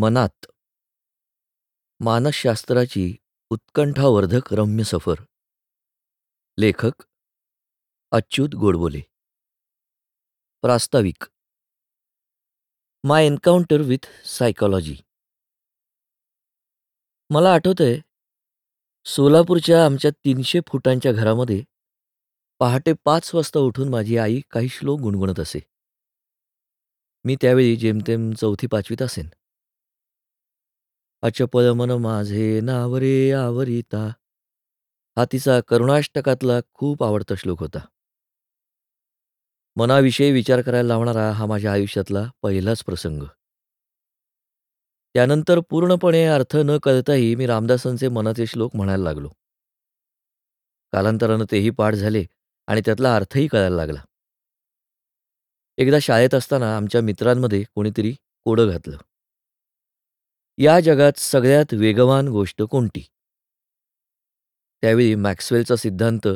मनात मानसशास्त्राची उत्कंठावर्धक रम्य सफर. लेखक अच्युत गोडबोले. प्रास्ताविक. My encounter with psychology. मला आठवतंय सोलापूरच्या आमच्या तीनशे फुटांच्या घरामध्ये पहाटे पाच वाजता उठून माझी आई काही श्लोक गुणगुणत असे. मी त्यावेळी जेमतेम चौथी पाचवीत असेन. अचपल मन माझे नावरे आवरिता. हा तिचा करुणाष्टकातला खूप आवडता श्लोक होता. मनाविषयी विचार करायला लावणारा हा माझ्या आयुष्यातला पहिलाच प्रसंग. त्यानंतर पूर्णपणे अर्थ न कळताही मी रामदासांचे मनाचे श्लोक म्हणायला लागलो. कालांतरानं तेही पाठ झाले आणि त्यातला अर्थही कळायला लागला. एकदा शाळेत असताना आमच्या मित्रांमध्ये कोणीतरी कोडं घातलं. या जगात सगळ्यात वेगवान गोष्ट कोणती? त्यावेळी मॅक्सवेलचा सिद्धांत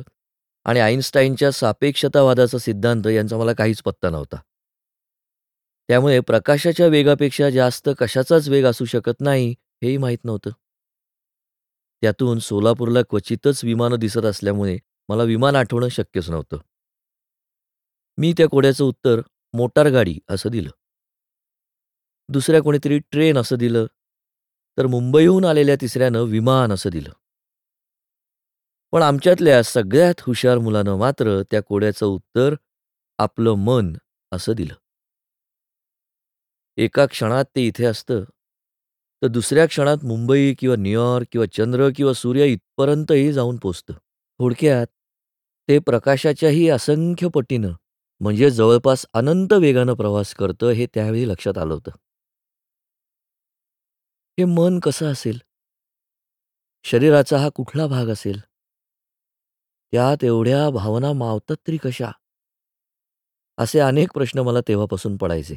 आणि आईन्स्टाईनच्या सापेक्षतावादाचा सिद्धांत यांचा मला काहीच पत्ता नव्हता. त्यामुळे प्रकाशाच्या वेगापेक्षा जास्त कशाचाच वेग असू शकत नाही हेही माहीत नव्हतं. त्यातून सोलापूरला क्वचितच विमानं दिसत असल्यामुळे मला विमान आठवणं शक्यच नव्हतं. मी त्या कोड्याचं उत्तर मोटारगाडी असं दिलं. दुसऱ्या कोणीतरी ट्रेन असं दिलं तर मुंबईहून आलेल्या तिसऱ्यानं विमान असं दिलं. पण आमच्यातल्या सगळ्यात हुशार मुलानं मात्र त्या कोड्याचं उत्तर आपलं मन असं दिलं. एका क्षणात ते इथे असतं तर दुसऱ्या क्षणात मुंबई किंवा न्यूयॉर्क किंवा चंद्र किंवा सूर्य इथपर्यंतही जाऊन पोचतं. थोडक्यात ते प्रकाशाच्याही असंख्य पटीनं म्हणजे जवळपास अनंत वेगानं प्रवास करतं हे त्यावेळी लक्षात आलं होतं. हे मन कसं असेल? शरीराचा हा कुठला भाग असेल? त्यात एवढ्या भावना मावतात तरी कशा? असे अनेक प्रश्न मला तेव्हापासून पडायचे.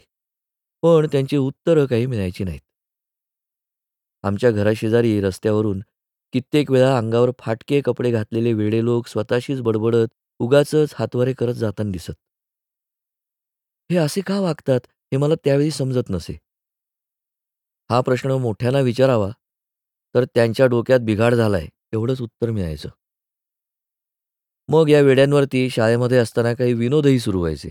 पण त्यांची उत्तरं काही मिळायची नाहीत. आमच्या घराशेजारी रस्त्यावरून कित्येक वेळा अंगावर फाटके कपडे घातलेले वेडे लोक स्वतःशीच बडबडत उगाचच हातवारे करत जाताना दिसत. हे असे का वागतात हे मला त्यावेळी समजत नसे. हा प्रश्न मोठ्यांना विचारावा. तर त्यांच्या डोक्यात बिघाड झालाय एवढंच उत्तर मिळायचं. मग या वेड्यांवरती शाळेमध्ये असताना काही विनोदही सुरू व्हायचे.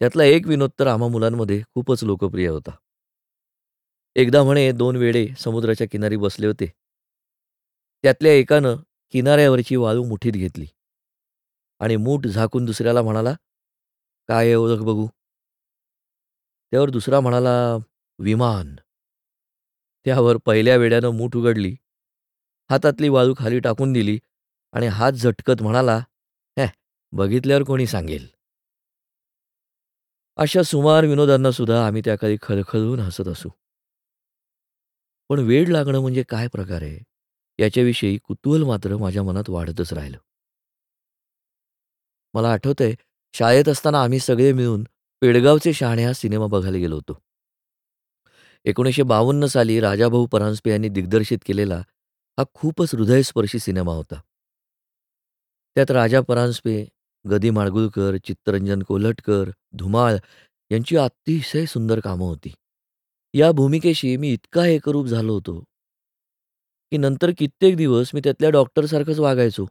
त्यातला एक विनोद तर आम्हा मुलांमध्ये खूपच लोकप्रिय होता. एकदा म्हणे दोन वेडे समुद्राच्या किनारी बसले होते. त्यातल्या एकानं किनाऱ्यावरची वाळू मुठीत घेतली. आणि मूठ झाकून दुसऱ्याला म्हणाला काय ओळख बघू? त्यावर दुसरा म्हणाला विमान. त्यावर पहिल्या वेड्यानं मूठ उघडली. हातातली वाळू खाली टाकून दिली आणि हात झटकत म्हणाला हे बघितल्यावर कोणी सांगेल. अशा सुमार विनोदांना सुद्धा आम्ही त्याखाली खळखळून हसत असू. पण वेड लागणं म्हणजे काय प्रकार आहे याच्याविषयी कुतूहल मात्र माझ्या मनात वाढतच राहिलं. मला आठवतंय शाळेत असताना आम्ही सगळे मिळून पेडगावचे शहाणे हा सिनेमा बघायला गेलो होतो. एकोणीसशे बावन्न साली राजाभाऊ परांजपे यांनी दिग्दर्शित केलेला हा खूपच हृदयस्पर्शी सिनेमा होता. त्यात राजा परांजपे गदी माडगुळकर चित्तरंजन कोल्हटकर धुमाळ यांची अतिशय सुंदर कामं होती. या भूमिकेशी मी इतका एकरूप झालो होतो की नंतर कित्येक दिवस मी त्यातल्या डॉक्टरसारखंच वागायचो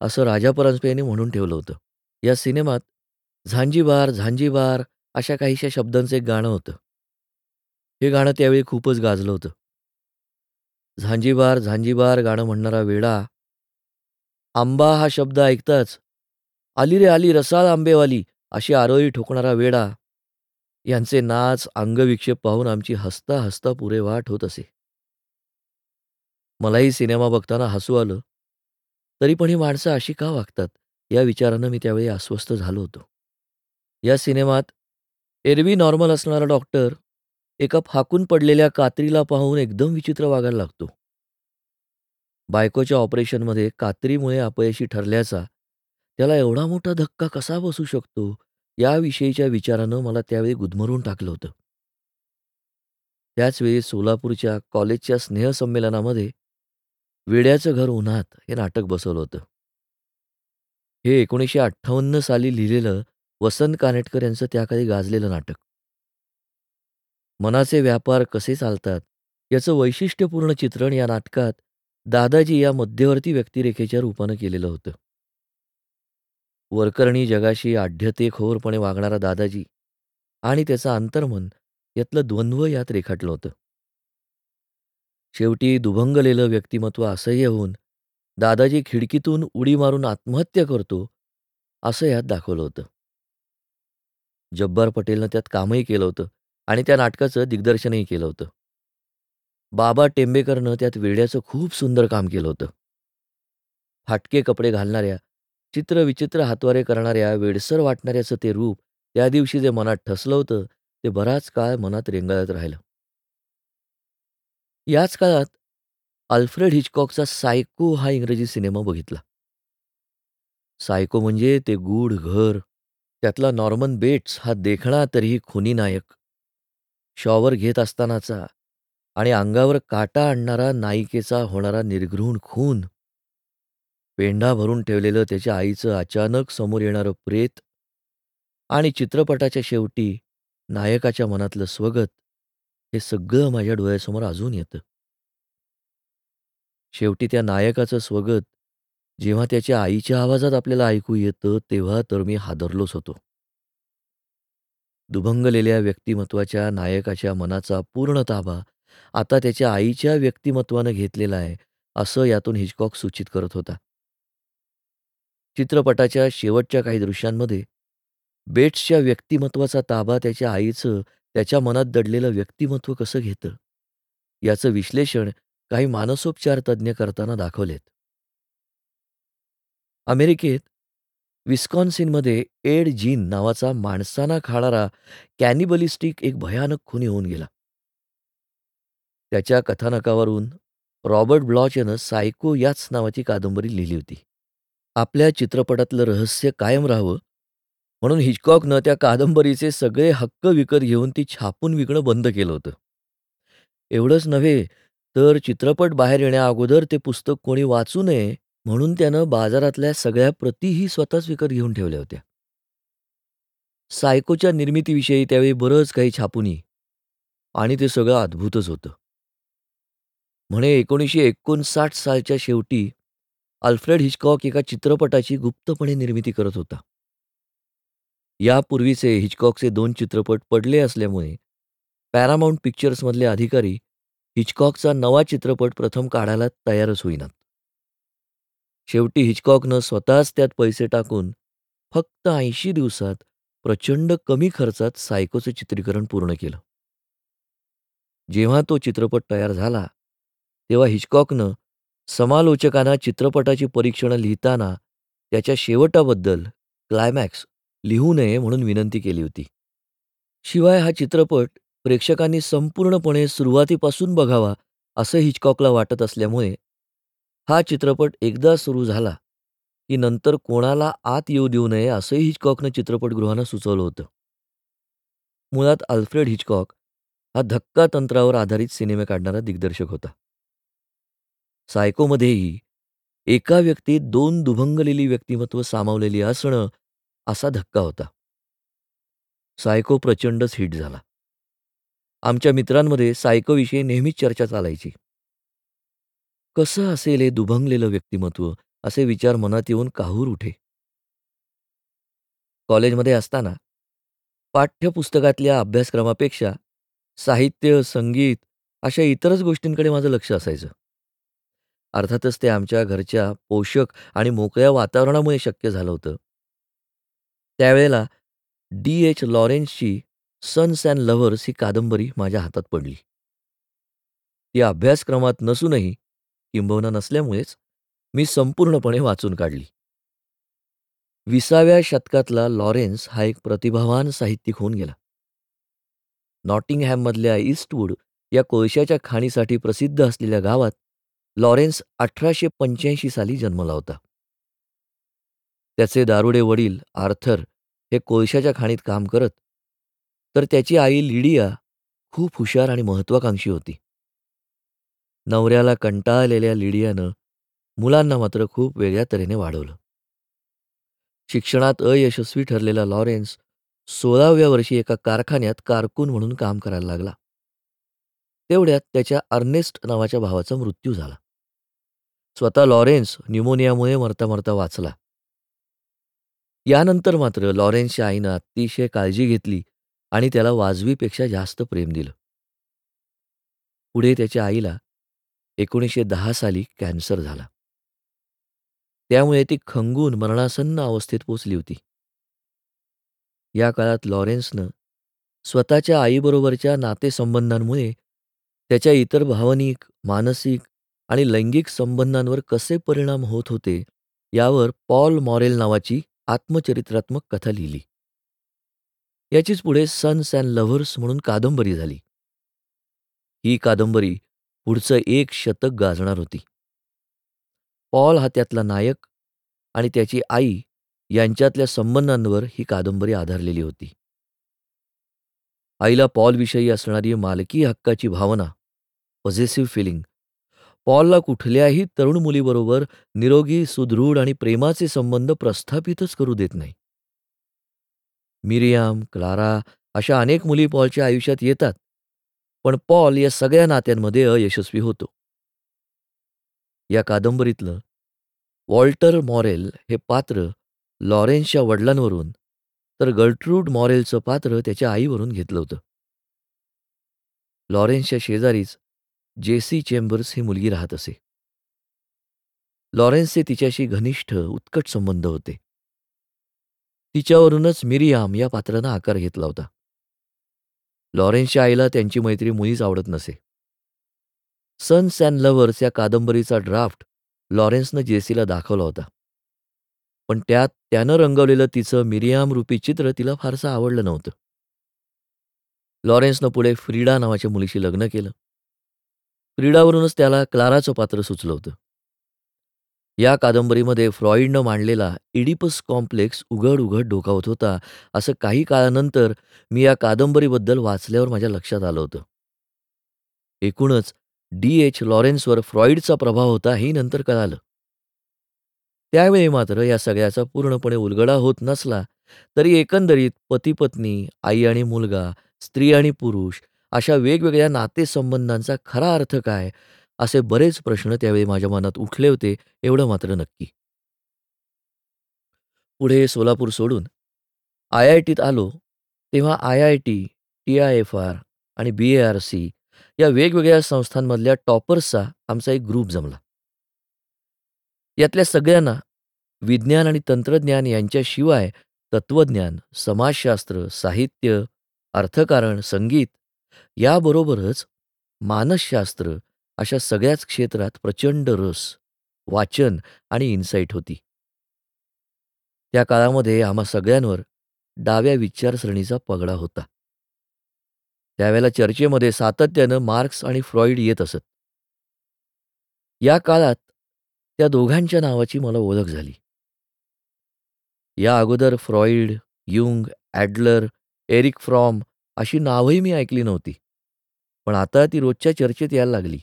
असं राजा परांजपे यांनी म्हणून ठेवलं होतं. या सिनेमात झांजीबार झांजीबार अशा काहीशा शब्दांचं एक गाणं होतं. हे गाणं त्यावेळी खूपच गाजलं होतं. झांजीबार झांजीबार गाणं म्हणणारा वेडा आंबा हा शब्द ऐकताच आली रे आली रसाळ आंबेवाली अशी आरोळी ठोकणारा वेडा यांचे नाच अंगविक्षेप पाहून आमची हसता हसता पुरे वाट होत असे. मलाही सिनेमा बघताना हसू आलं तरी पण ही माणसं अशी का वागतात या विचारानं मी त्यावेळी अस्वस्थ झालो होतो. या सिनेमात एरवी नॉर्मल असणारा डॉक्टर एका फाकून पडलेल्या कात्रीला पाहून एकदम विचित्र वागायला लागतो. बायकोच्या ऑपरेशनमध्ये कात्रीमुळे अपयशी ठरल्याचा त्याला एवढा मोठा धक्का कसा बसू शकतो याविषयीच्या विचारानं मला त्यावेळी गुदमरून टाकलं होतं. त्याचवेळी सोलापूरच्या कॉलेजच्या स्नेहसंमेलनामध्ये वेड्याचं घर उन्हात हे नाटक बसवलं होतं. हे एकोणीसशे अठ्ठावन्न साली लिहिलेलं वसंत कानेटकर यांचं त्याकाळी गाजलेलं नाटक. मनाचे व्यापार कसे चालतात याचं वैशिष्ट्यपूर्ण चित्रण या नाटकात दादाजी या मध्यवर्ती व्यक्तिरेखेच्या रूपानं केलेलं होतं. वरकरणी जगाशी आढ्यतेखोरपणे वागणारा दादाजी आणि त्याचं अंतर्मन यातलं द्वंद्व यात रेखाटलं होतं. शेवटी दुभंगलेलं व्यक्तिमत्व असह्य होऊन दादाजी खिडकीतून उडी मारून आत्महत्या करतो, असं यात दाखवलं होतं. जब्बार पटेलनं त्यात कामही केलं होतं आणि त्या नाटकाचं दिग्दर्शनही केलं होतं. बाबा टेंबेकरनं त्यात वेड्याचं खूप सुंदर काम केलं होतं. फाटके कपडे घालणाऱ्या, चित्रविचित्र हातवारे करणाऱ्या, वेडसर वाटणाऱ्याचं ते रूप त्या दिवशी जे मनात ठसलं होतं, ते बराच काळ मनात रेंगाळत राहिलं. याच काळात अल्फ्रेड हिचकॉकचा सायको हा इंग्रजी सिनेमा बघितला. सायको म्हणजे ते गूढ घर, त्यातला नॉर्मन बेट्स हा देखणा तरीही खुनी नायक. शॉवर घेत असतानाचा आणि अंगावर काटा आणणारा नायिकेचा होणारा निर्घृण खून. पेंढा भरून ठेवलेलं त्याच्या आईचं अचानक समोर येणारं प्रेत आणि चित्रपटाच्या शेवटी नायकाच्या मनातलं स्वगत, हे सगळं माझ्या डोळ्यासमोर अजून येतं. शेवटी त्या नायकाचं स्वगत जेव्हा त्याच्या आईच्या आवाजात आपल्याला ऐकू येतं, तेव्हा तर मी हादरलोच होतो. दुभंगलेल्या व्यक्तिमत्वाच्या नायकाच्या मनाचा पूर्ण ताबा आता त्याच्या आईच्या व्यक्तिमत्वानं घेतलेला आहे, असं यातून हिचकॉक सूचित करत होता. चित्रपटाच्या शेवटच्या काही दृश्यांमध्ये बेट्सच्या व्यक्तिमत्वाचा ताबा त्याच्या आईचं त्याच्या मनात दडलेलं व्यक्तिमत्व कसं घेतं, याचं विश्लेषण काही मानसोपचार तज्ज्ञ करताना दाखवलेत. अमेरिकेत विस्कॉन्सिनमध्ये एड जीन नावाचा माणसांना खाणारा कॅनिबलिस्टिक एक भयानक खुनी होऊन गेला. त्याच्या कथानकावरून रॉबर्ट ब्लॉच यानं सायको याच नावाची कादंबरी लिहिली होती. आपल्या चित्रपटातलं रहस्य कायम राहावं म्हणून हिचकॉकनं त्या कादंबरीचे सगळे हक्क विकत घेऊन ती छापून विकणं बंद केलं होतं. एवढंच नव्हे तर चित्रपट बाहेर येण्याअगोदर ते पुस्तक कोणी वाचू नये म्हणून त्यानं बाजारातल्या सगळ्या प्रतीही स्वतःच विकत घेऊन ठेवल्या होत्या. सायकोच्या निर्मितीविषयी त्यावेळी बरंच काही छापूनी आणि ते सगळं अद्भुतच होतं. म्हणे 1959 सालच्या शेवटी अल्फ्रेड हिचकॉक एका चित्रपटाची गुप्तपणे निर्मिती करत होता. यापूर्वीचे हिचकॉकचे दोन चित्रपट पडले असल्यामुळे पॅरामाउंट पिक्चर्समधले अधिकारी हिचकॉकचा नवा चित्रपट प्रथम काढायला तयारच होईनात. शेवटी हिचकॉकनं स्वतःच त्यात पैसे टाकून फक्त 80 दिवसात प्रचंड कमी खर्चात सायकोचं चित्रीकरण पूर्ण केलं. जेव्हा तो चित्रपट तयार झाला, तेव्हा हिचकॉकनं समालोचकांना चित्रपटाची परीक्षणं लिहिताना त्याच्या शेवटाबद्दल क्लायमॅक्स लिहू नये म्हणून विनंती केली होती. शिवाय हा चित्रपट प्रेक्षकांनी संपूर्णपणे सुरुवातीपासून बघावा असं हिचकॉकला वाटत असल्यामुळे हा चित्रपट एकदा सुरू झाला, की नंतर कोणाला आत येऊ देऊ नये असंही हिचकॉकनं चित्रपटगृहांना सुचवलं होतं. मुळात अल्फ्रेड हिचकॉक हा धक्का तंत्रावर आधारित सिनेमे काढणारा दिग्दर्शक होता. सायकोमध्येही एका व्यक्तीत दोन दुभंगलेली व्यक्तिमत्व सामावलेली असणं असा धक्का होता. सायको प्रचंडच हिट झाला. आमच्या मित्रांमध्ये सायकोविषयी नेहमीच चर्चा चालायची. कसं असेल हे दुभंगलेलं व्यक्तिमत्व असे विचार मनात येऊन काहूर उठे. कॉलेजमध्ये असताना पाठ्यपुस्तकातल्या अभ्यासक्रमापेक्षा साहित्य, संगीत अशा इतरच गोष्टींकडे माझं लक्ष असायचं. अर्थातच ते आमच्या घरच्या पोषक आणि मोकळ्या वातावरणामुळे शक्य झालं होतं. त्यावेळेला डी. एच. लॉरेन्सची सन्स अँड लव्हर्स ही कादंबरी माझ्या हातात पडली. ती अभ्यासक्रमात नसूनही किंबहुना नसल्यामुळेच मी संपूर्णपणे वाचून काढली. विसाव्या शतकातला लॉरेन्स हा एक प्रतिभावान साहित्यिक होऊन गेला. नॉटिंगहॅममधल्या ईस्टवूड या कोळशाच्या खाणीसाठी प्रसिद्ध असलेल्या गावात लॉरेन्स 1885 साली जन्मला होता. त्याचे दारुडे वडील आर्थर हे कोळशाच्या खाणीत काम करत, तर त्याची आई लिडिया खूप हुशार आणि महत्त्वाकांक्षी होती. नवऱ्याला कंटाळलेल्या लिडियानं मुलांना मात्र खूप वेगळ्या तऱ्हेने वाढवलं. शिक्षणात अयशस्वी ठरलेला लॉरेन्स 16व्या वर्षी एका कारखान्यात कारकून म्हणून काम करायला लागला. तेवढ्यात त्याच्या अर्नेस्ट नावाच्या भावाचा मृत्यू झाला. स्वतः लॉरेन्स न्यूमोनियामुळे मरता मरता वाचला. यानंतर मात्र लॉरेन्सच्या आईनं अतिशय काळजी घेतली आणि त्याला वाजवीपेक्षा जास्त प्रेम दिलं. पुढे त्याच्या आईला एकोणीसशे दहा साली कॅन्सर झाला. त्यामुळे ती खंगून मरणासन्न अवस्थेत पोचली होती. या काळात लॉरेन्सनं स्वतःच्या आईबरोबरच्या नातेसंबंधांमुळे त्याच्या इतर भावनिक, मानसिक आणि लैंगिक संबंधांवर कसे परिणाम होत होते, यावर पॉल मॉरेल नावाची आत्मचरित्रात्मक कथा लिहिली. याचीच पुढे सन्स अँड लव्हर्स म्हणून कादंबरी झाली. ही कादंबरी पुढचं एक शतक गाजणार होती. पॉल हा त्यातला नायक आणि त्याची आई यांच्यातल्या संबंधांवर ही कादंबरी आधारलेली होती. आईला पॉलविषयी असणारी मालकी हक्काची भावना, पॉझेसिव्ह फिलिंग, पॉलला कुठल्याही तरुण मुलीबरोबर निरोगी, सुदृढ आणि प्रेमाचे संबंध प्रस्थापितच करू देत नाही. मिरियाम, क्लारा अशा अनेक मुली पॉलच्या आयुष्यात येतात, पण पॉल या सगळ्या नात्यांमध्ये अयशस्वी होतो. या कादंबरीतलं वॉल्टर मॉरेल हे पात्र लॉरेन्सच्या वडिलांवरून तर गर्ट्रूड मॉरेलचं पात्र त्याच्या आईवरून घेतलं होतं. लॉरेन्सच्या शेजारीच जेसी चेंबर्स ही मुलगी राहत असे. लॉरेन्सचे तिच्याशी घनिष्ठ, उत्कट संबंध होते. तिच्यावरूनच मिरियाम या पात्रानं आकार घेतला होता. लॉरेन्सच्या आईला त्यांची मैत्री मुळीच आवडत नसे. सन्स अँड लव्हर्स या कादंबरीचा ड्राफ्ट लॉरेन्सनं जेसीला दाखवला होता. पण त्यात त्यानं रंगवलेलं तिचं मिरियाम रूपी चित्र तिला फारसं आवडलं नव्हतं. लॉरेन्सनं पुढे फ्रीडा नावाच्या मुलीशी लग्न केलं. फ्रीडावरूनच त्याला क्लाराचं पात्र सुचलं होतं. या कादंबरीमध्ये फ्रॉईडनं मांडलेला इडिपस कॉम्प्लेक्स उघड उघड डोकावत होता, असं काही काळानंतर मी या कादंबरीबद्दल वाचल्यावर माझ्या लक्षात आलं होतं. एकूणच डी. एच. लॉरेन्सवर फ्रॉईडचा प्रभाव होता हे नंतर कळालं. त्यावेळी मात्र या सगळ्याचा पूर्णपणे उलगडा होत नसला तरी एकंदरीत पती-पत्नी, आई आणि मुलगा, स्त्री आणि पुरुष अशा वेगवेगळ्या नातेसंबंधांचा खरा अर्थ काय, असे बरेच प्रश्न त्यावेळी माझ्या मनात उठले होते, एवढं मात्र नक्की. पुढे सोलापूर सोडून आय-आय-टीत आलो, तेव्हा आय-आय-टी, टी-आय-एफ-आर आणि बी-ए-आर-सी या वेगवेगळ्या संस्थांमधल्या टॉपर्सचा आमचा एक ग्रुप जमला. यातल्या सगळ्यांना विज्ञान आणि तंत्रज्ञान यांच्याशिवाय तत्त्वज्ञान, समाजशास्त्र, साहित्य, अर्थकारण, संगीत याबरोबरच मानसशास्त्र अशा सगळ्याच क्षेत्रात प्रचंड रस, वाचन आणि इन्साईट होती. त्या काळामध्ये आम्हा सगळ्यांवर डाव्या विचारसरणीचा पगडा होता. त्यावेळेला चर्चेमध्ये सातत्यानं मार्क्स आणि फ्रॉइड येत असत. या काळात त्या दोघांच्या नावाची मला ओळख झाली. या अगोदर Freud, Jung, Adler, Erich Fromm अशी नावही मी ऐकली नव्हती. पण आता ती रोजच्या चर्चेत यायला लागली.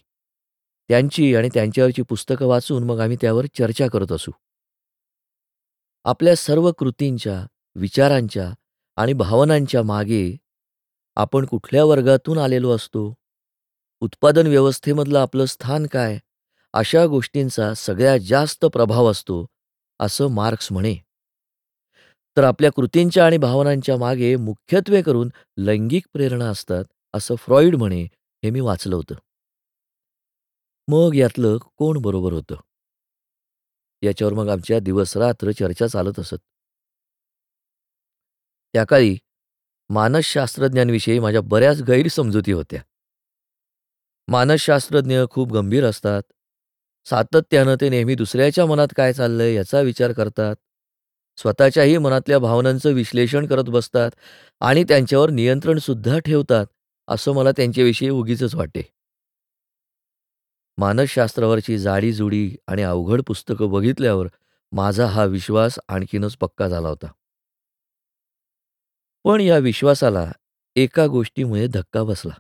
त्यांची आणि त्यांच्यावरची पुस्तकं वाचून मग आम्ही त्यावर चर्चा करत असू. आपल्या सर्व कृतींच्या, विचारांच्या आणि भावनांच्या मागे आपण कुठल्या वर्गातून आलेलो असतो, उत्पादन व्यवस्थेमधलं आपलं स्थान काय, अशा गोष्टींचा सगळ्यात जास्त प्रभाव असतो, असं मार्क्स म्हणे. तर आपल्या कृतींच्या आणि भावनांच्या मागे मुख्यत्वे करून लैंगिक प्रेरणा असतात, असं फ्रॉईड म्हणे, हे मी वाचलं होतं. मग यातलं कोण बरोबर होतं? याच्यावर मग आमच्या दिवस-रात्र चर्चा चालत असत. त्या काळी मानसशास्त्रज्ञांविषयी माझ्या बऱ्याच गैरसमजुती होत्या. मानसशास्त्रज्ञ खूप गंभीर असतात. सातत्यानं ते नेहमी दुसऱ्याच्या मनात काय चाललंय याचा विचार करतात. स्वतःच्याही मनातल्या भावनांचं विश्लेषण करत बसतात आणि त्यांच्यावर नियंत्रणसुद्धा ठेवतात, असं मला त्यांच्याविषयी उगीच वाटे. मानसशास्त्रावरची जाडीजुडी आणि अवघड पुस्तकं बघितल्यावर माझा हा विश्वास आणखीनच पक्का झाला होता. पण या विश्वासाला एका गोष्टीमुळे धक्का बसला.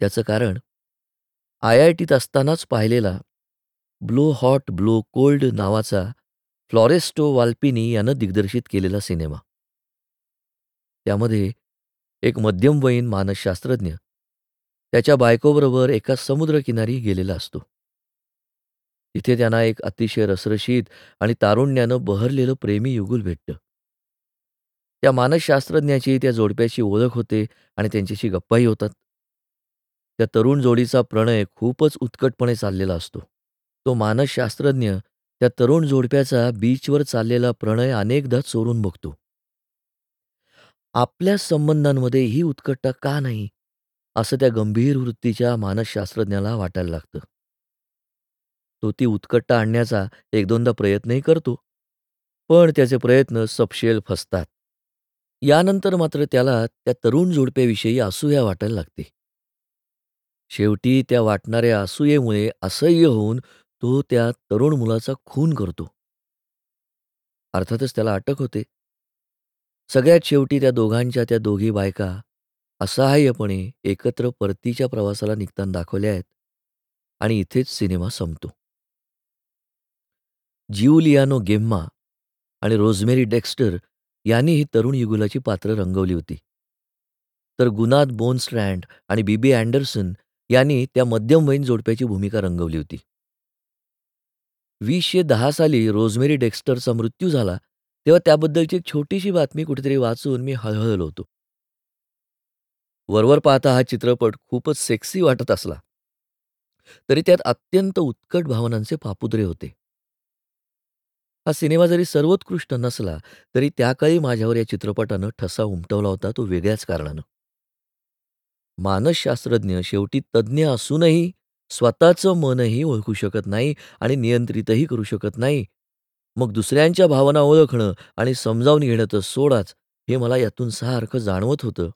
त्याचं कारण आय-आय-टीत असतानाच पाहिलेला ब्लो हॉट ब्लो कोल्ड नावाचा फ्लॉरेस्टो वाल्पिनी यानं दिग्दर्शित केलेला सिनेमा. त्यामध्ये एक मध्यमवयीन मानसशास्त्रज्ञ त्याच्या बायकोबरोबर एका समुद्रकिनारी गेलेला असतो. तिथे त्यांना एक अतिशय रसरशीत आणि तारुण्यानं बहरलेलं प्रेमी युगुल भेटतं. त्या मानसशास्त्रज्ञाची त्या जोडप्याची ओळख होते आणि त्यांच्याशी गप्पाही होतात. त्या तरुण जोडीचा प्रणय खूपच उत्कटपणे चाललेला असतो. तो मानसशास्त्रज्ञ त्या तरुण जोडप्याचा बीचवर चाललेला प्रणय अनेकदा चोरून बघतो. आपल्या संबंधांमध्ये ही उत्कटता का नाही? असं त्या गंभीर वृत्तीच्या मानसशास्त्रज्ञाला वाटायला लागतं. तो ती उत्कटता आणण्याचा एक दोनदा प्रयत्नही करतो, पण त्याचे प्रयत्न सपशेल फसतात. यानंतर मात्र त्याला त्या तरुण जोडप्याविषयी असूया वाटायला लागते. शेवटी त्या वाटणाऱ्या असूयेमुळे असह्य होऊन तो त्या तरुण मुलाचा खून करतो. अर्थातच त्याला अटक होते. सगळ्यात शेवटी त्या दोघांच्या त्या दोघी बायका असहाय्यपणे एकत्र परतीच्या प्रवासाला निघताना दाखवल्या आहेत आणि इथेच सिनेमा संपतो. जिओलियानो गेम्मा आणि रोझमेरी डेक्स्टर यांनी ही तरुण युगुलाची पात्रं रंगवली होती. तर गुनाद बोनस्ट्रँड आणि बीबी अँडरसन यांनी त्या मध्यमवयीन जोडप्याची भूमिका रंगवली होती. 2010 साली रोझमेरी डेक्स्टरचा मृत्यू झाला, तेव्हा त्याबद्दलची एक छोटीशी बातमी कुठेतरी वाचून मी हळहळलो होतो. वरवर पाहता हा चित्रपट खूपच सेक्सी वाटत असला, तरी त्यात अत्यंत उत्कट भावनांचे पापुद्रे होते. हा सिनेमा जरी सर्वोत्कृष्ट नसला, तरी त्या काळी माझ्यावर या चित्रपटानं ठसा उमटवला होता, तो वेगळ्याच कारणानं. मानसशास्त्रज्ञ शेवटी तज्ज्ञ असूनही स्वतःचं मनही ओळखू शकत नाही आणि नियंत्रितही करू शकत नाही. मग दुसऱ्यांच्या भावना ओळखणं आणि समजावून घेणं तर सोडाच, हे मला यातून सारखं जाणवत होतं.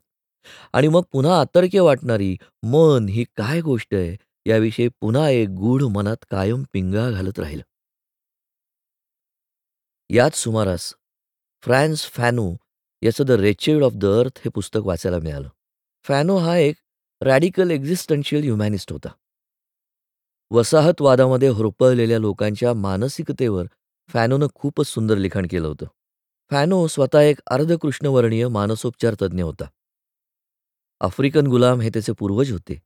आणि मग पुन्हा आतर्क्य वाटणारी मन ही काय गोष्ट आहे, याविषयी पुन्हा एक गूढ मनात कायम पिंगा घालत राहिलं. याच सुमारास फ्रान्स फॅनो याचं the wretched of the earth हे पुस्तक वाचायला मिळालं. फॅनो हा एक रॅडिकल एक्झिस्टन्शियल ह्युमॅनिस्ट होता. वसाहतवादामध्ये होरपळलेल्या लोकांच्या मानसिकतेवर फॅनोनं खूपच सुंदर लिखाण केलं होतं. फॅनो स्वतः एक अर्धकृष्णवर्णीय मानसोपचार तज्ज्ञ होता. आफ्रिकन गुलाम हे त्याचे पूर्वज होते.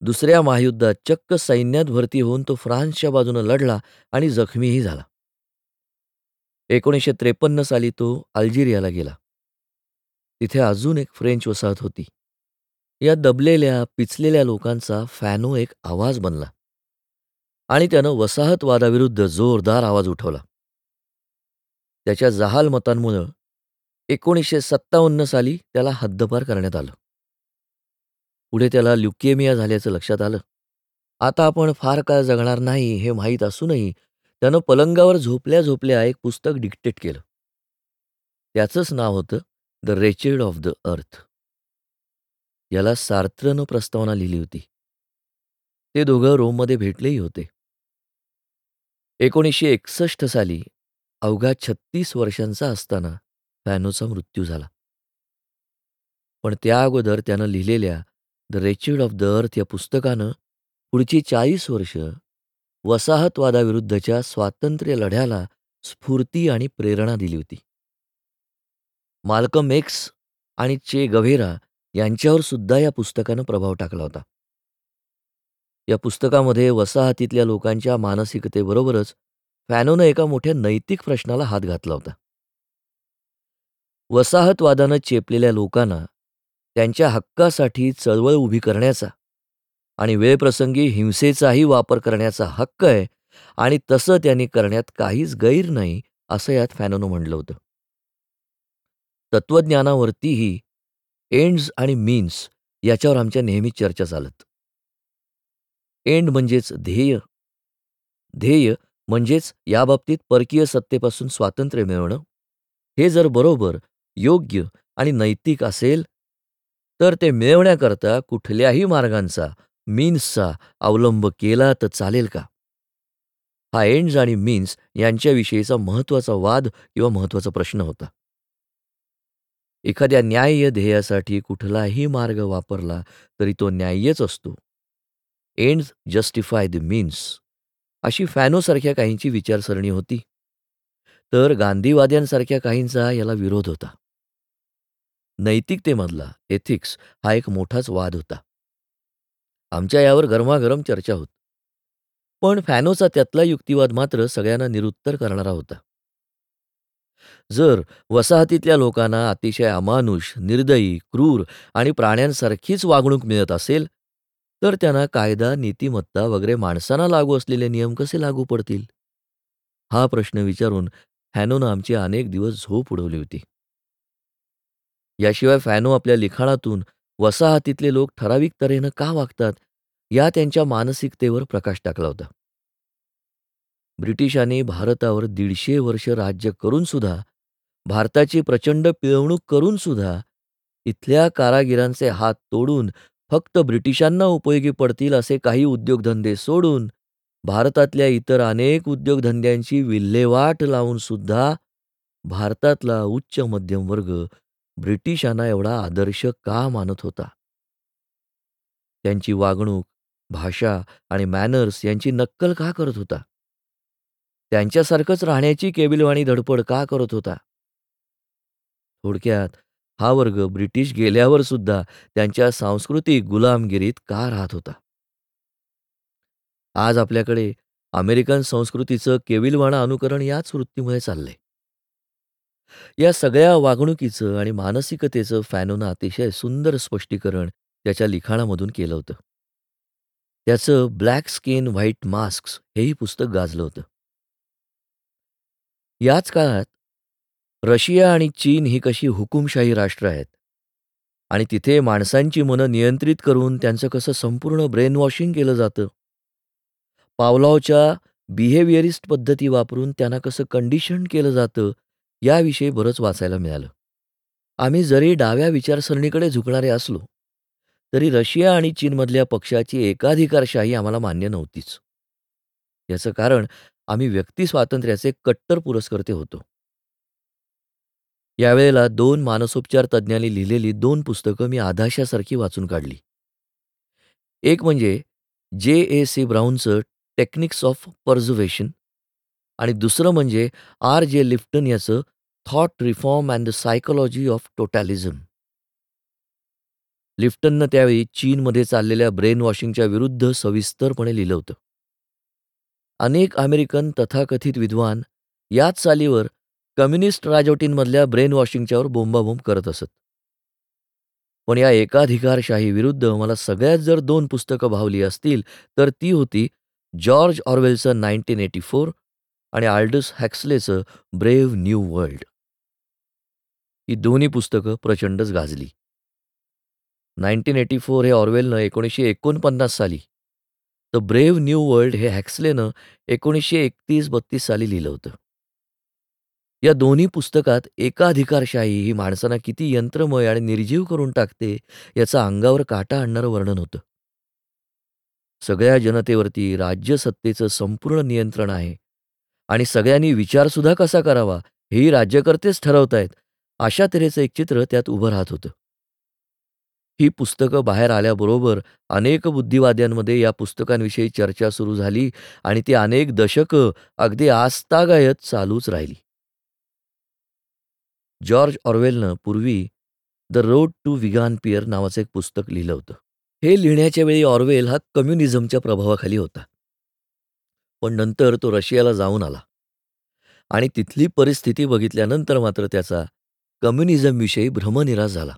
दुसऱ्या महायुद्धात चक्क सैन्यात भरती होऊन तो फ्रान्सच्या बाजूनं लढला आणि जखमीही झाला. 1953 साली तो अल्जेरियाला गेला. तिथे अजून एक फ्रेंच वसाहत होती. या दबलेल्या, पिचलेल्या लोकांचा फॅनो एक आवाज बनला आणि त्यानं वसाहतवादाविरुद्ध जोरदार आवाज उठवला. त्याच्या जहाल एकोणीसशे सत्तावन्न साली त्याला हद्दपार करण्यात आलं. पुढे त्याला ल्युकेमिया झाल्याचं लक्षात आलं. आता आपण फार काळ जगणार नाही हे माहीत असूनही त्यानं पलंगावर झोपल्या झोपल्या एक पुस्तक डिक्टेट केलं. त्याचंच नाव होतं the wretched of the earth. याला सार्त्रनं प्रस्तावना लिहिली होती. ते दोघं रोममध्ये भेटलेही होते. 1961 साली अवघा 36 वर्षांचा असताना फॅनोचा मृत्यू झाला. पण त्या अगोदर त्यानं लिहिलेल्या the wretched of the earth या पुस्तकानं पुढची 40 वर्ष वसाहतवादाविरुद्धच्या स्वातंत्र्य लढ्याला स्फूर्ती आणि प्रेरणा दिली होती. माल्कम एक्स आणि चे गव्हेरा यांच्यावर सुद्धा या पुस्तकानं प्रभाव टाकला होता. या पुस्तकामध्ये वसाहतीतल्या लोकांच्या मानसिकतेबरोबरच फॅनोनं एका मोठ्या नैतिक प्रश्नाला हात घातला होता. वसाहतवादानं चेपलेल्या लोकांना त्यांच्या हक्कासाठी चळवळ उभी करण्याचा आणि वेळप्रसंगी हिंसेचाही वापर करण्याचा हक्क आहे आणि तसं त्यांनी करण्यात काहीच गैर नाही, असं यात फॅनोनं म्हटलं होतं. तत्त्वज्ञानावरतीही एंड्स आणि मीन्स याच्यावर आमच्या नेहमी चर्चा चालत. एंड म्हणजेच ध्येय. ध्येय म्हणजेच याबाबतीत परकीय सत्तेपासून स्वातंत्र्य मिळवणं. हे जर बरोबर, योग्य आणि नैतिक असेल, तर ते मिळवण्याकरता कुठल्याही मार्गांचा, मीन्सचा अवलंब केला तर चालेल का? हा एंड्स आणि मीन्स यांच्याविषयीचा महत्त्वाचा वाद किंवा महत्त्वाचा प्रश्न होता. एखाद्या न्याय्य ध्येयासाठी कुठलाही मार्ग वापरला तरी तो न्याय्यच असतो. एंड्स जस्टिफाय द मीन्स अशी फॅनोसारख्या काहींची विचारसरणी होती. तर गांधीवाद्यांसारख्या काहींचा याला विरोध होता. नैतिकतेमधला एथिक्स हा एक मोठाच वाद होता. आमच्या यावर गरमागरम चर्चा होत. पण फॅनोचा त्यातला युक्तिवाद मात्र सगळ्यांना निरुत्तर करणारा होता. जर वसाहतीतल्या लोकांना अतिशय अमानुष, निर्दयी, क्रूर आणि प्राण्यांसारखीच वागणूक मिळत असेल, तर त्यांना कायदा, नीतिमत्ता वगैरे माणसांना लागू असलेले नियम कसे लागू पडतील? हा प्रश्न विचारून फॅनोनं आमची अनेक दिवस झोप उडवली होती. याशिवाय फॅनो आपल्या लिखाणातून वसाहतीतले लोक ठराविक तऱ्हेनं का वागतात, या त्यांच्या मानसिकतेवर प्रकाश टाकला होता. ब्रिटिशांनी भारतावर दीडशे वर्ष राज्य करूनसुद्धा, भारताची प्रचंड पिळवणूक करूनसुद्धा, इथल्या कारागिरांचे हात तोडून फक्त ब्रिटिशांना उपयोगी पडतील असे काही उद्योगधंदे सोडून, भारतातल्या इतर अनेक उद्योगधंद्यांची विल्हेवाट लावूनसुद्धा भारतातला उच्च मध्यम वर्ग ब्रिटिशांना एवढा आदर्श का मानत होता? त्यांची वागणूक, भाषा आणि मॅनर्स यांची नक्कल का करत होता? त्यांच्यासारखंच राहण्याची केबिलवाणी धडपड का करत होता? थोडक्यात हा वर्ग ब्रिटिश गेल्यावर सुद्धा त्यांच्या सांस्कृतिक गुलामगिरीत का राहत होता? आज आपल्याकडे अमेरिकन संस्कृतीचं केविलवाणा अनुकरण याच वृत्तीमुळे चाललंय. या सगळ्या वागणुकीचं आणि मानसिकतेचं फॅनोनं अतिशय सुंदर स्पष्टीकरण त्याच्या लिखाणामधून केलं होतं. त्याचं ब्लॅक स्किन व्हाईट मास्क्स हेही पुस्तक गाजलं होतं. याच काळात रशिया आणि चीन ही कशी हुकुमशाही राष्ट्र आहेत आणि तिथे माणसांची मनं नियंत्रित करून त्यांचं कसं संपूर्ण ब्रेनवॉशिंग केलं जातं. पावलॉवच्या बिहेवियरिस्ट पद्धती वापरून त्यांना कसं कंडिशन केलं जातं, याविषयी बरंच वाचायला मिळालं. आम्ही जरी डाव्या विचारसरणीकडे झुकणारे असलो, तरी रशिया आणि चीनमधल्या पक्षाची एकाधिकारशाही आम्हाला मान्य नव्हतीच. याचं कारण आम्ही व्यक्तिस्वातंत्र्याचे कट्टर पुरस्कर्ते होतो. यावेळेला दोन मानसोपचार तज्ज्ञांनी लिहिलेली दोन पुस्तकं मी आधाशासारखी वाचून काढली. एक म्हणजे जे. ए. सी. ब्राऊनचं टेक्निक्स ऑफ पर्झर्वेशन आणि दुसरं म्हणजे आर. जे. लिफ्टन याचं thought reform and the psychology of totalism. लिफ्टननं त्यावेळी चीनमध्ये चाललेल्या ब्रेन वॉशिंगच्या विरुद्ध सविस्तरपणे लिहिलं होतं. अनेक अमेरिकन तथाकथित विद्वान याच चालीवर कम्युनिस्ट राजवटींमधल्या ब्रेन वॉशिंगच्यावर बोंबाबोंब करत असत. पण या एकाधिकारशाही विरुद्ध मला सगळ्यात जर दोन पुस्तकं भावली असतील, तर ती होती जॉर्ज ऑर्वेलचं नाईन्टीन एटी फोर आणि आल्डस हॅक्सलेचं ब्रेव्ह न्यू वर्ल्ड. ही दोन्ही पुस्तकं प्रचंडच गाजली. नाईन्टीन एटी फोर हे ऑर्वेलनं एकोणीसशे एकोणपन्नास साली, तर ब्रेव्ह न्यू वर्ल्ड हे हॅक्सलेनं एकोणीसशे एकतीस-बत्तीस साली लिहिलं होतं. या दोन्ही पुस्तकात एकाधिकारशाही ही माणसांना किती यंत्रमय आणि निर्जीव करून टाकते, याचं अंगावर काटा आणणारं वर्णन होतं. सगळ्या जनतेवरती राज्यसत्तेचं संपूर्ण नियंत्रण आहे आणि सगळ्यांनी विचारसुद्धा कसा करावा, हेही राज्यकर्तेच ठरवतायत, अशा तऱ्हेचं एक चित्र त्यात उभं राहत होतं. ही पुस्तकं बाहेर आल्याबरोबर अनेक बुद्धिवाद्यांमध्ये या पुस्तकांविषयी चर्चा सुरू झाली आणि ती अनेक दशकं अगदी आस्तागायत चालूच राहिली. जॉर्ज ऑर्वेलनं पूर्वी द रोड टू विगान-पियर नावाचं एक पुस्तक लिहिलं होतं. हे लिहिण्याच्या वेळी ऑर्वेल हा कम्युनिझमच्या प्रभावाखाली होता. पण नंतर तो रशियाला जाऊन आला आणि तिथली परिस्थिती बघितल्यानंतर मात्र त्याचा कम्युनिझमविषयी भ्रमनिराश झाला.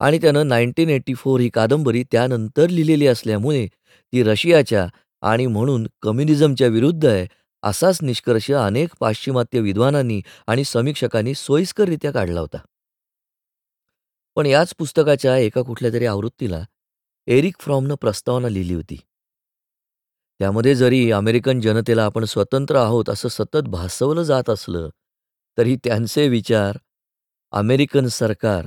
आणि त्यानं नाईन्टीन एटी फोर ही कादंबरी त्यानंतर लिहिलेली असल्यामुळे ती रशियाच्या आणि म्हणून कम्युनिझमच्या विरुद्ध आहे, असाच निष्कर्ष अनेक पाश्चिमात्य विद्वानांनी आणि समीक्षकांनी सोयीस्कररित्या काढला होता. पण याच पुस्तकाच्या एका कुठल्या तरी आवृत्तीला एरिक फ्रॉमनं प्रस्तावना लिहिली होती. त्यामध्ये जरी अमेरिकन जनतेला आपण स्वतंत्र आहोत असं सतत भासवलं जात असलं, तरी त्यांचे विचार, अमेरिकन सरकार,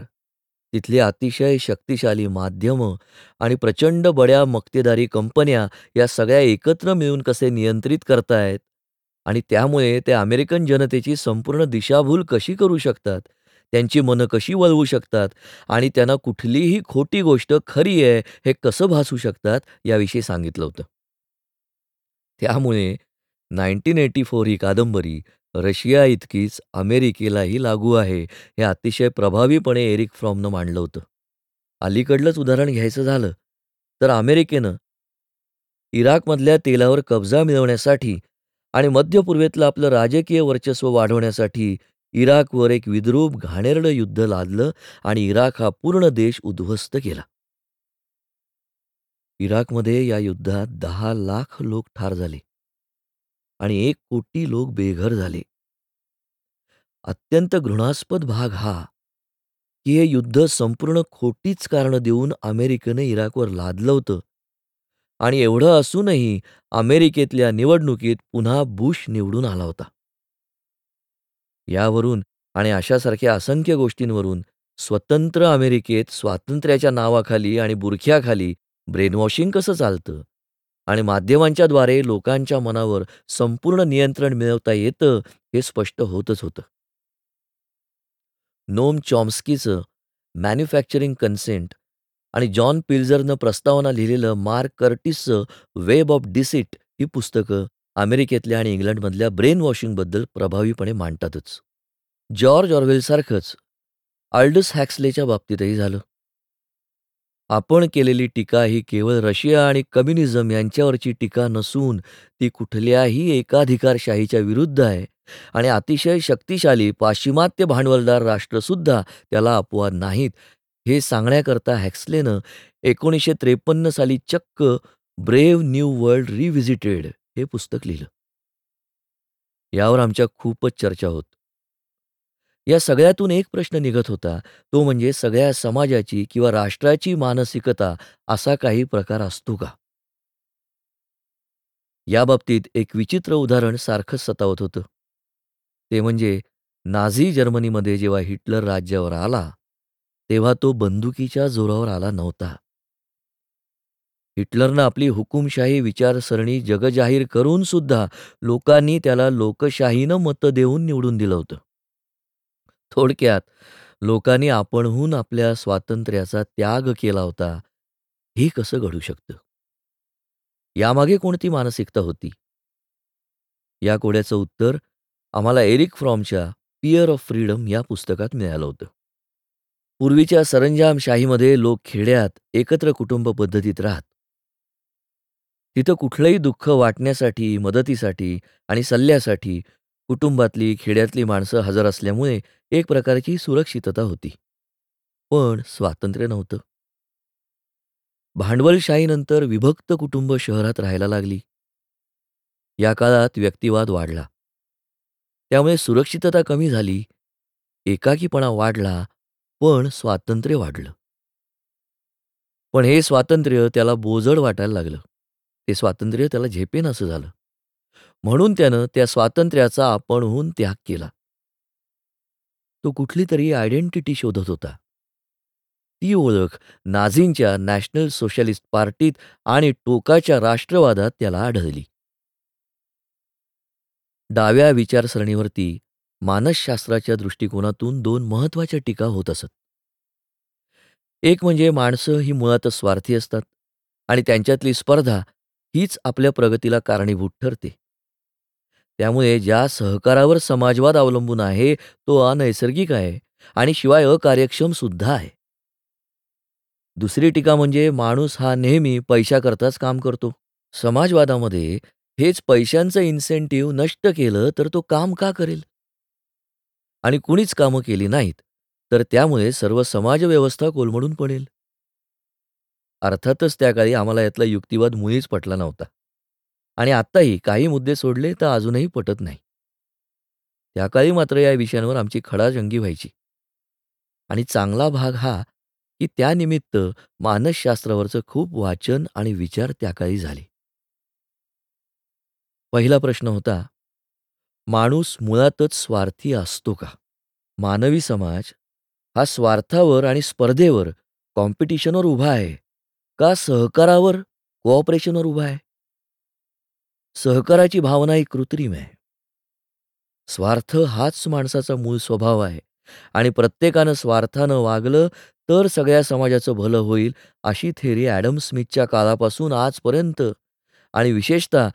तिथली अतिशय शक्तिशाली माध्यमं आणि प्रचंड बड्या मक्तेदारी कंपन्या या सगळ्या एकत्र मिळून कसे नियंत्रित करतायत आणि त्यामुळे ते अमेरिकन जनतेची संपूर्ण दिशाभूल कशी करू शकतात, त्यांची मनं कशी वळवू शकतात आणि त्यांना कुठलीही खोटी गोष्ट खरी आहे हे कसं भासू शकतात, याविषयी सांगितलं होतं. त्यामुळे नाईन्टीन एटी फोर ही कादंबरी रशियाइतकीच अमेरिकेलाही लागू आहे, हे अतिशय प्रभावीपणे एरिक फ्रॉमनं मांडलं होतं. अलीकडलंच उदाहरण घ्यायचं झालं, तर अमेरिकेनं इराकमधल्या तेलावर कब्जा मिळवण्यासाठी आणि मध्यपूर्वेतलं आपलं राजकीय वर्चस्व वाढवण्यासाठी इराकवर एक विद्रूप घाणेरडं युद्ध लादलं आणि इराक हा पूर्ण देश उद्ध्वस्त केला इराकमध्ये या युद्धात दहा लाख लोक ठार झाले आणि एक कोटी लोक बेघर झाले. अत्यंत घृणास्पद भाग हा की हे युद्ध संपूर्ण खोटीच कारणं देऊन अमेरिकेनं इराकवर लादलं होतं आणि एवढं असूनही अमेरिकेतल्या निवडणुकीत पुन्हा बुश निवडून आला होता. यावरून आणि अशासारख्या असंख्य गोष्टींवरून स्वतंत्र अमेरिकेत स्वातंत्र्याच्या नावाखाली आणि बुरख्याखाली ब्रेनवॉशिंग कसं चालतं? आणि माध्यमांच्याद्वारे लोकांच्या मनावर संपूर्ण नियंत्रण मिळवता येतं हे स्पष्ट होतच होतं. नोम चॉम्स्कीचं मॅन्युफॅक्चरिंग कन्सेंट आणि जॉन पिल्झरनं प्रस्तावना लिहिलेलं मार्क कर्टिसचं वेब ऑफ डिसिट ही पुस्तकं अमेरिकेतल्या आणि इंग्लंडमधल्या ब्रेन वॉशिंगबद्दल प्रभावीपणे मांडतातच. जॉर्ज ऑर्वेलसारखंच आल्डस हॅक्सलेच्या बाबतीतही झालं. आपण केलेली टीका ही केवळ रशिया आणि कम्युनिझम यांच्यावरची टीका नसून ती कुठल्याही एकाधिकारशाहीच्या विरुद्ध आहे. आणि अतिशय शक्तिशाली पाश्चिमात्य भांडवलदार राष्ट्रसुद्धा त्याला अपवाद नाहीत. हे सांगण्याकरता हॅक्सलेनं एकोणीसशे त्रेपन्न साली चक्क ब्रेव्ह न्यू वर्ल्ड रिव्हिजिटेड हे पुस्तक लिहिलं. यावर आमच्या खूपच चर्चा होत. या सगळ्यातून एक प्रश्न निघत होता. तो म्हणजे सगळ्या समाजाची किंवा राष्ट्राची मानसिकता असा काही प्रकार असतो का? याबाबतीत एक विचित्र उदाहरण सारखंच सतावत होतं. ते म्हणजे नाझी जर्मनीमध्ये जेव्हा हिटलर राज्यावर आला तेव्हा तो बंदुकीच्या जोरावर आला नव्हता. हिटलरनं आपली हुकुमशाही विचारसरणी जगजाहीर करून सुद्धा लोकांनी त्याला लोकशाहीनं मतं देऊन निवडून दिलं होतं. थोडक्यात लोकांनी आपणहून आपल्या स्वातंत्र्याचा त्याग केला होता हे कसं घडू शकतं? यामागे कोणती मानसिकता होती? या कोड्याचं उत्तर आम्हाला एरिक फ्रॉमच्या पियर ऑफ फ्रीडम या पुस्तकात मिळालं होतं. पूर्वीच्या सरंजामशाहीमध्ये लोक खेड्यात एकत्र कुटुंब पद्धतीत राहत. तिथं कुठलंही दुःख वाटण्यासाठी मदतीसाठी आणि सल्ल्यासाठी कुटुंबातली खेड्यातली माणसं हजर असल्यामुळे एक प्रकारची सुरक्षितता होती. पण स्वातंत्र्य नव्हतं. भांडवलशाहीनंतर विभक्त कुटुंब शहरात राहायला लागली. या काळात व्यक्तिवाद वाढला. त्यामुळे सुरक्षितता कमी झाली एकाकीपणा वाढला पण स्वातंत्र्य वाढलं. पण हे स्वातंत्र्य त्याला बोजड वाटायला लागलं. ते स्वातंत्र्य त्याला झेपेन असं झालं. म्हणून त्यानं त्या स्वातंत्र्याचा आपणहून त्याग केला. तो कुठली तरी आयडेंटिटी शोधत होता. ती ओळख नाझींच्या नॅशनल सोशलिस्ट पार्टीत आणि टोकाच्या राष्ट्रवादात त्याला आढळली. डाव्या विचारसरणीवरती मानसशास्त्राच्या दृष्टिकोनातून दोन महत्त्वाच्या टीका होत असत. एक म्हणजे माणसं ही मुळातच स्वार्थी असतात आणि त्यांच्यातली स्पर्धा हीच आपल्या प्रगतीला कारणीभूत ठरते. त्यामुळे ज्या सहकारावर समाजवाद अवलंबून आहे तो अनैसर्गिक आहे आणि शिवाय अकार्यक्षम सुद्धा आहे. दुसरी टीका म्हणजे माणूस हा नेहमी पैशाकरताच काम करतो. समाजवादामध्ये हेच पैशांचं इन्सेंटिव्ह नष्ट केलं तर तो काम का करेल? आणि कुणीच कामं केली नाहीत तर त्यामुळे सर्व समाजव्यवस्था कोलमडून पडेल. अर्थातच त्या काळी आम्हाला यातला युक्तिवाद मुळीच पटला नव्हता. आणि आत्ताही काही मुद्दे सोडले तर अजूनही पटत नाही. त्या काळी मात्र या विषयांवर आमची खडाजंगी व्हायची. आणि चांगला भाग हा की त्यानिमित्त मानसशास्त्रावरचं खूप वाचन आणि विचार त्या काळी झाले. पहिला प्रश्न होता माणूस मुळातच स्वार्थी असतो का? मानवी समाज हा स्वार्थावर आणि स्पर्धेवर कॉम्पिटिशनवर उभा आहे का सहकारावर कोऑपरेशनवर उभा आहे? सहकाराची भावना ही कृत्रिम आहे स्वार्थ हाच माणसाचा मूळ स्वभाव आहे आणि प्रत्येकानं स्वार्थानं वागलं तर सगळ्या समाजाचं भलं होईल अशी थेरी ॲडम स्मिथच्या काळापासून आजपर्यंत आणि विशेषतः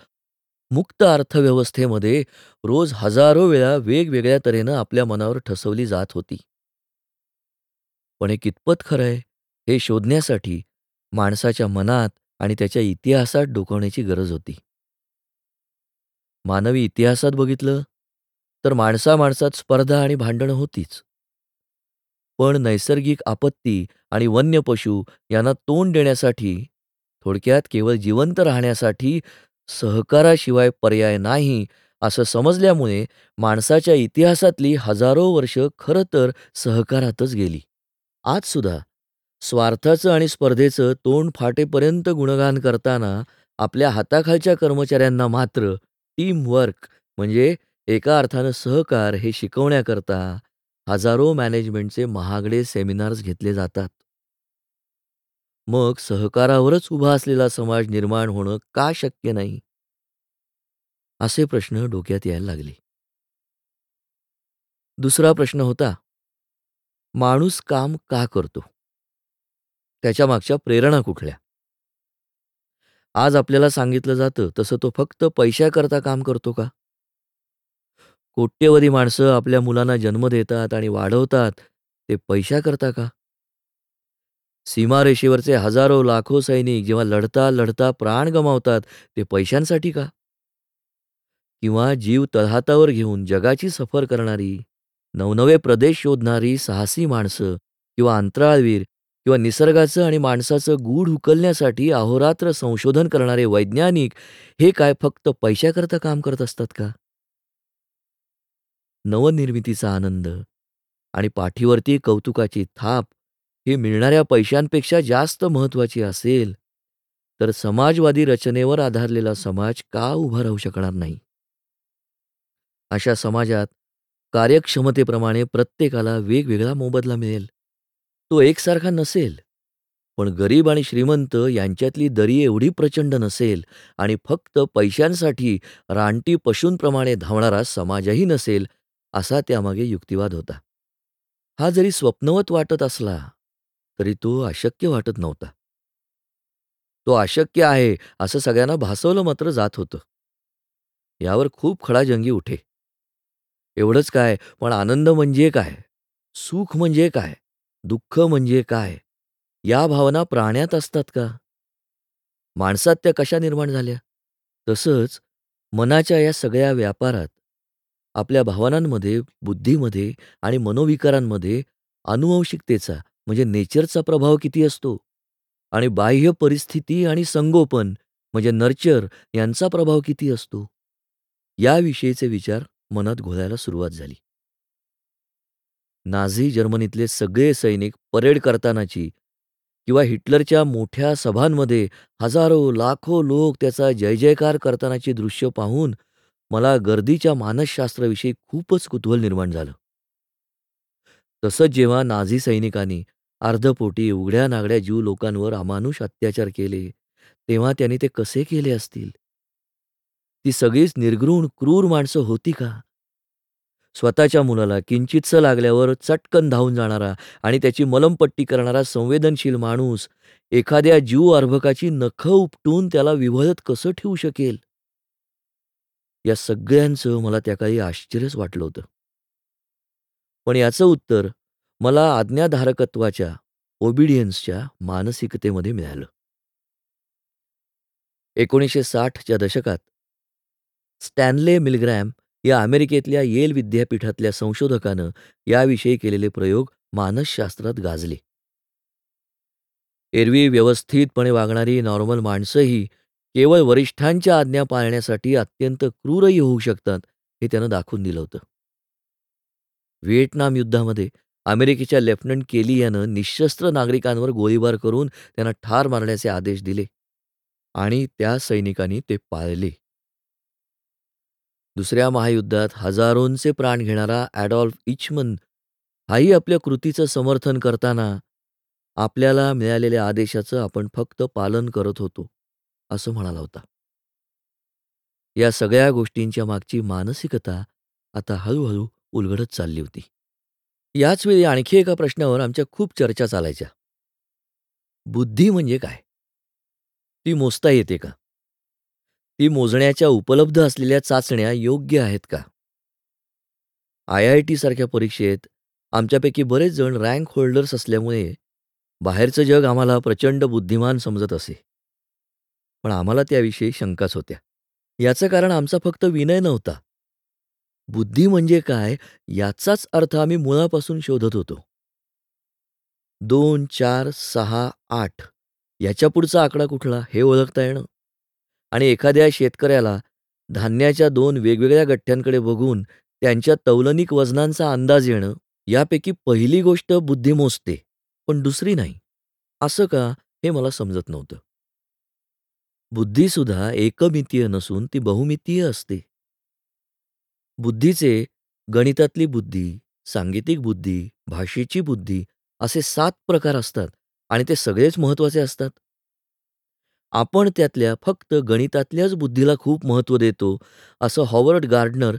मुक्त अर्थव्यवस्थेमध्ये रोज हजारो वेळा वेगवेगळ्या तऱ्हेनं आपल्या मनावर ठसवली जात होती पण हे कितपत खरं आहे हे शोधण्यासाठी माणसाच्या मनात आणि त्याच्या इतिहासात डोकवण्याची गरज होती. मानवी इतिहासात बघितलं, तर माणसा-माणसात स्पर्धा आणि भांडणं होतीच. पण नैसर्गिक आपत्ती आणि वन्य पशु यांना तोंड देण्यासाठी, थोडक्यात केवळ जिवंत राहण्यासाठी सहकाराशिवाय पर्याय नाही, असं समजल्यामुळे माणसाच्या इतिहासातली हजारो वर्ष खरं तर सहकारातच गेली. आजसुद्धा स्वार्थाचं आणि स्पर्धेचं तोंड फाटेपर्यंत गुणगान करताना आपल्या हाताखालच्या कर्मचाऱ्यांना मात्र टीमवर्क म्हणजे एका अर्थानं सहकार हे शिकवण्याकरता हजारो मॅनेजमेंटचे महागडे सेमिनार्स घेतले जातात. मग सहकारावरच उभा असलेला समाज निर्माण होणं का शक्य नाही? असे प्रश्न डोक्यात यायला लागले. दुसरा प्रश्न होता, माणूस काम का करतो? त्याच्यामागच्या प्रेरणा कुठल्या? आज आपल्याला सांगितलं जातं तसं तो फक्त पैशाकरता काम करतो का? कोट्यवधी माणसं आपल्या मुलांना जन्म देतात आणि वाढवतात ते पैशाकरता का? सीमारेषेवरचे हजारो लाखो सैनिक जेव्हा लढता लढता प्राण गमावतात ते पैशांसाठी का? किंवा जीव तळहातावर घेऊन जगाची सफर करणारी, नवनवे प्रदेश शोधणारी साहसी माणसं किंवा अंतराळवीर किंवा निसर्गाचं आणि माणसाचं गूढ उकलण्यासाठी अहोरात्र संशोधन करणारे वैज्ञानिक हे काय फक्त पैशाकरता काम करत असतात का? नवनिर्मितीचा आनंद आणि पाठीवरती कौतुकाची थाप ही मिळणाऱ्या पैशांपेक्षा जास्त महत्त्वाची असेल, तर समाजवादी रचनेवर आधारलेला समाज का उभा राहू शकणार नाही? अशा समाजात कार्यक्षमतेप्रमाणे प्रत्येकाला वेगवेगळा मोबदला मिळेल. तो एकसारखा नसेल, पण गरीब आणि श्रीमंत यांच्यातली दरी एवढी प्रचंड नसेल आणि फक्त पैशांसाठी रानटी पशूंप्रमाणे धावणारा समाजही नसेल, असा त्यामागे युक्तिवाद होता. हा जरी स्वप्नवत वाटत असला, तरी तो अशक्य वाटत नव्हता. तो अशक्य आहे असं सगळ्यांना भासवलं मात्र जात होतं. यावर खूप खडाजंगी उठे. एवढंच काय, पण आनंद म्हणजे काय? सुख म्हणजे काय? दुःख म्हणजे काय? या भावना प्राण्यात असतात का? माणसात त्या कशा निर्माण झाल्या? तसंच मनाच्या या सगळ्या व्यापारात आपल्या भावनांमध्ये, बुद्धीमध्ये आणि मनोविकारांमध्ये अनुवंशिकतेचा म्हणजे नेचरचा प्रभाव किती असतो आणि बाह्य परिस्थिती आणि संगोपन म्हणजे नर्चर यांचा प्रभाव किती असतो? याविषयीचे विचार मनात घोळायला सुरुवात झाली. नाझी जर्मनीतले सगळे सैनिक परेड करतानाची किंवा हिटलरच्या मोठ्या सभांमध्ये हजारो, लाखो लोक त्याचा जयजयकार करतानाची दृश्य पाहून मला गर्दीच्या मानसशास्त्राविषयी खूपच कुतूहल निर्माण झालं. तसंच जेव्हा नाझी सैनिकांनी अर्धपोटी उघड्या-नागड्या जीव लोकांवर अमानुष अत्याचार केले, तेव्हा त्यांनी ते कसे केले असतील? ती सगळीच निर्घृण, क्रूर माणसं होती का? स्वतःच्या मुलाला किंचितसं लागल्यावर चटकन धावून जाणारा आणि त्याची मलमपट्टी करणारा संवेदनशील माणूस एखाद्या जीव अर्भकाची नखं उपटून त्याला विभजत कसं ठेवू शकेल? या सगळ्यांचं मला त्या काळी आश्चर्यच वाटलं होतं. पण याचं उत्तर मला आज्ञाधारकत्वाच्या, ओबिडियन्सच्या मानसिकतेमध्ये मिळालं. एकोणीसशे साठच्या दशकात स्टॅनले मिलग्रॅम या अमेरिकेतल्या येल विद्यापीठातल्या संशोधकानं याविषयी केलेले प्रयोग मानसशास्त्रात गाजले. एरवी व्यवस्थितपणे वागणारी नॉर्मल माणसंही केवळ वरिष्ठांच्या आज्ञा पाळण्यासाठी अत्यंत क्रूरही होऊ शकतात, हे त्यानं दाखवून दिलं होतं. व्हिएटनाम युद्धामध्ये अमेरिकेच्या लेफ्टनंट केली यानं निःशस्त्र नागरिकांवर गोळीबार करून त्यांना ठार मारण्याचे आदेश दिले आणि त्या सैनिकांनी ते पाळले. दुसऱ्या महायुद्धात हजारोंचे प्राण घेणारा ॲडॉल्फ इचमन हाही आपल्या कृतीचं समर्थन करताना आपल्याला मिळालेल्या आदेशाचं आपण फक्त पालन करत होतो, असं म्हणाला होता. या सगळ्या गोष्टींच्या मागची मानसिकता आता हळूहळू उलगडत चालली होती. याचवेळी आणखी एका प्रश्नावर आमच्या खूप चर्चा चालायच्या. बुद्धी म्हणजे काय? ती मोजता येते का? ती मोजण्याच्या उपलब्ध असलेल्या चाचण्या योग्य आहेत का? आय-आय-टी सारख्या परीक्षेत आमच्यापैकी बरेच जण रँक होल्डर्स असल्यामुळे बाहेरचं जग आम्हाला प्रचंड बुद्धिमान समजत असे. पण आम्हाला त्याविषयी शंकाच होत्या. याचं कारण आमचा फक्त विनय नव्हता. बुद्धी म्हणजे काय याचाच अर्थ आम्ही मुळापासून शोधत होतो. 2, 4, 6, 8 याच्या पुढचा आकडा कुठला हे ओळखता येणं आणि एखाद्या शेतकऱ्याला धान्याच्या दोन वेगवेगळ्या गठ्ठ्यांकडे बघून त्यांच्या तौलनिक वजनांचा अंदाज येणं यापैकी पहिली गोष्ट बुद्धी मोजते, पण दुसरी नाही. असं का हे मला समजत नव्हतं. बुद्धीसुद्धा एकमितीय नसून ती बहुमितीय असते. बुद्धीचे गणितातली बुद्धी, सांगीतिक बुद्धी, भाषेची बुद्धी असे सात प्रकार असतात आणि ते सगळेच महत्त्वाचे असतात. आपण त्यातल्या फक्त गणितातल्याच बुद्धीला खूप महत्त्व देतो, असं हॉवर्ड गार्डनर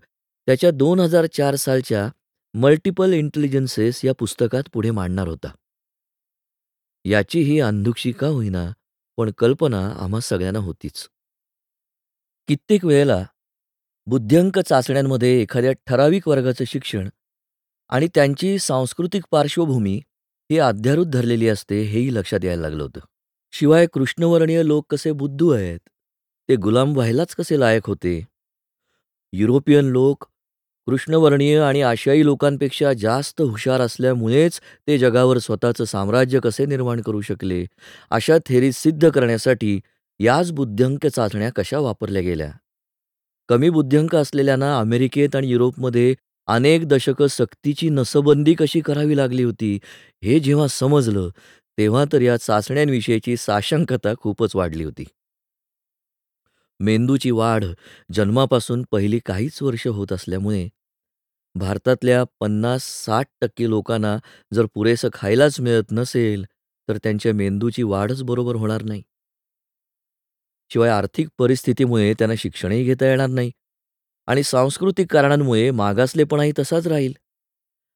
त्याच्या 2004 सालच्या मल्टिपल इंटेलिजन्सेस या पुस्तकात पुढे मांडणार होता. याची ही अंधुक्षी का होईना, पण कल्पना आम्हा सगळ्यांना होतीच. कित्येक वेळेला बुद्ध्यांक चाचण्यांमध्ये एखाद्या ठराविक वर्गाचं शिक्षण आणि त्यांची सांस्कृतिक पार्श्वभूमी ही अध्यारूत धरलेली असते हेही लक्षात यायला लागलं होतं. शिवाय कृष्णवर्णीय लोक कसे बुद्धू आहेत, ते गुलाम व्हायलाच कसे लायक होते. युरोपियन लोक कृष्णवर्णीय आणि आशियाई लोकांपेक्षा जास्त हुशार असल्यामुळेच ते जगावर स्वतःचं साम्राज्य कसे निर्माण करू शकले, अशा थेरीज सिद्ध करण्यासाठी याच बुद्ध्यंक चाचण्या कशा वापरल्या गेल्या. कमी बुद्ध्यंक असलेल्यांना अमेरिकेत आणि युरोपमध्ये अनेक दशकं सक्तीची नसबंदी कशी करावी लागली होती, हे जेव्हा समजलं, तेव्हा तर या चाचण्यांविषयीची साशंकता खूपच वाढली होती. मेंदूची वाढ जन्मापासून पहिली काहीच वर्ष होत असल्यामुळे भारतातल्या 50-60% लोकांना जर पुरेसं खायलाच मिळत नसेल, तर त्यांच्या मेंदूची वाढच बरोबर होणार नाही. शिवाय आर्थिक परिस्थितीमुळे त्यांना शिक्षणही घेता येणार नाही आणि सांस्कृतिक कारणांमुळे मागासलेपणाही तसाच राहील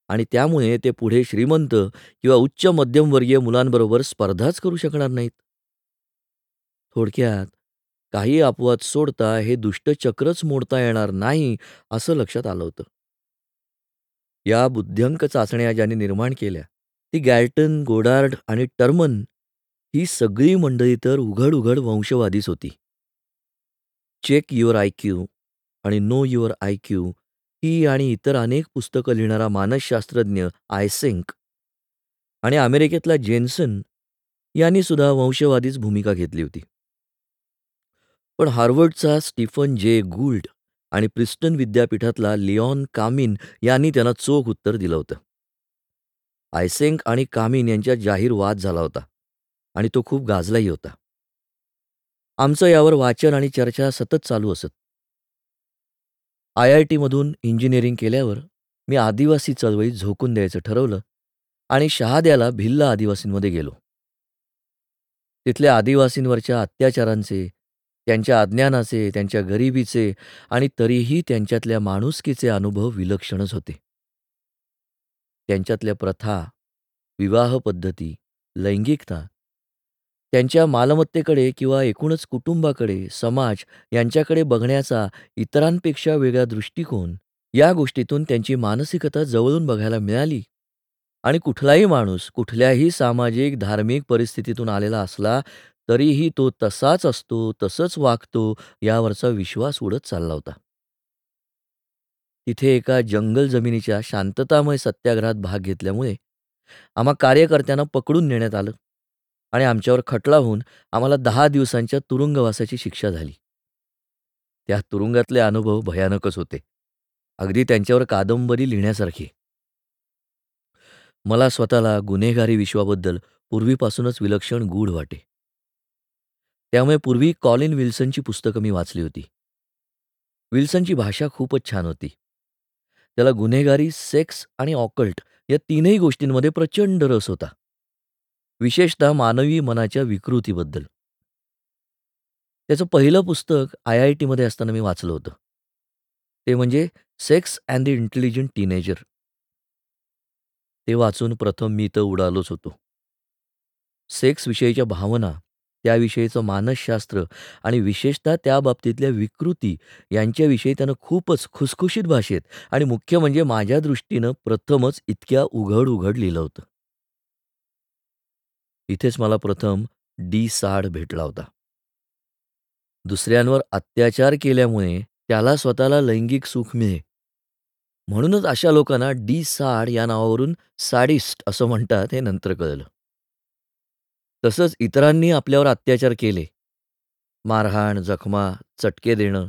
आणि त्यामुळे ते पुढे श्रीमंत किंवा उच्च मध्यमवर्गीय मुलांबरोबर स्पर्धाच करू शकणार नाहीत. थोडक्यात काही अपवाद सोडता हे दुष्टचक्रच मोडता येणार नाही, असं लक्षात आलं होतं. या बुद्ध्यांक चाचण्या ज्यांनी निर्माण केल्या, ती गॅल्टन, गोडार्ड आणि टर्मन ही सगळी मंडळी तर उघड-उघड वंशवादीच होती. चेक युअर आयक्यू आणि नो युअर आयक्यू ही आणि इतर अनेक पुस्तकं लिहिणारा मानसशास्त्रज्ञ आयसेंक आणि अमेरिकेतला जेन्सन यांनी सुद्धा वंशवादीच भूमिका घेतली होती. पण हार्वर्डचा स्टीफन जे गुल्ड आणि प्रिस्टन विद्यापीठातला लिओन कामिन यांनी त्यांना चोख उत्तर दिलं होतं. आयसेंक आणि कामिन यांच्यात जाहीर वाद झाला होता आणि तो खूप गाजलाही होता. आमचं यावर वाचन आणि चर्चा सतत चालू असत. आय-आय-टीमधून इंजिनिअरिंग केल्यावर मी आदिवासी चळवळीत झोकून द्यायचं ठरवलं आणि शहाद्याला भिल्ल आदिवासींमध्ये गेलो. तिथल्या आदिवासींवरच्या अत्याचारांचे, त्यांच्या अज्ञानाचे, त्यांच्या गरिबीचे आणि तरीही त्यांच्यातल्या माणुसकीचे अनुभव विलक्षणच होते. त्यांच्यातल्या प्रथा, विवाह पद्धती, लैंगिकता, त्यांच्या मालमत्तेकडे किंवा एकूणच कुटुंबाकडे, समाज यांच्याकडे बघण्याचा इतरांपेक्षा वेगळा दृष्टिकोन, या गोष्टीतून त्यांची मानसिकता जवळून बघायला मिळाली आणि कुठलाही माणूस कुठल्याही सामाजिक, धार्मिक परिस्थितीतून आलेला असला, तरीही तो तसाच असतो, तसंच वागतो, यावरचा विश्वास उडत चालला होता. तिथे एका जंगल जमिनीच्या शांततामय सत्याग्रहात भाग घेतल्यामुळे आम्हा कार्यकर्त्यांना पकडून नेण्यात आलं आणि आमच्यावर खटला होऊन आम्हाला दहा दिवसांच्या तुरुंगवासाची शिक्षा झाली. त्या तुरुंगातले अनुभव भयानकच होते. अगदी त्यांच्यावर कादंबरी लिहिण्यासारखी. मला स्वतःला गुन्हेगारी विश्वाबद्दल पूर्वीपासूनच विलक्षण गूढ वाटे. त्यामुळे पूर्वी कॉलिन विल्सनची पुस्तकं मी वाचली होती. विल्सनची भाषा खूपच छान होती. त्याला गुन्हेगारी, सेक्स आणि ऑकल्ट या तीनही गोष्टींमध्ये प्रचंड रस होता. विशेषतः मानवी मनाच्या विकृतीबद्दल. त्याचं पहिलं पुस्तक आय-आय-टीमध्ये असताना मी वाचलं होतं. ते म्हणजे sex and the intelligent teenager. ते वाचून प्रथम मी तर उडालोच होतो. सेक्सविषयीच्या भावना, त्याविषयीचं मानसशास्त्र आणि विशेषतः त्याबाबतीतल्या विकृती यांच्याविषयी त्यानं खूपच खुसखुशीत भाषेत आणि मुख्य म्हणजे माझ्या दृष्टीनं प्रथमच इतक्या उघड-उघड लिहिलं होतं. इथेच मला प्रथम डी साड भेटला होता. दुसऱ्यांवर अत्याचार केल्यामुळे त्याला स्वतःला लैंगिक सुख मिळे. म्हणूनच अशा लोकांना डी साड या नावावरून साडिस्ट असं म्हणतात हे नंतर कळलं. तसंच इतरांनी आपल्यावर अत्याचार केले, मारहाण, जखमा, चटके देणं,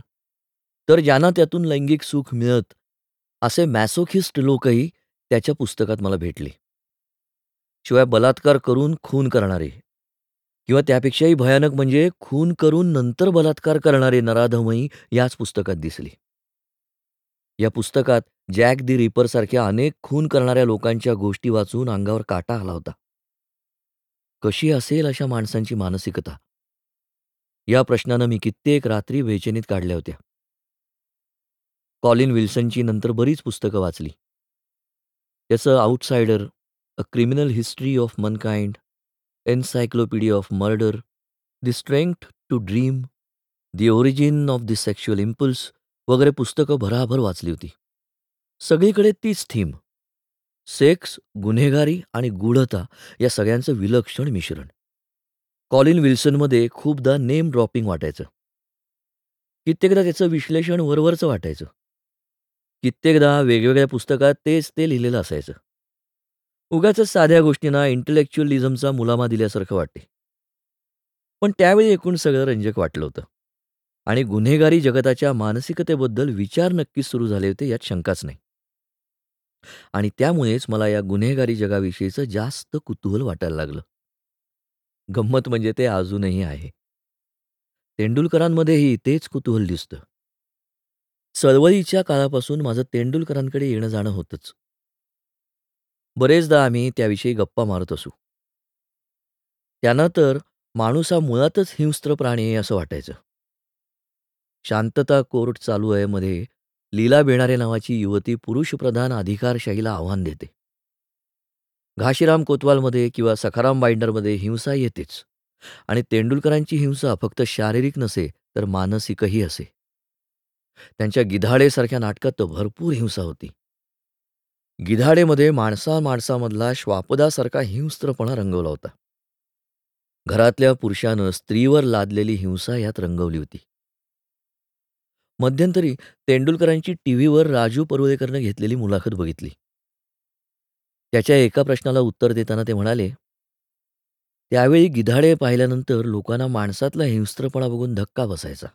तर ज्यांना त्यातून लैंगिक सुख मिळत, असे मॅसोखिस्ट लोकही त्याच्या पुस्तकात मला भेटले. शिवाय बलात्कार करून खून करणारे किंवा त्यापेक्षाही भयानक म्हणजे खून करून नंतर बलात्कार करणारे नराधमही याच पुस्तकात दिसले. या पुस्तकात जॅक दी रिपरसारख्या अनेक खून करणाऱ्या लोकांच्या गोष्टी वाचून अंगावर काटा आला होता. कशी असेल अशा माणसांची मानसिकता? या प्रश्नानं मी कित्येक रात्री वेचनीत काढल्या होत्या. कॉलिन विल्सनची नंतर बरीच पुस्तकं वाचली. त्याचं outsider, a criminal history of mankind, encyclopedia of murder, the strength to dream, the origin of the sexual impulse वगैरे पुस्तकं भराभर वाचली होती. सगळीकडे तीच थीम. सेक्स, गुन्हेगारी आणि गूढता या सगळ्यांचं विलक्षण मिश्रण. कॉलिन विल्सनमध्ये खूपदा नेम ड्रॉपिंग वाटायचं. कित्येकदा त्याचं विश्लेषण वरवरचं वाटायचं. कित्येकदा वेगवेगळ्या पुस्तकात तेच ते लिहिलेलं असायचं. उगाचच साध्या गोष्टींना इंटलेक्च्युअलिझमचा मुलामा दिल्यासारखं वाटते पण त्यावेळी एकूण सगळं रंजक वाटलं होतं. आणि गुन्हेगारी जगताच्या मानसिकतेबद्दल विचार नक्कीच सुरू झाले होते यात शंकाच नाही. आणि त्यामुळेच मला या गुन्हेगारी जगाविषयीचं जास्त कुतूहल वाटायला लागलं. गंमत म्हणजे ते अजूनही आहे. तेंडुलकरांमध्येही तेच कुतूहल दिसतं. चळवळीच्या काळापासून माझं तेंडुलकरांकडे येणं-जाणं होतंच. बरेचदा आम्ही त्याविषयी गप्पा मारत असू. त्यांना तर माणूस हा मुळातच हिंस्त्र प्राणी आहे असं वाटायचं. शांतता कोर्ट चालू आहे मध्ये लीला बेणारे नावाची युवती पुरुषप्रधान अधिकारशाहीला आव्हान देते. घाशीराम कोतवालमध्ये किंवा सखाराम बाइंडरमध्ये हिंसा येतेच आणि तेंडुलकरांची हिंसा फक्त शारीरिक नसे तर मानसिकही असे. त्यांच्या गिधाडेसारख्या नाटकात भरपूर हिंसा होती. गिधाडेमध्ये माणसा-माणसामधला श्वापदासारखा हिंस्त्रपणा रंगवला होता. घरातल्या पुरुषानं स्त्रीवर लादलेली हिंसा यात रंगवली होती. मध्यंतरी तेंडुलकरांची टीव्हीवर राजू परुळेकरनं घेतलेली मुलाखत बघितली. त्याच्या एका प्रश्नाला उत्तर देताना ते म्हणाले, त्यावेळी गिधाडे पाहिल्यानंतर लोकांना माणसातला हिंस्त्रपणा बघून धक्का बसायचा.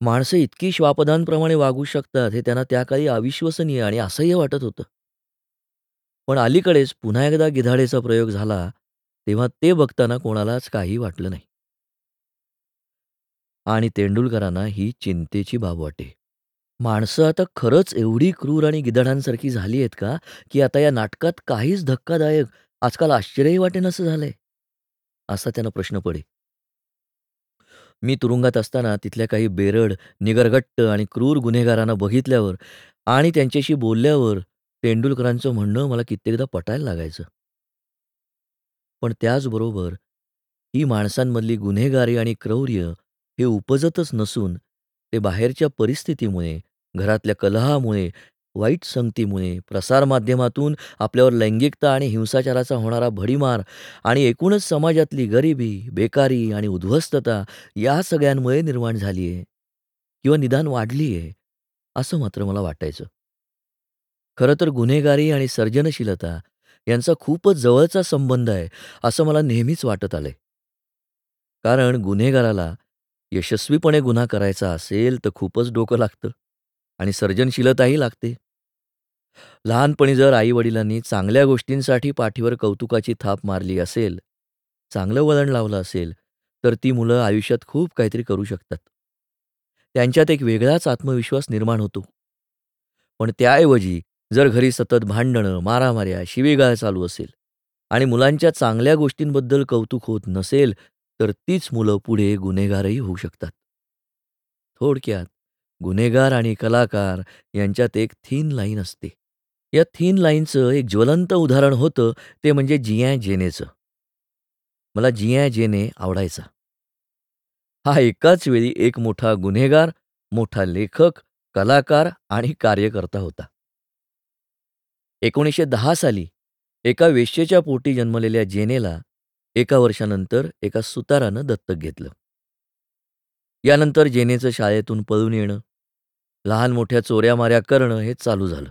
माणसं इतकी श्वापदांप्रमाणे वागू शकतात हे त्यांना त्या काळी अविश्वसनीय आणि असह्य वाटत होतं. पण अलीकडेच पुन्हा एकदा गिधाडेचा प्रयोग झाला तेव्हा ते बघताना कोणालाच काही वाटलं नाही. आणि तेंडुलकरांना ही चिंतेची बाब वाटे. माणसं आता खरंच एवढी क्रूर आणि गिधाडांसारखी झाली आहेत का, की आता या नाटकात काहीच धक्कादायक, आजकाल आश्चर्यही वाटेनासं झालंय? असा त्यांना प्रश्न पडे. मी तुरुंगात असताना तिथल्या काही बेरड, निगरगट्ट आणि क्रूर गुन्हेगारांना बघितल्यावर आणि त्यांच्याशी बोलल्यावर तेंडुलकरांचं म्हणणं मला कित्येकदा पटायला लागायचं. पण त्याचबरोबर ही माणसांमधली गुन्हेगारी आणि क्रौर्य हे उपजतच नसून ते बाहेरच्या परिस्थितीमुळे, घरातल्या कलहामुळे, वाईट संगतीमुळे, प्रसारमाध्यमातून आपल्यावर लैंगिकता आणि हिंसाचाराचा होणारा भडीमार आणि एकूणच समाजातली गरिबी, बेकारी आणि उद्ध्वस्तता या सगळ्यांमुळे निर्माण झाली आहे किंवा निदान वाढली आहे, असं मात्र मला वाटायचं. खरं तर गुन्हेगारी आणि सर्जनशीलता यांचा खूपच जवळचा संबंध आहे, असं मला नेहमीच वाटत आलंय. कारण गुन्हेगाराला यशस्वीपणे गुन्हा करायचा असेल तर खूपच डोकं लागतं आणि सर्जनशीलताही लागते. लहानपणी जर आई-वडिलांनी चांगल्या गोष्टींसाठी पाठीवर कौतुकाची थाप मारली असेल, चांगलं वळण लावलं असेल, तर ती मुलं आयुष्यात खूप काहीतरी करू शकतात. त्यांच्यात एक वेगळाच आत्मविश्वास निर्माण होतो. पण त्याऐवजी जर घरी सतत भांडणं, मारामाऱ्या, शिवीगाळ चालू असेल आणि मुलांच्या चांगल्या गोष्टींबद्दल कौतुक होत नसेल, तर तीच मुलं पुढे गुन्हेगारही होऊ शकतात. थोडक्यात गुन्हेगार आणि कलाकार यांच्यात एक थिन लाईन असते. या थीन लाईनचं एक ज्वलंत उदाहरण होतं ते म्हणजे जिया जेनेचं. मला जिया जेने आवडायचा. हा एकाच वेळी एक मोठा गुन्हेगार, मोठा लेखक, कलाकार आणि कार्यकर्ता होता. 1910 साली एका वेश्येच्या पोटी जन्मलेल्या जेनेला एका वर्षानंतर एका सुतारानं दत्तक घेतलं. यानंतर जेनेचं शाळेतून पळून येणं, लहान मोठ्या चोऱ्या-माऱ्या करणं हे चालू झालं.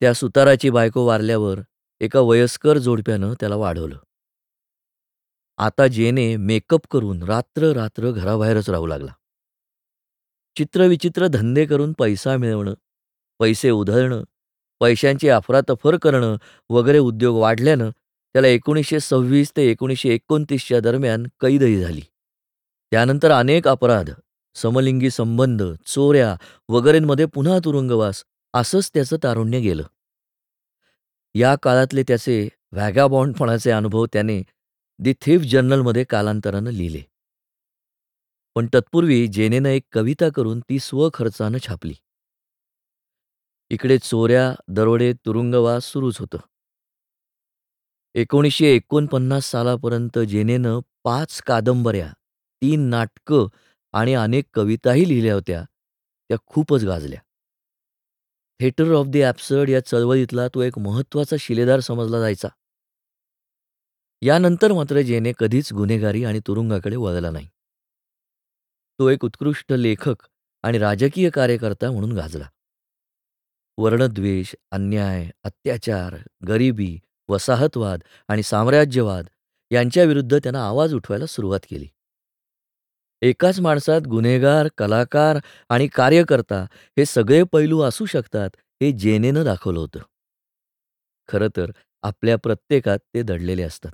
त्या सुताराची बायको वारल्यावर एका वयस्कर जोडप्यानं त्याला वाढवलं. आता जेने मेकअप करून रात्र-रात्र घराबाहेरच राहू लागला. चित्रविचित्र धंदे करून पैसा मिळवणं, पैसे उधळणं, पैशांची अफरातफर करणं वगैरे उद्योग वाढल्यानं त्याला एकोणीसशे सव्वीस ते एकोणीसशे एकोणतीसच्या दरम्यान कैदही झाली. त्यानंतर अनेक अपराध, समलिंगी संबंध, चोऱ्या वगैरेंमध्ये पुन्हा तुरुंगवास असंच त्याचं तारुण्य गेलं. या काळातले त्याचे व्हॅगाबॉन्डपणाचे अनुभव त्याने दि थिफ जर्नलमध्ये कालांतरानं लिहिले. पण तत्पूर्वी जेनेनं एक कविता करून ती स्वखर्चानं छापली. इकडे चोऱ्या, दरोडे, तुरुंगवास सुरूच होतं. एकोणीसशे एकोणपन्नास सालापर्यंत जेनेनं पाच कादंबऱ्या, तीन नाटकं आणि अनेक कविताही लिहिल्या होत्या. त्या खूपच गाजल्या. हेटर ऑफ द ॲब्सर्ड या चळवळीतला तो एक महत्त्वाचा शिलेदार समजला जायचा. यानंतर मात्र जेने कधीच गुन्हेगारी आणि तुरुंगाकडे वळला नाही. तो एक उत्कृष्ट लेखक आणि राजकीय कार्यकर्ता म्हणून गाजला. वर्णद्वेष, अन्याय, अत्याचार, गरिबी, वसाहतवाद आणि साम्राज्यवाद यांच्याविरुद्ध त्यानं आवाज उठवायला सुरुवात केली. एकाच माणसात गुन्हेगार, कलाकार आणि कार्यकर्ता हे सगळे पैलू असू शकतात हे जेनेनं दाखवलं होतं. खरं तर आपल्या प्रत्येकात ते दडलेले असतात.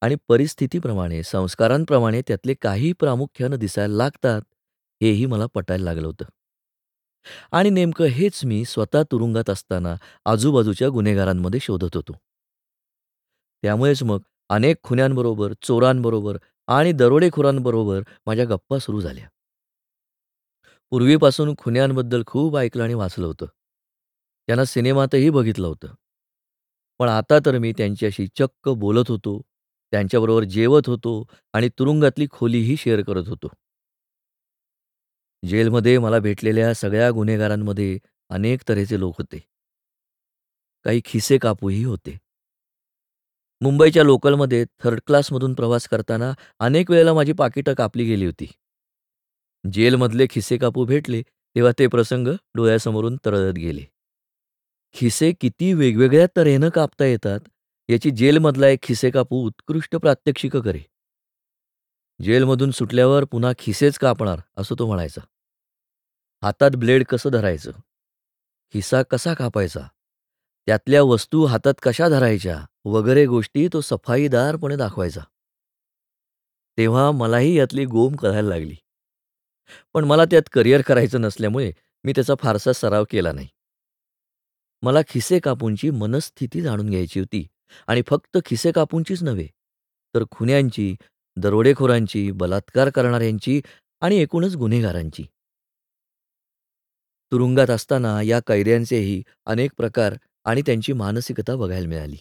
आणि परिस्थितीप्रमाणे, संस्कारांप्रमाणे त्यातले काही प्रामुख्यानं दिसायला लागतात, हेही मला पटायला लागलं होतं. आणि नेमकं हेच मी स्वतः तुरुंगात असताना आजूबाजूच्या गुन्हेगारांमध्ये शोधत होतो. त्यामुळेच मग अनेक खुन्यांबरोबर, चोरांबरोबर आणि दरोडेखोरांबरोबर माझ्या गप्पा सुरू झाल्या. पूर्वीपासून खुन्यांबद्दल खूप ऐकलं आणि वाचलं होतं. त्यांना सिनेमातही बघितलं होतं. पण आता तर मी त्यांच्याशी चक्क बोलत होतो, त्यांच्याबरोबर जेवत होतो आणि तुरुंगातली खोलीही शेअर करत होतो. जेलमध्ये मला भेटलेल्या सगळ्या गुन्हेगारांमध्ये अनेक तऱ्हेचे लोक होते. काही खिसे कापूही होते. मुंबईच्या लोकलमध्ये थर्ड क्लासमधून प्रवास करताना अनेक वेळेला माझी पाकिटं कापली गेली होती. जेलमधले खिसे कापू भेटले तेव्हा ते प्रसंग डोळ्यासमोरून तरळत गेले. खिसे किती वेगवेगळ्या तऱ्हेनं कापता येतात याची जेलमधला एक खिसेकापू उत्कृष्ट प्रात्यक्षिकं करे. जेलमधून सुटल्यावर पुन्हा खिसेच कापणार असं तो म्हणायचा. हातात ब्लेड कसं धरायचं, खिसा कसा कापायचा, त्यातल्या वस्तू हातात कशा धरायच्या वगैरे गोष्टी तो सफाईदारपणे दाखवायचा. तेव्हा मलाही यातली गोम कळायला लागली. पण मला त्यात करिअर करायचं नसल्यामुळे मी त्याचा फारसा सराव केला नाही. मला खिसे कापूंची मनस्थिती जाणून घ्यायची होती आणि फक्त खिसे कापूंचीच नव्हे, तर खुन्यांची, दरोडेखोरांची, बलात्कार करणाऱ्यांची आणि एकूणच गुन्हेगारांची. तुरुंगात असताना या कैद्यांचेही अनेक प्रकार आणि त्यांची मानसिकता बघायला मिळाली.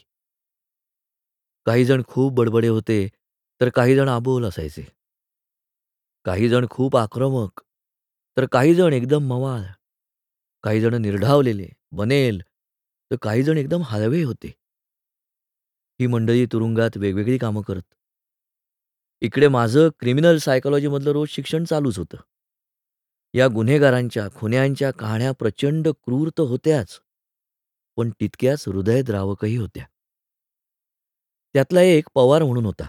काही जण खूप बडबडे होते, तर काही जण असायचे. काही जण खूप आक्रमक, तर काही जण एकदम मवाळ. काही जण निर्ढावलेले, बनेल, तर काही जण एकदम हळवे होते. ही मंडळी तुरुंगात वेगवेगळी कामं करत. इकडे माझं क्रिमिनल सायकॉलॉजीमधलं रोज शिक्षण चालूच होतं. या गुन्हेगारांच्या, खुन्यांच्या कहाण्या प्रचंड क्रूर तर होत्याच, पण तितक्याच हृदयद्रावकही होत्या. त्यातला एक पवार म्हणून होता.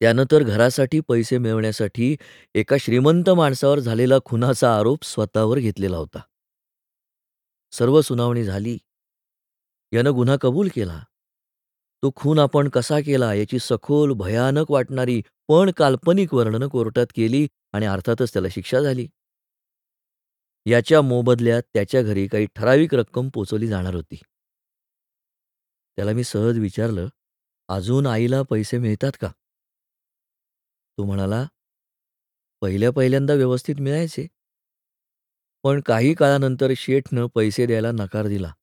त्यानं तर घरासाठी पैसे मिळवण्यासाठी एका श्रीमंत माणसावर झालेला खुनाचा आरोप स्वतःवर घेतलेला होता. सर्व सुनावणी झाली. यानं गुन्हा कबूल केला. तो खून आपण कसा केला याची सखोल, भयानक वाटणारी पण काल्पनिक वर्णनं कोर्टात केली आणि अर्थातच त्याला शिक्षा झाली. याच्या मोबदल्यात त्याच्या घरी काही ठराविक रक्कम पोचवली जाणार होती. त्याला मी सहज विचारलं, "अजून आईला पैसे मिळतात का?" तो म्हणाला, "पहिल्या पहिल्यांदा व्यवस्थित मिळायचे. पण काही काळानंतर शेठनं पैसे द्यायला नकार दिला.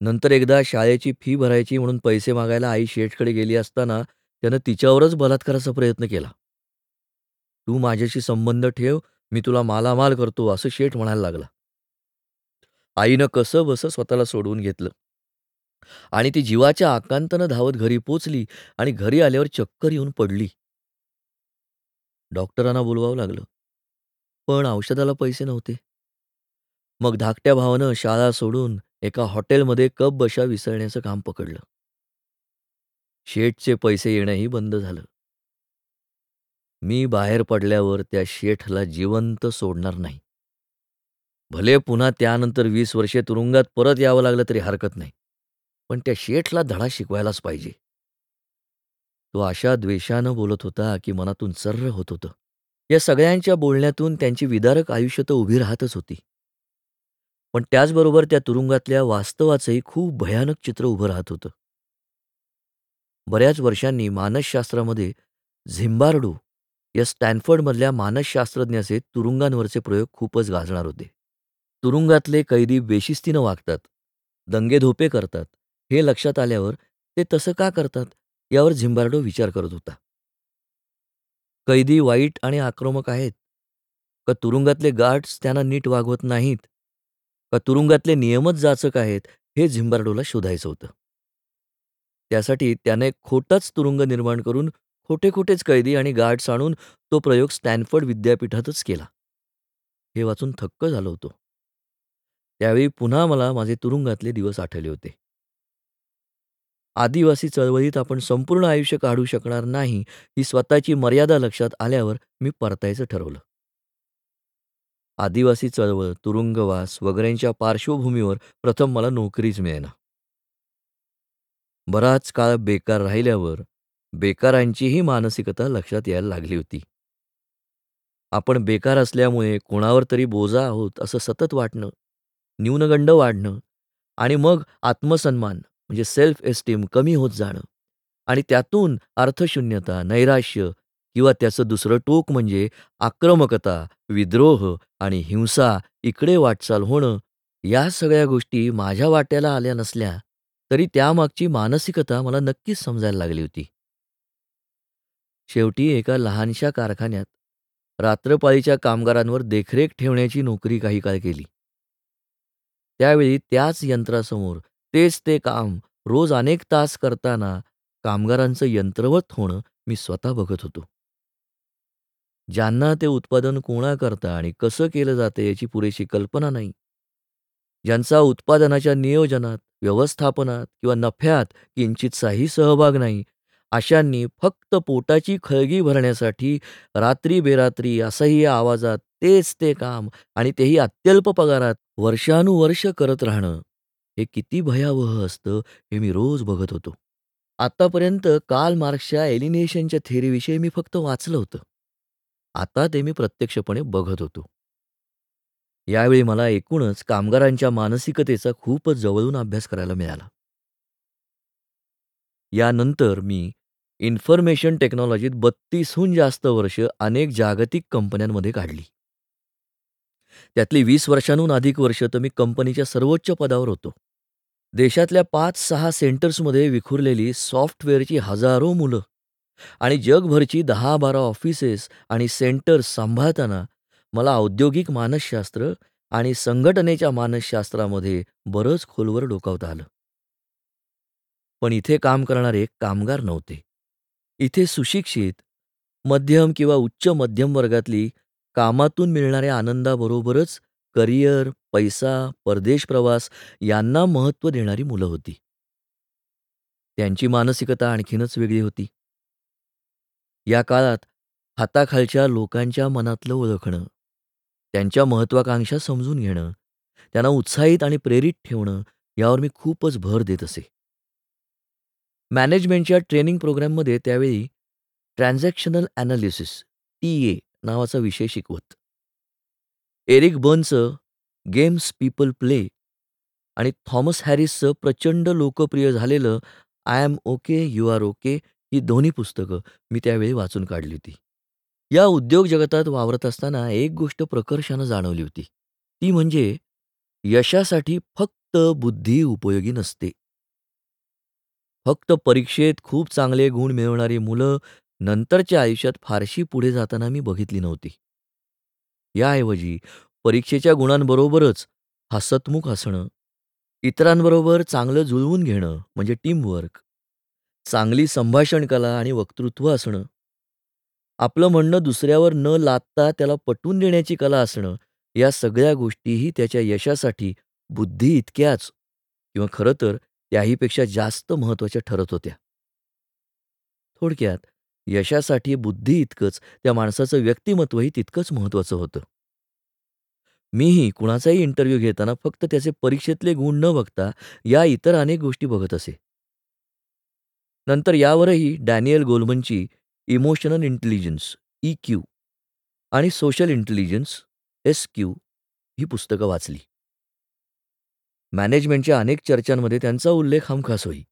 नंतर एकदा शाळेची फी भरायची म्हणून पैसे मागायला आई शेठकडे गेली असताना त्यानं तिच्यावरच बलात्काराचा प्रयत्न केला. तू माझ्याशी संबंध ठेव, मी तुला मालामाल करतो असं शेठ म्हणायला लागला. आईनं कसं बसं स्वतःला सोडवून घेतलं. आणि ती जीवाच्या आकांतानं धावत घरी पोचली आणि घरी आल्यावर चक्कर येऊन पडली. डॉक्टरांना बोलवावं लागलं. पण औषधाला पैसे नव्हते. मग धाकट्या भावानं शाळा सोडून एका हॉटेलमध्ये कप बशा विसळण्याचं काम पकडलं. शेठचे पैसे येणंही बंद झालं. मी बाहेर पडल्यावर त्या शेठला जिवंत सोडणार नाही. भले पुन्हा त्यानंतर वीस वर्षे तुरुंगात परत यावं लागलं तरी हरकत नाही. पण त्या शेठला धडा शिकवायलाच पाहिजे. तो अशा द्वेषानं बोलत होता की मनातून सर्र होत होतं. या सगळ्यांच्या बोलण्यातून त्यांची विदारक आयुष्य तर उभी राहतच होती. पण त्याचबरोबर त्या तुरुंगातल्या वास्तवाचंही खूप भयानक चित्र उभं राहत होतं. बऱ्याच वर्षांनी मानसशास्त्रामध्ये झिंबार्डू या स्टॅनफर्डमधल्या मानसशास्त्रज्ञाचे तुरुंगांवरचे प्रयोग खूपच गाजणार होते. तुरुंगातले कैदी बेशिस्तीनं वागतात, दंगेधोपे करतात हे लक्षात आल्यावर ते तसं का करतात यावर झिंबार्डो विचार करत होता. कैदी वाईट आणि आक्रमक आहेत? का तुरुंगातले गार्ड्स त्यांना नीट वागवत नाहीत? का तुरुंगातले नियमच जाचक आहेत? हे झिंबार्डोला शोधायचं होतं. त्यासाठी त्याने खोटाच तुरुंग निर्माण करून खोटे खोटेच कैदी आणि गार्ड्स आणून तो प्रयोग स्टॅनफर्ड विद्यापीठातच केला. हे वाचून थक्क झालो होतो. त्यावेळी पुन्हा मला माझे तुरुंगातले दिवस आठवले होते. आदिवासी चळवळीत आपण संपूर्ण आयुष्य काढू शकणार नाही ही स्वतःची मर्यादा लक्षात आल्यावर मी परतायचं ठरवलं. आदिवासी चळवळ, तुरुंगवास वगैरेंच्या पार्श्वभूमीवर प्रथम मला नोकरीच मिळेना. बराच काळ बेकार राहिल्यावर बेकारांचीही मानसिकता लक्षात यायला लागली होती. आपण बेकार असल्यामुळे कोणावर तरी बोजा आहोत असं सतत वाटणं, न्यूनगंड वाढणं आणि मग आत्मसन्मान म्हणजे सेल्फ एस्टीम कमी होत जाणं आणि त्यातून अर्थशून्यता, नैराश्य किंवा त्याचं दुसरं टोक म्हणजे आक्रमकता, विद्रोह आणि हिंसा इकडे वाटचाल होणं या सगळ्या गोष्टी माझ्या वाट्याला आल्या नसल्या तरी त्यामागची मानसिकता मला नक्कीच समजायला लागली होती. शेवटी एका लहानशा कारखान्यात रात्रपाळीच्या कामगारांवर देखरेख ठेवण्याची नोकरी काही काळ केली. त्यावेळी त्याच यंत्रासमोर तेच ते काम रोज अनेक तास करताना कामगारांचं यंत्रवत होणं मी स्वतः बघत होतो. ज्यांना ते उत्पादन कोणाकरता आणि कसं केलं जातं याची पुरेशी कल्पना नाही. ज्यांचा उत्पादनाच्या नियोजनात, व्यवस्थापनात किंवा नफ्यात किंचितसाही सहभाग नाही, अशांनी फक्त पोटाची खळगी भरण्यासाठी रात्री-बेरात्री असह्य आवाजात तेच ते काम आणि तेही अत्यल्प पगारात वर्षानुवर्ष करत राहणं, हे किती भयावह असतं हे मी रोज बघत होतो. आतापर्यंत कार्ल मार्क्सच्या एलिनेशनच्या थेरीविषयी मी फक्त वाचलं होतं. आता ते मी प्रत्यक्षपणे बघत होतो. यावेळी मला एकूणच कामगारांच्या मानसिकतेचा खूपच जवळून अभ्यास करायला मिळाला. यानंतर मी इन्फॉर्मेशन टेक्नॉलॉजीत 32हून जास्त वर्ष अनेक जागतिक कंपन्यांमध्ये काढली. त्यातली वीस वर्षांहून अधिक वर्ष तर मी कंपनीच्या सर्वोच्च पदावर होतो. देशातल्या 5-6 सेंटर्समध्ये विखुरलेली सॉफ्टवेअरची हजारो मुलं आणि जगभरची दहा बारा ऑफिसेस आणि सेंटर्स सांभाळताना मला औद्योगिक मानसशास्त्र आणि संघटनेच्या मानसशास्त्रामध्ये बरंच खोलवर डोकावता आलं. पण इथे काम करणारे कामगार नव्हते. इथे सुशिक्षित, मध्यम किंवा उच्च मध्यम वर्गातली कामातून मिळणाऱ्या आनंदाबरोबरच करिअर, पैसा, परदेश प्रवास यांना महत्त्व देणारी मुलं होती. त्यांची मानसिकता आणखीनच वेगळी होती. या काळात हाताखालच्या लोकांच्या मनातलं ओळखणं, त्यांच्या महत्त्वाकांक्षा समजून घेणं, त्यांना उत्साहित आणि प्रेरित ठेवणं यावर मी खूपच भर देत असे. मॅनेजमेंटच्या ट्रेनिंग प्रोग्राममध्ये त्यावेळी ट्रान्झॅक्शनल ॲनालिसिस ए नावाचा विषय शिकवत. एरिक बर्नचं गेम्स पीपल प्ले आणि थॉमस हॅरिसचं प्रचंड लोकप्रिय झालेलं I am okay, you are okay ही दोन्ही पुस्तकं मी त्यावेळी वाचून काढली होती. या उद्योग जगतात वावरत असताना एक गोष्ट प्रकर्षानं जाणवली होती. ती म्हणजे यशासाठी फक्त बुद्धी उपयोगी नसते. फक्त परीक्षेत खूप चांगले गुण मिळवणारी मुलं नंतरच्या आयुष्यात फारशी पुढे जाताना मी बघितली नव्हती. याऐवजी परीक्षेच्या गुणांबरोबरच हसतमुख असणं, इतरांबरोबर चांगलं जुळवून घेणं म्हणजे टीमवर्क, चांगली संभाषण कला आणि वक्तृत्व असणं, आपलं म्हणणं दुसऱ्यावर न लादता त्याला पटवून देण्याची कला असणं, या सगळ्या गोष्टीही त्याच्या यशासाठी बुद्धी इतक्याच किंवा खरं तर याहीपेक्षा जास्त महत्त्वाच्या ठरत होत्या. थोडक्यात यशासाठी बुद्धी इतकंच त्या माणसाचं व्यक्तिमत्वही तितकंच महत्त्वाचं होतं. मीही कुणाचाही इंटरव्ह्यू घेताना फक्त त्याचे परीक्षेतले गुण न बघता या इतर अनेक गोष्टी बघत असे. नंतर यावरही डॅनियल गोलमनची इमोशनल इंटेलिजन्स ई क्यू आणि सोशल इंटेलिजन्स एस क्यू ही पुस्तकं वाचली. मॅनेजमेंटच्या अनेक चर्चांमध्ये त्यांचा उल्लेख हमखास होई.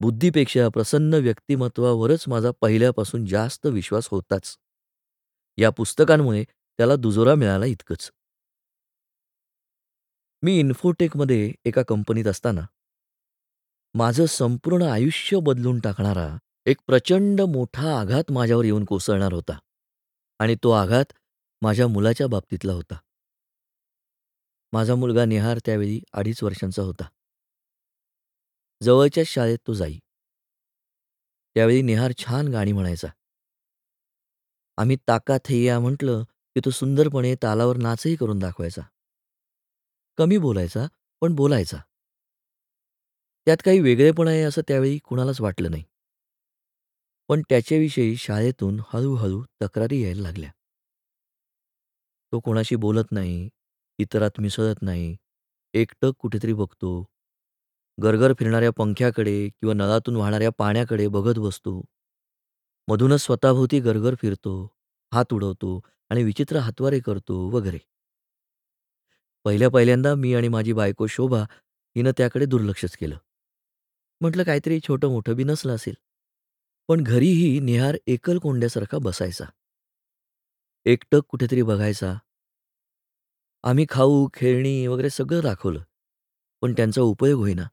बुद्धीपेक्षा प्रसन्न व्यक्तिमत्वावरच माझा पहिल्यापासून जास्त विश्वास होताच. या पुस्तकांमुळे त्याला दुजोरा मिळाला इतकंच. मी इन्फोटेकमध्ये एका कंपनीत असताना माझं संपूर्ण आयुष्य बदलून टाकणारा एक प्रचंड मोठा आघात माझ्यावर येऊन कोसळणार होता आणि तो आघात माझ्या मुलाच्या बाबतीतला होता. माझा मुलगा निहार त्यावेळी अडीच वर्षांचा होता. जवळच्याच शाळेत तो जाई. त्यावेळी निहार छान गाणी म्हणायचा. आम्ही ताका थैया म्हटलं की तो सुंदरपणे तालावर नाचही करून दाखवायचा. कमी बोलायचा, पण बोलायचा. त्यात काही वेगळेपण आहे असं त्यावेळी कुणालाच वाटलं नाही. पण त्याच्याविषयी शाळेतून हळूहळू तक्रारी यायला लागल्या. तो कोणाशी बोलत नाही, इतरात मिसळत नाही, एकटक कुठेतरी बघतो, गरगर फिरणाऱ्या पंख्याकडे किंवा नळातून वाहणाऱ्या पाण्याकडे बघत बसतो. मधूनच स्वतःभोवती गरगर फिरतो, हात उडवतो आणि विचित्र हातवारे करतो वगैरे. पहिल्या पहिल्यांदा मी आणि माझी बायको शोभा हिनं त्याकडे दुर्लक्षच केलं. म्हटलं काहीतरी छोटं-मोठं बी नसलं असेल. पण घरीही निहार एकलकोंड्यासारखा बसायचा. एकटक कुठेतरी बघायचा. आम्ही खाऊ, खेळणी वगैरे सगळं दाखवलं. पण त्यांचा उपयोग होईना.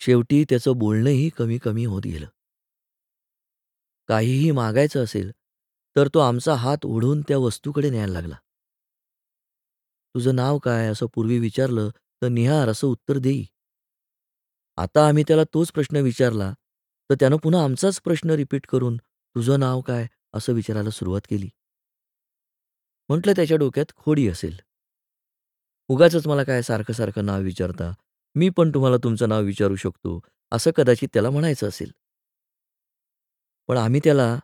शेवटी त्याचं बोलणंही कमी-कमी होत गेलं. काहीही मागायचं असेल, तर तो आमचा हात ओढून त्या वस्तूकडे न्यायला लागला. तुझं नाव काय असं पूर्वी विचारलं तर निहार असं उत्तर देई. आता आम्ही त्याला तोच प्रश्न विचारला तर त्यानं पुन्हा आमचाच प्रश्न रिपीट करून तुझं नाव काय असं विचारायला सुरुवात केली. म्हटलं त्याच्या डोक्यात खोडी असेल. उगाचच मला काय सारखं सारखं नाव विचारता, मी पण तुम्हाला तुमचं नाव विचारू शकतो असं कदाचित त्याला म्हणायचं असेल. पण आम्ही त्याला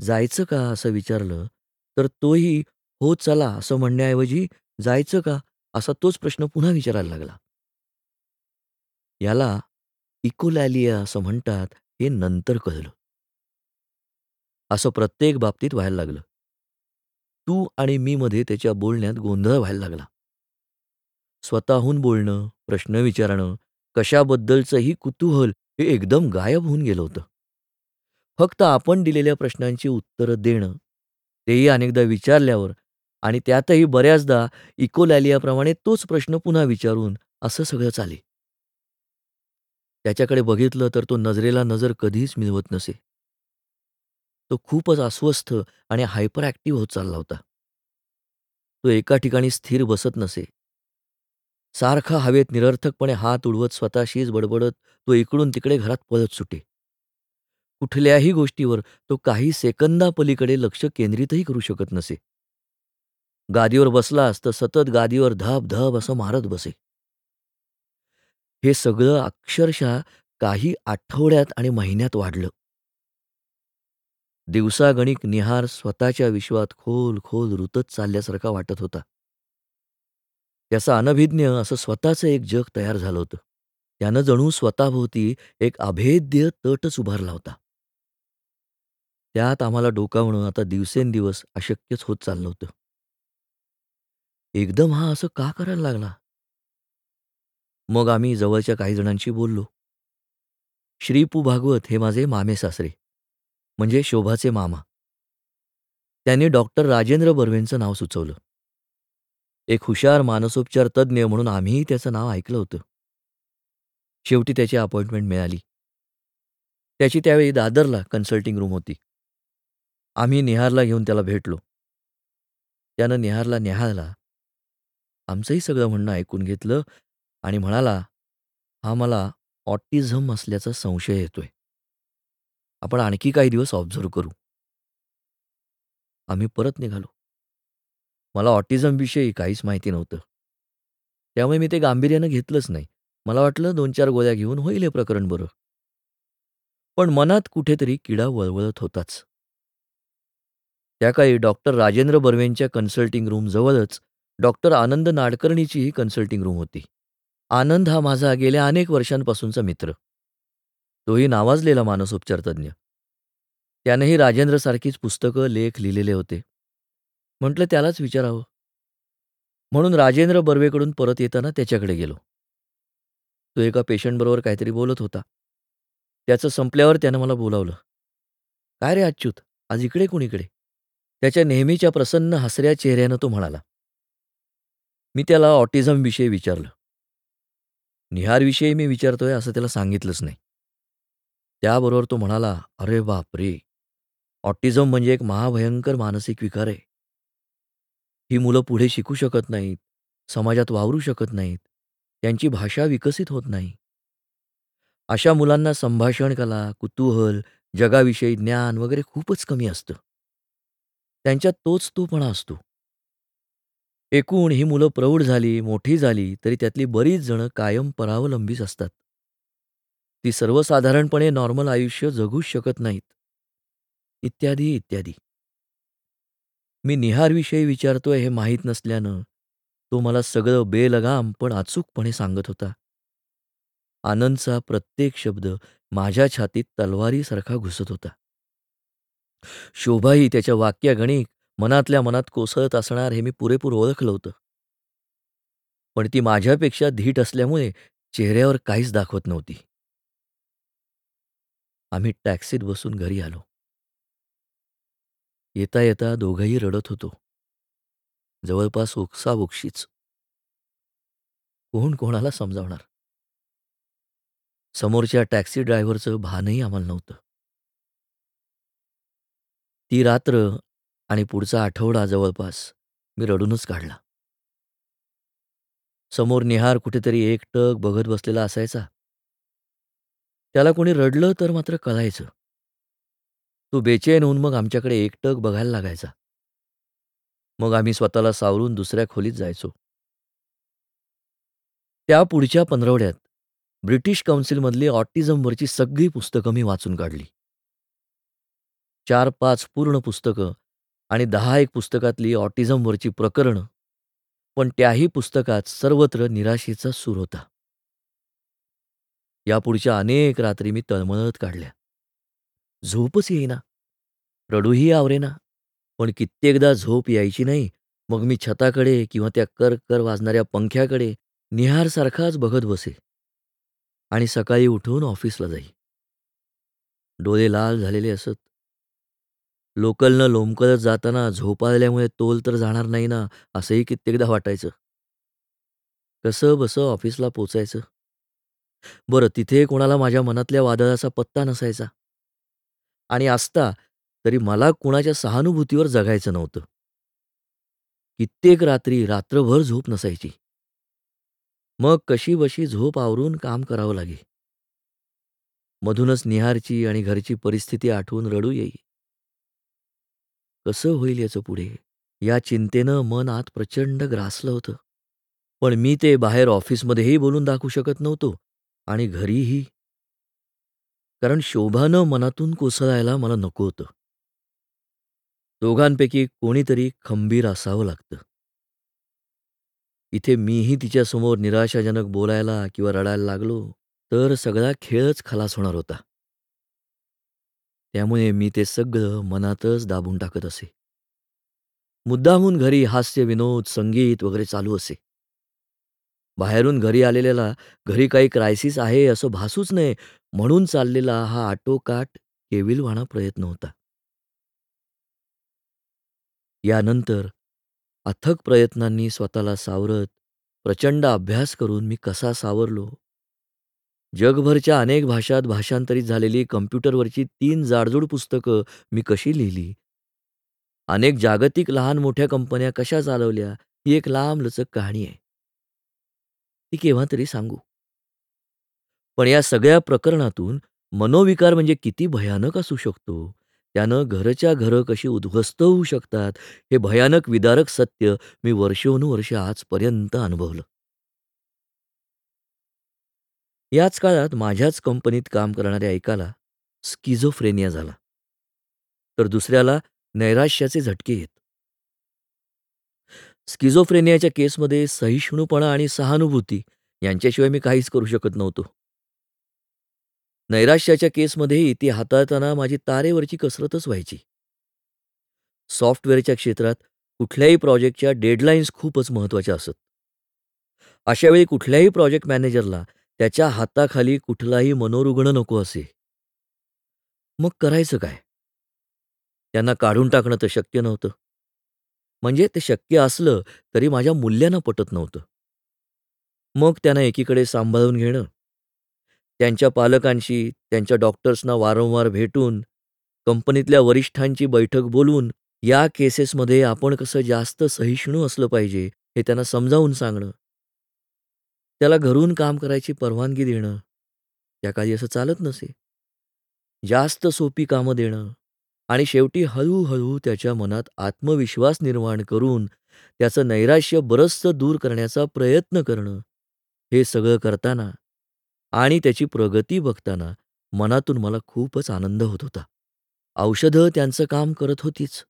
जायचं का असं विचारलं तर तोही हो चला असं म्हणण्याऐवजी जायचं का असा तोच प्रश्न पुन्हा विचारायला लागला. याला इकोलॅलिया असं म्हणतात हे नंतर कळलं. असं प्रत्येक बाबतीत व्हायला लागलं. तू आणि मी मध्ये त्याच्या बोलण्यात गोंधळ व्हायला लागला. स्वतःहून बोलणं, प्रश्न विचारणं, कशाबद्दलचंही कुतूहल हे एकदम गायब होऊन गेलं होतं. फक्त आपण दिलेल्या प्रश्नांची उत्तरं देणं, तेही अनेकदा विचारल्यावर आणि त्यातही बऱ्याचदा इकोलॅलियाप्रमाणे तोच प्रश्न पुन्हा विचारून असं सगळं चाले. त्याच्याकडे बघितलं तर तो नजरेला नजर कधीच मिळवत नसे. तो खूपच अस्वस्थ आणि हायपर ॲक्टिव्ह होत चालला होता. तो एका ठिकाणी स्थिर बसत नसे. सारखा हवेत निरर्थकपणे हात उडवत स्वतःशीच बडबडत तो इकडून तिकडे घरात पळत सुटे. कुठल्याही गोष्टीवर तो काही सेकंदापलीकडे लक्ष केंद्रितही करू शकत नसे. गादीवर बसलास तर सतत गादीवर धाप धब असं मारत बसे. हे सगळं अक्षरशः काही आठवड्यात आणि महिन्यात वाढलं. दिवसागणिक निहार स्वतःच्या विश्वात खोल खोल रुतत चालल्यासारखा वाटत होता. त्याचा अनभिज्ञ असं स्वतःचं एक जग तयार झालं होतं. त्यानं जणू स्वतःभोवती एक अभेद्य तटच उभारला होता. त्यात आम्हाला डोकावणं आता दिवसेंदिवस अशक्यच होत चाललं होतं. एकदम हा असं का करायला लागला? मग आम्ही जवळच्या काही जणांशी बोललो. श्रीपू भागवत हे माझे मामेसासरे, म्हणजे शोभाचे मामा. त्यांनी डॉक्टर राजेंद्र बर्वेंचं नाव सुचवलं. एक हुशार मानसोपचार तज्ज्ञ म्हणून आम्हीही त्याचं नाव ऐकलं होतं. शेवटी त्याची अपॉइंटमेंट मिळाली. त्याची त्यावेळी दादरला कन्सल्टिंग रूम होती. आम्ही निहारला घेऊन त्याला भेटलो. त्यानं निहारला निहाळला आमचंही सगळं म्हणणं ऐकून घेतलं आणि म्हणाला, "हा मला ऑटिझम असल्याचा संशय येतोय. आपण आणखी काही दिवस ऑब्झर्व्ह करू." आम्ही परत निघालो. मला ऑटिझमविषयी काहीच माहिती नव्हतं. त्यामुळे मी ते गांभीर्यानं घेतलंच नाही. मला वाटलं 2-4 गोळ्या घेऊन होईल हे प्रकरण बरं. पण मनात कुठेतरी किडा वळवळत होताच. त्या काळी डॉक्टर राजेंद्र बर्वेंच्या कन्सल्टिंग रूमजवळच डॉक्टर आनंद नाडकर्णीचीही कन्सल्टिंग रूम होती. आनंद हा माझा गेल्या अनेक वर्षांपासूनचा मित्र. तोही नावाजलेला मानसोपचारतज्ञ त्यानंही राजेंद्रसारखीच पुस्तकं, लेख लिहिलेले होते. म्हटलं त्यालाच विचारावं. म्हणून राजेंद्र बर्वेकडून परत येताना त्याच्याकडे गेलो. तो एका पेशंटबरोबर काहीतरी बोलत होता. त्याचं संपल्यावर त्यानं मला बोलावलं. "काय रे अच्युत, आज इकडे कुणीकडे?" त्याच्या नेहमीच्या प्रसन्न हसऱ्या चेहऱ्यानं तो म्हणाला. मी त्याला ऑटिझमविषयी विचारलं. निहारविषयी मी विचारतोय असं त्याला सांगितलंच नाही. त्याबरोबर तो म्हणाला, "अरे बापरे! ऑटिझम म्हणजे एक महाभयंकर मानसिक विकार आहे. ही मुलं पुढे शिकू शकत नाहीत, समाजात वावरू शकत नाहीत, त्यांची भाषा विकसित होत नाही. अशा मुलांना संभाषण कला, कुतूहल, जगाविषयी ज्ञान वगैरे खूपच कमी असतं. त्यांच्यात तोच तोपणा असतो. एकूण ही मुलं प्रौढ झाली, मोठी झाली तरी त्यातली बरीच जणं कायम परावलंबीच असतात. ती सर्वसाधारणपणे नॉर्मल आयुष्य जगूच शकत नाहीत." इत्यादी, इत्यादी. मी निहारविषयी विचारतोय हे माहीत नसल्यानं तो मला सगळं बेलगाम पण अचूकपणे सांगत होता. आनंदचा प्रत्येक शब्द माझ्या छातीत तलवारीसारखा घुसत होता. शोभाही त्याच्या वाक्यागणिक मनातल्या मनात कोसळत असणार हे मी पुरेपूर ओळखलं होतं. पण ती माझ्यापेक्षा धीट असल्यामुळे चेहऱ्यावर काहीच दाखवत नव्हती. आम्ही टॅक्सीत बसून घरी आलो. येता येता दोघंही रडत होतो. जवळपास ओक्साबोक्शीच. कोण कोणाला समजावणार? समोरच्या टॅक्सी ड्रायव्हरचं भानही आम्हाला नव्हतं. ती रात्र आणि पुढचा आठवडा जवळपास मी रडूनच काढला. समोर निहार कुठेतरी एकटक बघत बसलेला असायचा. त्याला कोणी रडलं तर मात्र कळायचं. तो बेचैन होऊन मग आमच्याकडे एकटक बघायला लागायचा. मग आम्ही स्वतःला सावरून दुसऱ्या खोलीत जायचो. त्या पुढच्या पंधरवड्यात ब्रिटिश काउन्सिलमधली ऑटिझमवरची सगळी पुस्तकं मी वाचून काढली. 4-5 पूर्ण पुस्तकं आणि दहा एक पुस्तकातली ऑटिझमवरची प्रकरणं. पण त्याही पुस्तकात सर्वत्र निराशेचा सूर होता. यापुढच्या अनेक रात्री मी तळमळत काढल्या. झोपच येईना. रडूही आवरेना. पण कित्येकदा झोप यायची नाही. मग मी छताकडे किंवा त्या कर-कर वाजणाऱ्या पंख्याकडे निहारसारखाच बघत बसे. आणि सकाळी उठून ऑफिसला जाई. डोळे लाल झालेले असत. लोकलनं लोंबकळत जाताना झोप आल्यामुळे तोल तर जाणार नाही ना, असंही कित्येकदा वाटायचं. कसं बसं ऑफिसला पोचायचं. बरं तिथे कोणाला माझ्या मनातल्या वादळाचा पत्ता नसायचा. आणि असता तरी मला कुणाच्या सहानुभूतीवर जगायचं नव्हतं. कित्येक रात्री रात्रभर झोप नसायची. मग कशीबशी झोप आवरून काम करावं लागे. मधूनच निहारची आणि घरची परिस्थिती आठवून रडू येई. कसं होईल याचं पुढे? या चिंतेनं मन आत प्रचंड ग्रासलं होतं. पण मी ते बाहेर ऑफिसमध्येही बोलून दाखवू शकत नव्हतो आणि घरीही. कारण शोभानं मनातून कोसळायला मला नको होतं. दोघांपैकी कोणीतरी खंबीर असावं लागतं. इथे मीही तिच्यासमोर निराशाजनक बोलायला किंवा रडायला लागलो, तर सगळा खेळच खलास होणार होता. त्यामुळे मी ते सगळं मनातच दाबून टाकत असे. मुद्दाहून घरी हास्य, विनोद, संगीत वगैरे चालू असे. बाहेरून घरी आलेल्याला घरी काही क्रायसिस आहे असं भासूच नये म्हणून चाललेला हा आटोकाट केविलवाणा प्रयत्न होता. यानंतर अथक प्रयत्नांनी स्वतःला सावरत, प्रचंड अभ्यास करून मी कसा सावरलो. जगभरच्या अनेक भाषांत भाषांतरित झालेली कॉम्प्युटरवरची तीन जाडजूड पुस्तकं मी कशी लिहिली. अनेक जागतिक लहान-मोठ्या कंपन्या कशा चालवल्या, ही एक लांबलचक कहाणी आहे. ती केव्हा तरी सांगू. पण या सगळ्या प्रकरणातून मनोविकार म्हणजे किती भयानक असू शकतो, त्यानं घरच्या घरं कशी उद्ध्वस्त होऊ शकतात, हे भयानक विदारक सत्य मी वर्षोनुवर्ष आजपर्यंत अनुभवलं. याच काळात माझ्याच कंपनीत काम करणाऱ्या एकाला स्किझोफ्रेनिया झाला. तर दुसऱ्याला नैराश्याचे झटके येत. स्किझोफ्रेनियाच्या केसमध्ये सहिष्णुपणा आणि सहानुभूती यांच्याशिवाय मी काहीच करू शकत नव्हतो. नैराश्याच्या केसमध्येही ती हाताळताना माझी तारेवरची कसरतच व्हायची. सॉफ्टवेअरच्या क्षेत्रात कुठल्याही प्रोजेक्टच्या डेडलाईन्स खूपच महत्त्वाच्या असत. अशावेळी कुठल्याही प्रोजेक्ट मॅनेजरला त्याच्या हाताखाली कुठलाही मनोरुग्ण नको असे. मग करायचं काय? त्यांना काढून टाकणं तर शक्य नव्हतं. म्हणजे ते शक्य असलं तरी माझ्या मूल्यांना पटत नव्हतं. मग त्यांना एकीकडे सांभाळून घेणं, त्यांच्या पालकांशी, त्यांच्या डॉक्टर्सना वारंवार भेटून, कंपनीतल्या वरिष्ठांची बैठक बोलवून या केसेसमध्ये आपण कसं जास्त सहिष्णू असलं पाहिजे हे त्यांना समजावून सांगणं. त्याला घरून काम करायची परवानगी देणं. त्या काळी असं चालत नसे. जास्त सोपी कामं देणं आणि शेवटी हळूहळू त्याच्या मनात आत्मविश्वास निर्माण करून त्याचं नैराश्य बरचसं दूर करण्याचा प्रयत्न करणं. हे सगळं करताना आणि त्याची प्रगती बघताना मनातून मला खूपच आनंद होत होता. औषधं त्यांचं काम करत होतीच.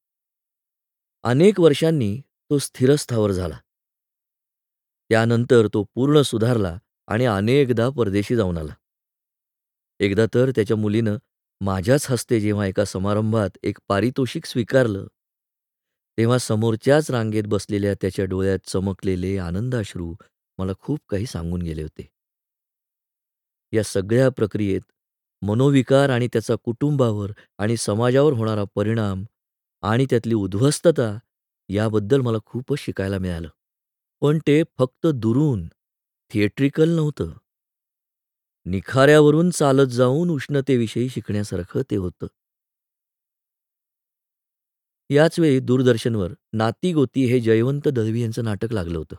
अनेक वर्षांनी तो स्थिरस्थावर झाला. त्यानंतर तो पूर्ण सुधारला आणि अनेकदा परदेशी जाऊन आला. एकदा तर त्याच्या मुलीनं माझ्याच हस्ते जेव्हा एका समारंभात एक पारितोषिक स्वीकारलं, तेव्हा समोरच्याच रांगेत बसलेल्या त्याच्या डोळ्यात चमकलेले आनंदाश्रू मला खूप काही सांगून गेले होते. या सगळ्या प्रक्रियेत मनोविकार आणि त्याचा कुटुंबावर आणि समाजावर होणारा परिणाम आणि त्यातली उद्ध्वस्तता याबद्दल मला खूपच शिकायला मिळालं. पण ते फक्त दुरून, थिएट्रिकल नव्हतं. निखाऱ्यावरून चालत जाऊन उष्णतेविषयी शिकण्यासारखं ते होतं. याचवेळी दूरदर्शनवर नाती-गोती हे जयवंत दळवी यांचं नाटक लागलं होतं.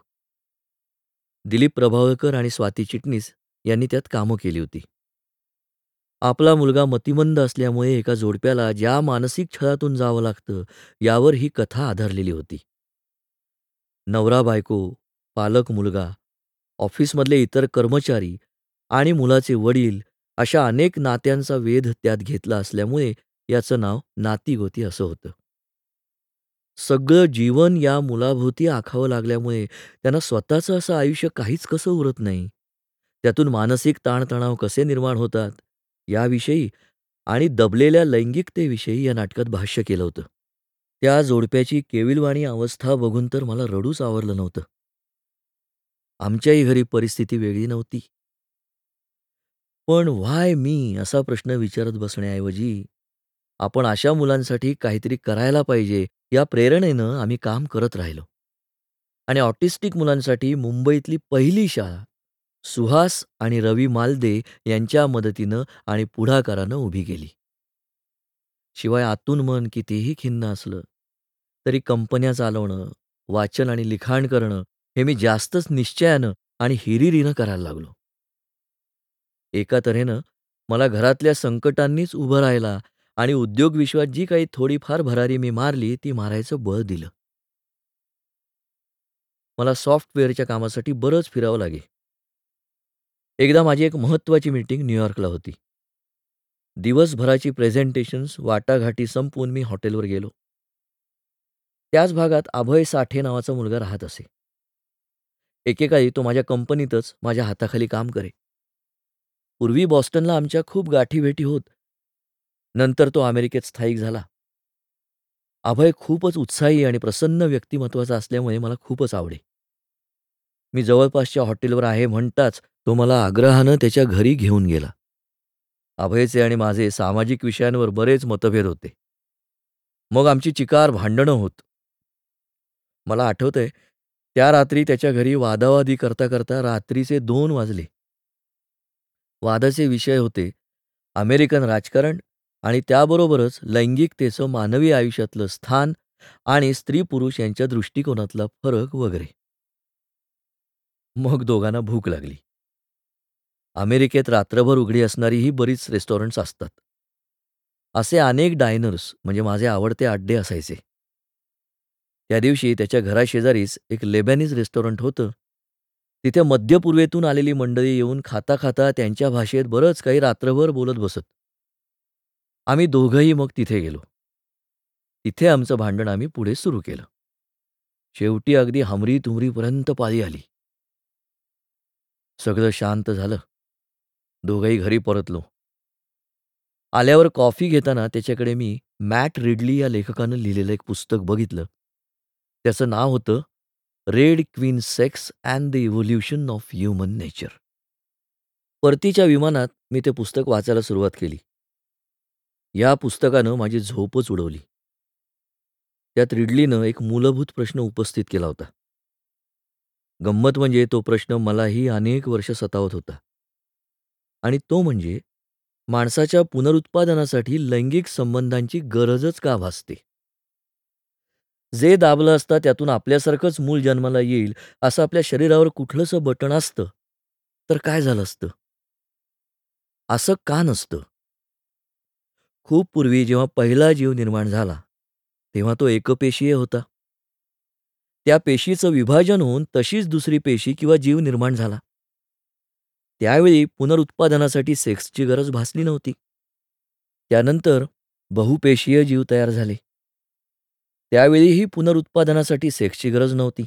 दिलीप प्रभावळकर आणि स्वाती चिटणीस यांनी त्यात कामं केली होती. आपला मुलगा मतिमंद असल्यामुळे एका जोडप्याला ज्या मानसिक छळातून जावं लागतं, यावर ही कथा आधारलेली होती. नवरा-बायको, पालक-मुलगा, ऑफिसमधले इतर कर्मचारी आणि मुलाचे वडील अशा अनेक नात्यांचा वेध त्यात घेतला असल्यामुळे याचं नाव नातीगोती असं होतं. सगळं जीवन या मुलाभोवती आखावं लागल्यामुळे त्यांना स्वतःचं असं आयुष्य काहीच कसं उरत नाही. त्यातून मानसिक ताणतणाव कसे निर्माण होतात, याविषयी आणि दबलेल्या लैंगिकतेविषयी या नाटकात भाष्य केलं होतं. त्या जोडप्याची केविलवाणी अवस्था बघून तर मला रडूच आवरलं नव्हतं. आमच्याही घरी परिस्थिती वेगळी नव्हती. पण व्हाय मी असा प्रश्न विचारत बसण्याऐवजी आपण अशा मुलांसाठी काहीतरी करायला पाहिजे या प्रेरणेनं आम्ही काम करत राहिलो. आणि ऑटिस्टिक मुलांसाठी मुंबईतली पहिली शाळा सुहास आणि रवी मालदे यांच्या मदतीनं आणि पुढाकारानं उभी केली. शिवाय आतून मन कितीही खिन्न असलं, तरी कंपन्या चालवणं, वाचन आणि लिखाण करणं हे मी जास्तच निश्चयानं आणि हिरिरीनं करायला लागलो. एका तऱ्हेनं मला घरातल्या संकटांनीच उभं राहायला आणि उद्योगविश्वात जी काही थोडीफार भरारी मी मारली, ती मारायचं बळ दिलं. मला सॉफ्टवेअरच्या कामासाठी बरंच फिरावं लागे. एकदा माझी एक महत्त्वाची मीटिंग न्यूयॉर्कला होती. दिवसभराची प्रेझेंटेशन्स, वाटाघाटी संपवून मी हॉटेलवर गेलो. त्याच भागात अभय साठे नावाचा मुलगा राहत असे. एकेकाळी तो माझ्या कंपनीतच माझ्या हाताखाली काम करे. पूर्वी बॉस्टनला आमच्या खूप गाठीभेटी होत. नंतर तो अमेरिकेत स्थायिक झाला. अभय खूपच उत्साही आणि प्रसन्न व्यक्तिमत्वाचा असल्यामुळे मला खूपच आवडे. मी जवळपासच्या हॉटेलवर आहे म्हणताच तो मला आग्रहानं त्याच्या घरी घेऊन गेला. अभयचे आणि माझे सामाजिक विषयांवर बरेच मतभेद होते. मग आमची चिकार भांडणं होत. मला आठवतंय, त्या रात्री त्याच्या घरी वादावादी करता करता रात्रीचे दोन वाजले. वादाचे विषय होते अमेरिकन राजकारण आणि त्याबरोबरच लैंगिकतेचं मानवी आयुष्यातलं स्थान आणि स्त्री-पुरुष यांच्या दृष्टिकोनातला फरक वगैरे. मग दोघांना भूक लागली. अमेरिकेत रात्रभर उघडी असणारी ही बरीच रेस्टॉरंट्स असतात. असे अनेक डायनर्स म्हणजे माझे आवडते अड्डे असायचे. त्या दिवशी त्याच्या घराशेजारीच एक लेबॅनीज रेस्टॉरंट होतं. तिथे मध्यपूर्वेतून आलेली मंडळी येऊन खाता खाता त्यांच्या भाषेत बरंच काही रात्रभर बोलत बसत. आम्ही दोघंही मग तिथे गेलो. तिथे आमचं भांडण आम्ही पुढे सुरू केलं. शेवटी अगदी हमरी-तुमरीपर्यंत पाळी आली. सगळं शांत झालं. दोघंही घरी परतलो. आल्यावर कॉफी घेताना त्याच्याकडे मी मॅट रिडली या लेखकानं लिहिलेलं एक पुस्तक बघितलं. त्याचं नाव होतं red queen sex and the evolution of human nature. परतीच्या विमानात मी ते पुस्तक वाचायला सुरुवात केली. या पुस्तकानं माझी झोपच उडवली. त्यात रिडलीनं एक मूलभूत प्रश्न उपस्थित केला होता. गंमत म्हणजे तो प्रश्न मलाही अनेक वर्ष सतावत होता. आणि तो म्हणजे माणसाच्या पुनरुत्पादनासाठी लैंगिक संबंधांची गरजच का भासते? जे दाबलं असता त्यातून आपल्यासारखंच मूल जन्माला येईल असं आपल्या शरीरावर कुठलंसं बटण असतं, तर काय झालं असतं? असं का नसतं? खूप पूर्वी जेव्हा पहिला जीव निर्माण झाला, तेव्हा तो एकपेशीय होता. त्या पेशीचं विभाजन होऊन तशीच दुसरी पेशी किंवा जीव निर्माण झाला. त्यावेळी पुनरुत्पादनासाठी सेक्सची गरज भासली नव्हती. त्यानंतर बहुपेशीय जीव तयार झाले. त्यावेळीही पुनरुत्पादनासाठी सेक्सची गरज नव्हती.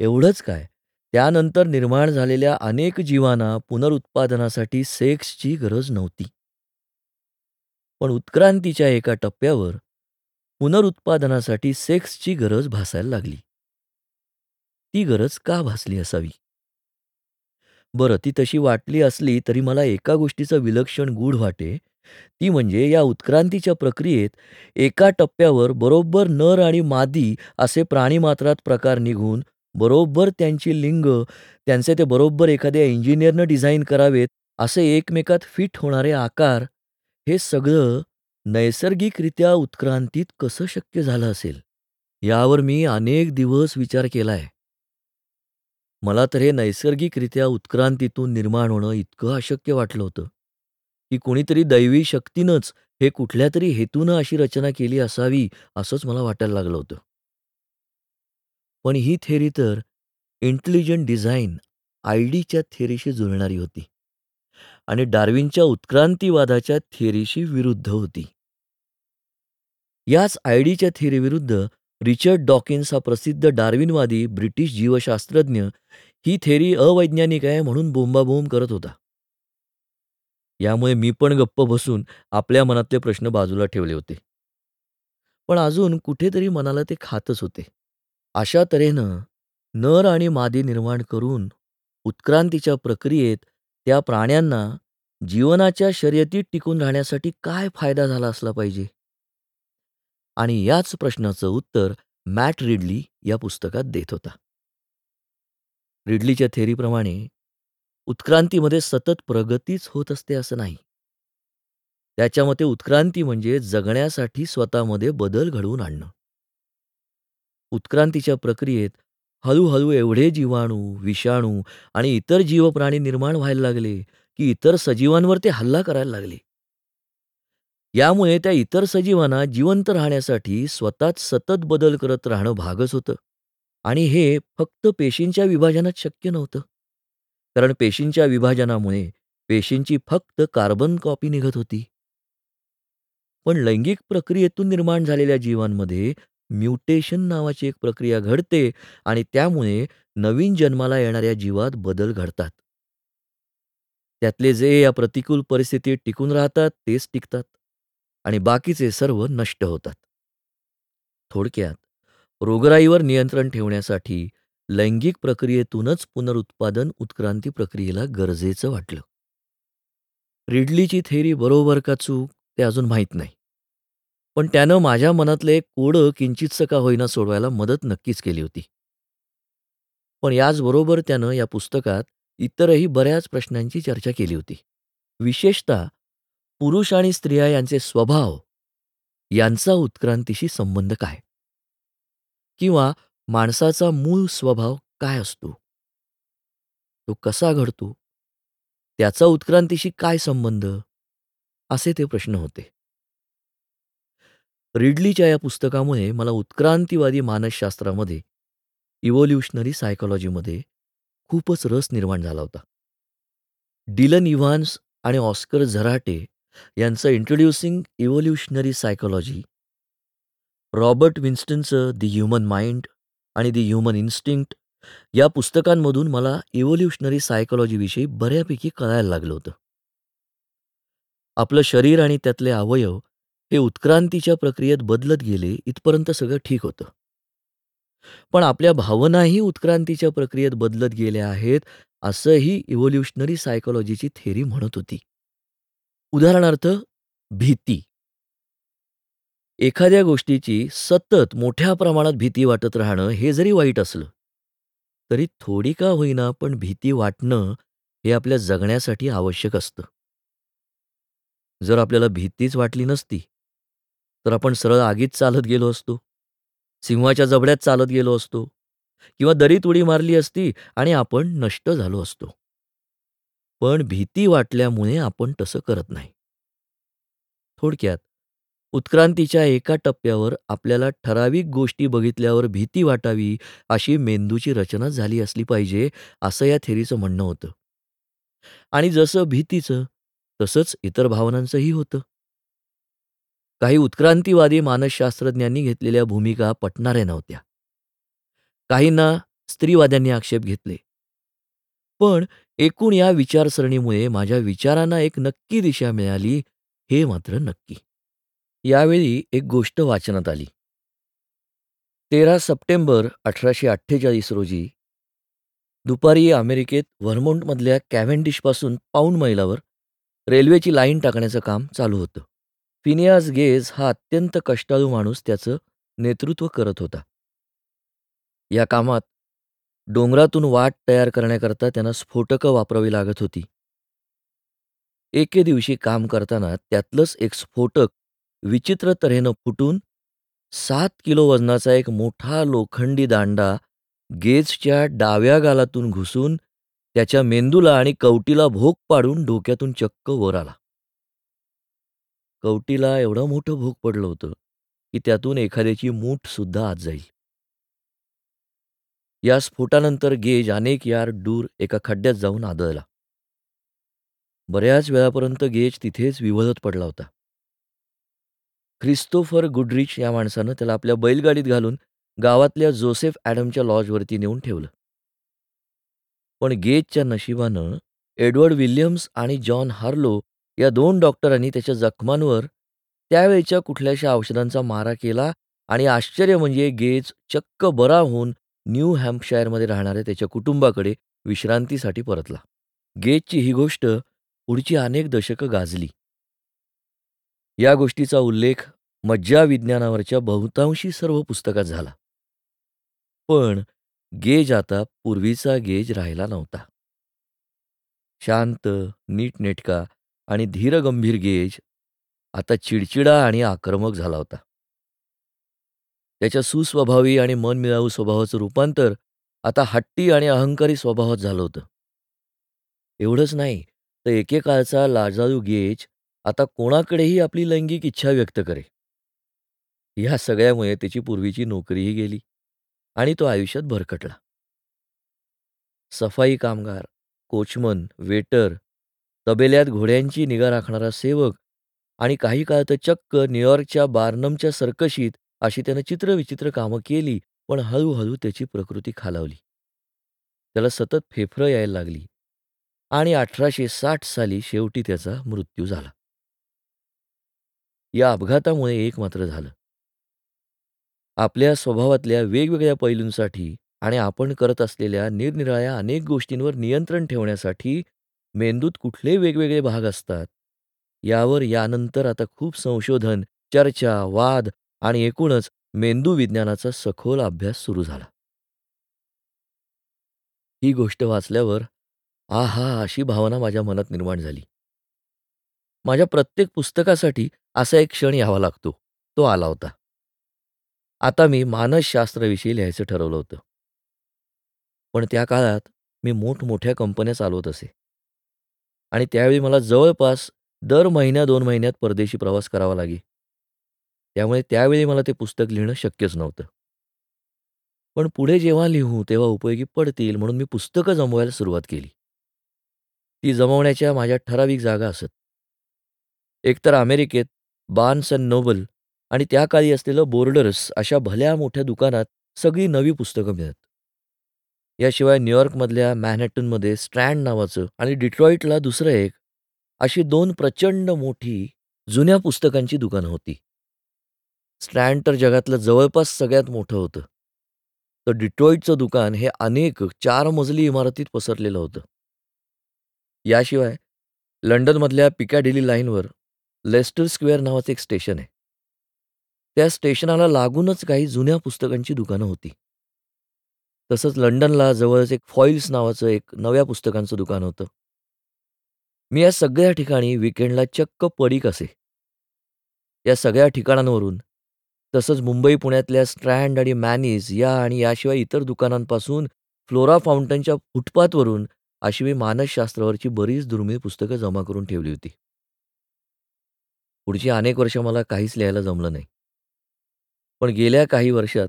एवढंच काय, त्यानंतर निर्माण झालेल्या अनेक जीवांना पुनरुत्पादनासाठी सेक्सची गरज नव्हती. पण उत्क्रांतीच्या एका टप्प्यावर पुनरुत्पादनासाठी सेक्सची गरज भासायला लागली. ती गरज का भासली असावी? बरं, ती तशी वाटली असली तरी मला एका गोष्टीचं विलक्षण गूढ वाटे, ती म्हणजे या उत्क्रांतीच्या प्रक्रियेत एका टप्प्यावर बरोबर नर आणि मादी असे प्राणीमात्रात प्रकार निघून बरोबर त्यांची लिंग, त्यांचे ते बरोबर एखाद्या इंजिनियरनं डिझाईन करावेत असे एकमेकात फिट होणारे आकार, हे सगळं नैसर्गिकरित्या उत्क्रांतीत कसं शक्य झालं असेल? यावर मी अनेक दिवस विचार केलाय. मला तर हे नैसर्गिकरित्या उत्क्रांतीतून निर्माण होणं इतकं अशक्य वाटलं होतं, की कुणीतरी दैवी शक्तीनंच हे कुठल्या तरी हेतूनं अशी रचना केली असावी, असंच मला वाटायला लागलं होतं. पण ही थेरी तर इंटेलिजंट आय आयडीच्या थेरीशी जुळणारी होती आणि डार्विनच्या उत्क्रांतीवादाच्या थेरीशी विरुद्ध होती. याच आयडीच्या थेरीविरुद्ध रिचर्ड डॉकिन्स हा प्रसिद्ध डार्विनवादी ब्रिटिश जीवशास्त्रज्ञ ही थेरी अवैज्ञानिक आहे म्हणून बोंबाबोंब करत होता. यामुळे मी पण गप्प बसून आपल्या मनातले प्रश्न बाजूला ठेवले होते. पण अजून कुठेतरी मनाला ते खातच होते. अशा तऱ्हेनं नर आणि मादी निर्माण करून उत्क्रांतीच्या प्रक्रियेत त्या प्राण्यांना जीवनाच्या शर्यतीत टिकून राहण्यासाठी काय फायदा झाला असला पाहिजे? आणि याच प्रश्नाचं उत्तर मॅट रिडली या पुस्तकात देत होता. रिडलीच्या थेअरीप्रमाणे उत्क्रांतीमध्ये सतत प्रगतीच होत असते असं नाही. त्याच्या मते उत्क्रांती म्हणजे जगण्यासाठी स्वतःमध्ये बदल घडवून आणणं. उत्क्रांतीच्या प्रक्रियेत हळूहळू एवढे जीवाणू, विषाणू आणि इतर जीवप्राणी निर्माण व्हायला लागले, की इतर सजीवांवर ते हल्ला करायला लागले. यामुळे त्या इतर सजीवांना जिवंत राहण्यासाठी स्वतःच सतत बदल करत राहणं भागच होतं. आणि हे फक्त पेशींच्या विभाजनात शक्य नव्हतं. कारण पेशींच्या विभाजनामुळे पेशींची फक्त कार्बन कॉपी निघत होती. पण लैंगिक प्रक्रियेतून निर्माण झालेल्या जीवांमध्ये म्युटेशन नावाची एक प्रक्रिया घडते आणि त्यामुळे नवीन जन्माला येणाऱ्या जीवात बदल घडतात. त्यातले जे या प्रतिकूल परिस्थितीत टिकून राहतात तेच टिकतात आणि बाकीचे सर्व नष्ट होतात. थोडक्यात रोगराईवर नियंत्रण ठेवण्यासाठी लैंगिक प्रक्रियेतूनच पुनरुत्पादन उत्क्रांती प्रक्रियेला गरजेचं वाटलं. रिडलीची थेरी बरोबर का चूक ते अजून माहीत नाही. पण त्यानं माझ्या मनातलं एक कोडं किंचितसं का होईना सोडवायला मदत नक्कीच केली होती. पण याचबरोबर त्यानं या पुस्तकात इतरही बऱ्याच प्रश्नांची चर्चा केली होती. विशेषतः पुरुष आणि स्त्रिया यांचे स्वभाव यांचा उत्क्रांतीशी संबंध काय? किंवा माणसाचा मूळ स्वभाव काय असतो? तो कसा घडतो? त्याचा उत्क्रांतीशी काय संबंध? असे ते प्रश्न होते. रिडलीच्या या पुस्तकामुळे मला उत्क्रांतीवादी मानसशास्त्रामध्ये, इव्होल्यूशनरी सायकॉलॉजीमध्ये खूपच रस निर्माण झाला होता. डिलन इव्हान्स आणि ऑस्कर झराटे यांचं इंट्रोड्युसिंग इव्होल्यूशनरी सायकॉलॉजी, रॉबर्ट विन्स्टनचं द ह्युमन माइंड आणि द ह्युमन इन्स्टिंक्ट या पुस्तकांमधून मला इव्होल्युशनरी सायकॉलॉजीविषयी बऱ्यापैकी कळायला लागलं होतं. आपलं शरीर आणि त्यातले अवयव हे उत्क्रांतीच्या प्रक्रियेत बदलत गेले इथपर्यंत सगळं ठीक होतं. पण आपल्या भावनाही उत्क्रांतीच्या प्रक्रियेत बदलत गेल्या आहेत, असंही इव्होल्युशनरी सायकॉलॉजीची थेरी म्हणत होती. उदाहरणार्थ भीती. एखाद्या गोष्टीची सतत मोठ्या प्रमाणात भीती वाटत राहणं हे जरी वाईट असलं, तरी थोडी का होईना पण भीती वाटणं हे आपल्या जगण्यासाठी आवश्यक असतं. जर आपल्याला भीतीच वाटली नसती, तर आपण सरळ आगीत चालत गेलो असतो, सिंहाच्या जबड्यात चालत गेलो असतो किंवा दरीत उडी मारली असती आणि आपण नष्ट झालो असतो. पण भीती वाटल्यामुळे आपण तसं करत नाही. थोडक्यात उत्क्रांतीच्या एका टप्प्यावर आपल्याला ठराविक गोष्टी बघितल्यावर भीती वाटावी अशी मेंदूची रचना झाली असली पाहिजे, असं या थेरीचं म्हणणं होतं. आणि जसं भीतीचं, तसंच इतर भावनांचंही होतं. काही उत्क्रांतीवादी मानसशास्त्रज्ञांनी घेतलेल्या भूमिका पटणाऱ्या नव्हत्या. काहींना स्त्रीवाद्यांनी आक्षेप घेतले. पण एकूण या विचारसरणीमुळे माझ्या विचारांना एक नक्की दिशा मिळाली, हे मात्र नक्की. यावेळी एक गोष्ट वाचनात आली. तेरा सप्टेंबर अठराशे अठ्ठेचाळीस रोजी दुपारी अमेरिकेत व्हर्मोंटमधल्या कॅव्हेंडिशपासून पाऊंड मैलावर रेल्वेची लाईन टाकण्याचं काम चालू होतं. फिनियास गेज हा अत्यंत कष्टाळू माणूस त्याचं नेतृत्व करत होता. या कामात डोंगरातून वाट तयार करण्याकरता त्यांना स्फोटकं वापरावी लागत होती. एके दिवशी काम करताना त्यातलंच एक स्फोटक विचित्र तऱ्हेनं फुटून सात किलो वजनाचा एक मोठा लोखंडी दांडा गेजच्या डाव्या गालातून घुसून त्याच्या मेंदूला आणि कवटीला भोक पाडून डोक्यातून चक्क वर आला. कवटीला एवढं मोठं भोक पडलं होतं, की त्यातून एखाद्याची मूठसुद्धा आत जाईल. या स्फोटानंतर गेज अनेक यार्ड दूर एका खड्ड्यात जाऊन आदळला. बऱ्याच वेळापर्यंत गेज तिथेच विव्हळत पडला होता. ख्रिस्तोफर गुडरिच या माणसानं त्याला आपल्या बैलगाडीत घालून गावातल्या जोसेफ ॲडमच्या लॉजवरती नेऊन ठेवलं. पण गेजच्या नशिबानं एडवर्ड विल्यम्स आणि जॉन हार्लो या दोन डॉक्टरांनी त्याच्या जखमांवर त्यावेळच्या कुठल्याशा औषधांचा मारा केला आणि आश्चर्य म्हणजे गेज चक्क बरा होऊन न्यू हॅम्पशायरमध्ये राहणाऱ्या त्याच्या कुटुंबाकडे विश्रांतीसाठी परतला. गेजची ही गोष्ट पुढची अनेक दशकं गाजली. या गोष्टीचा उल्लेख मज्जाविज्ञानावरच्या बहुतांशी सर्व पुस्तकात झाला. पण गेज आता पूर्वीचा गेज राहिला नव्हता. शांत, नीटनेटका आणि धीरगंभीर गेज आता चिडचिडा आणि आक्रमक झाला होता. त्याच्या सुस्वभावी आणि मनमिळावू स्वभावाचं रूपांतर आता हट्टी आणि अहंकारी स्वभावात झालं होतं. एवढंच नाही, तर एकेकाळचा लाजाळू गेज आता कोणाकडेही आपली लैंगिक इच्छा व्यक्त करे. या सगळ्यामुळे त्याची पूर्वीची नोकरीही गेली आणि तो आयुष्यात भरकटला. सफाई कामगार, कोचमन, वेटर, तबेल्यात घोड्यांची निगा राखणारा सेवक आणि काही काळ तर चक्क न्यूयॉर्कच्या बार्नमच्या सर्कशीत अशी त्यानं चित्रविचित्र कामं केली, पण हळूहळू त्याची प्रकृती खालावली. त्याला सतत फेफरं यायला लागली आणि अठराशे साठ साली शेवटी त्याचा मृत्यू झाला. या अपघातामुळे एक मात्र झालं. आपल्या स्वभावातल्या वेगवेगळ्या पैलूंसाठी आणि आपण करत असलेल्या निरनिराळ्या अनेक गोष्टींवर नियंत्रण ठेवण्यासाठी मेंदूत कुठले वेगवेगळे भाग असतात, यावर यानंतर आता खूप संशोधन, चर्चा, वाद आणि एकूणच मेंदू विज्ञानाचा सखोल अभ्यास सुरू झाला. ही गोष्ट वाचल्यावर आहा! अशी भावना माझ्या मनात निर्माण झाली. माझ्या प्रत्येक पुस्तकासाठी असा एक क्षण यावा लागतो. तो आला होता. आता मी मानसशास्त्राविषयी लिहायचं ठरवलं होतं. पण त्या काळात मी मोठमोठ्या कंपन्या चालवत असे. आणि त्यावेळी मला जवळपास दर महिन्या दोन महिन्यात परदेशी प्रवास करावा लागे. त्यामुळे त्यावेळी मला ते पुस्तक लिहिणं शक्यच नव्हतं. पण पुढे जेव्हा लिहू तेव्हा उपयोगी पडतील म्हणून मी पुस्तकं जमवायला सुरुवात केली. ती जमवण्याच्या माझ्या ठराविक जागा असत. एकतर अमेरिकेत बार्न्स अँड नोबल आणि त्या काळी असलेलं बोर्डर्स अशा भल्या मोठ्या दुकानात सगळी नवी पुस्तकं मिळत. याशिवाय न्यूयॉर्कमधल्या मॅनहॅटनमध्ये स्ट्रँड नावाचं आणि डिट्रॉईटला दुसरं एक, अशी दोन प्रचंड मोठी जुन्या पुस्तकांची दुकानं होती. स्ट्रँड तर जगातलं जवळपास सगळ्यात मोठं होतं. तर डिट्रॉईटचं दुकान हे अनेक चार मजली इमारतीत पसरलेलं होतं. याशिवाय लंडनमधल्या पिकॅडिली लाईनवर लेस्टर स्क्वेअर नावाचं एक स्टेशन आहे. त्या स्टेशनाला लागूनच काही जुन्या पुस्तकांची दुकानं होती. तसंच लंडनला जवळच एक फॉईल्स नावाचं एक नव्या पुस्तकांचं दुकान होतं. मी या सगळ्या ठिकाणी विकेंडला चक्क पडीक असे. या सगळ्या ठिकाणांवरून तसंच मुंबई पुण्यातल्या स्ट्रँड आणि मॅनीज या आणि याशिवाय इतर दुकानांपासून फ्लोरा फाउंटनच्या फुटपाथवरून अशी मी मानसशास्त्रावरची बरीच दुर्मिळ पुस्तकं जमा करून ठेवली होती. पुढची अनेक वर्ष मला काहीच लिहायला जमलं नाही. पण गेल्या काही वर्षात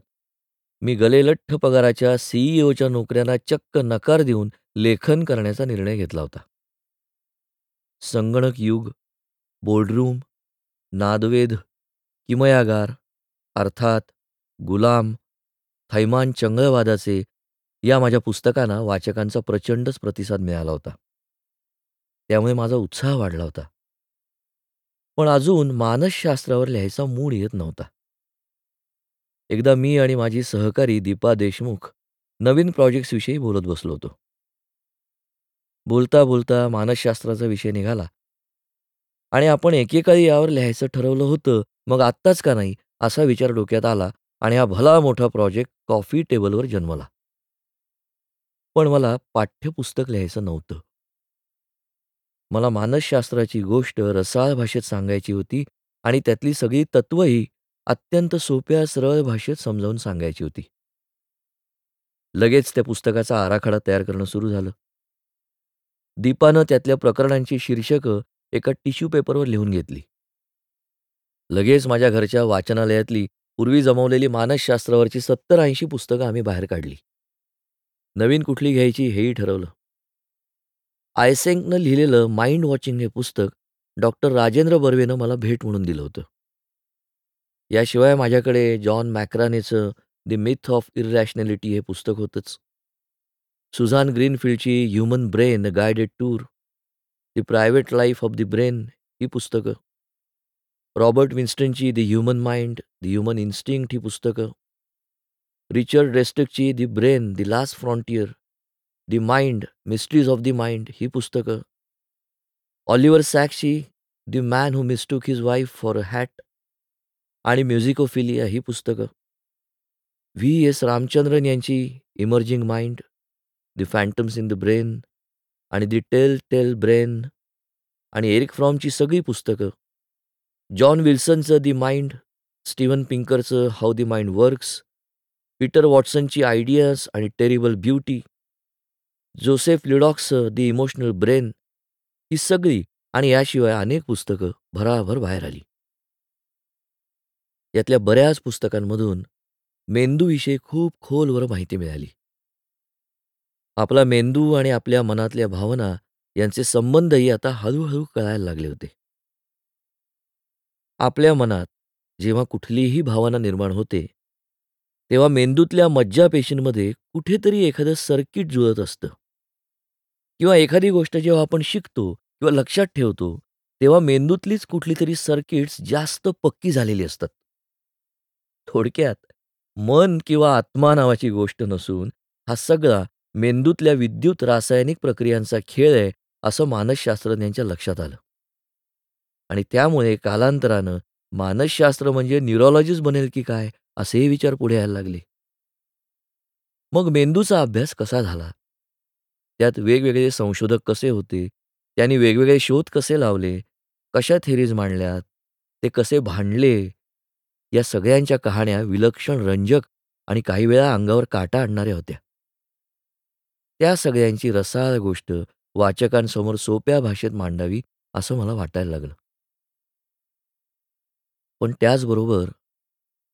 मी गलेलठ्ठ पगाराच्या सी-ई-ओच्या नोकऱ्यांना चक्क नकार देऊन लेखन करण्याचा निर्णय घेतला होता. संगणक युग, बोर्डरूम, नादवेध, किमयागार, अर्थात, गुलाम, थैमान चंगळवादाचे या माझ्या पुस्तकांना वाचकांचा प्रचंडच प्रतिसाद मिळाला होता. त्यामुळे माझा उत्साह वाढला होता. पण अजून मानसशास्त्रावर लिहायचा मूड येत नव्हता. एकदा मी आणि माझी सहकारी दीपा देशमुख नवीन प्रोजेक्ट्सविषयी बोलत बसलो होतो. बोलता बोलता मानसशास्त्राचा विषय निघाला आणि आपण एकेकाळी यावर लिहायचं ठरवलं होतं, मग आत्ताच का नाही असा विचार डोक्यात आला आणि हा भला मोठा प्रोजेक्ट कॉफी टेबलवर जन्मला. पण मला पाठ्यपुस्तक लिहायचं नव्हतं. मला मानसशास्त्राची गोष्ट रसाळ भाषेत सांगायची होती आणि त्यातली सगळी तत्त्वही अत्यंत सोप्या सरळ भाषेत समजावून सांगायची होती. लगेच त्या पुस्तकाचा आराखडा तयार करणं सुरू झालं. दीपानं त्यातल्या प्रकरणांची शीर्षकं एका टिश्यू पेपरवर लिहून घेतली. लगेच माझ्या घरच्या वाचनालयातली पूर्वी जमवलेली मानसशास्त्रावरची 70-80 पुस्तकं आम्ही बाहेर काढली. नवीन कुठली घ्यायची हेही ठरवलं. आयसेंकनं लिहिलेलं माइंड वॉचिंग हे पुस्तक डॉ. राजेंद्र बर्वेनं मला भेट म्हणून दिलं होतं. याशिवाय माझ्याकडे जॉन मॅक्रानेचं द मिथ ऑफ इरॅशनॅलिटी हे पुस्तक होतंच. Susan ग्रीनफील्डची human brain a tour, the private life of the brain ही पुस्तकं. Robert विन्स्टनची the human mind, the human instinct ही पुस्तकं. Richard रेस्टकची the brain, the last frontier, the mind, mysteries of the mind ही पुस्तकं. Oliver सॅक्सची the man who mistook his wife for a hat आणि musicophilia ही पुस्तकं. V. S. Ramachandran यांची emerging mind, the phantoms in the brain आणि the tell tale brain आणि Eric फ्रॉमची सगळी पुस्तकं. जॉन विल्सनचं the mind, Steven पिंकरचं how the mind works, Peter वॉटसनची ideas आणि terrible beauty, Joseph LeDoux the emotional brain ही सगळी आणि याशिवाय अनेक पुस्तकं भराभर बाहेर आली. यातल्या बऱ्याच पुस्तकांमधून मेंदूविषयी खूप खोलवर माहिती मिळाली. आपला मेंदू आणि आपल्या मनातल्या भावना यांचे संबंधही आता हळूहळू कळायला लागले होते. आपल्या मनात जेव्हा कुठलीही भावना निर्माण होते, तेव्हा मेंदूतल्या मज्जापेशींमध्ये कुठेतरी एखादं सर्किट जुळत असतं. किंवा एखादी गोष्ट जेव्हा आपण शिकतो किंवा लक्षात ठेवतो, तेव्हा मेंदूतलीच कुठलीतरी सर्किट्स जास्त पक्की झालेली असतात. थोडक्यात मन किंवा आत्मा नावाची गोष्ट नसून हा सगळा मेंदूतल्या विद्युत रासायनिक प्रक्रियांचा खेळ आहे, असं मानसशास्त्रज्ञांच्या लक्षात आलं. आणि त्यामुळे कालांतरानं मानसशास्त्र म्हणजे न्यूरोलॉजिस्ट बनेल की काय असेही विचार पुढे यायला लागले. मग मेंदूचा अभ्यास कसा झाला? त्यात वेगवेगळे संशोधक कसे होते? त्यांनी वेगवेगळे शोध कसे लावले? कशा थेरीज मांडल्यात? ते कसे भांडले? या सगळ्यांच्या कहाण्या विलक्षण रंजक आणि काही वेळा अंगावर काटा आणणाऱ्या होत्या. त्या सगळ्यांची रसाळ गोष्ट वाचकांसमोर सोप्या भाषेत मांडावी असं मला वाटायला लागलं. पण त्याचबरोबर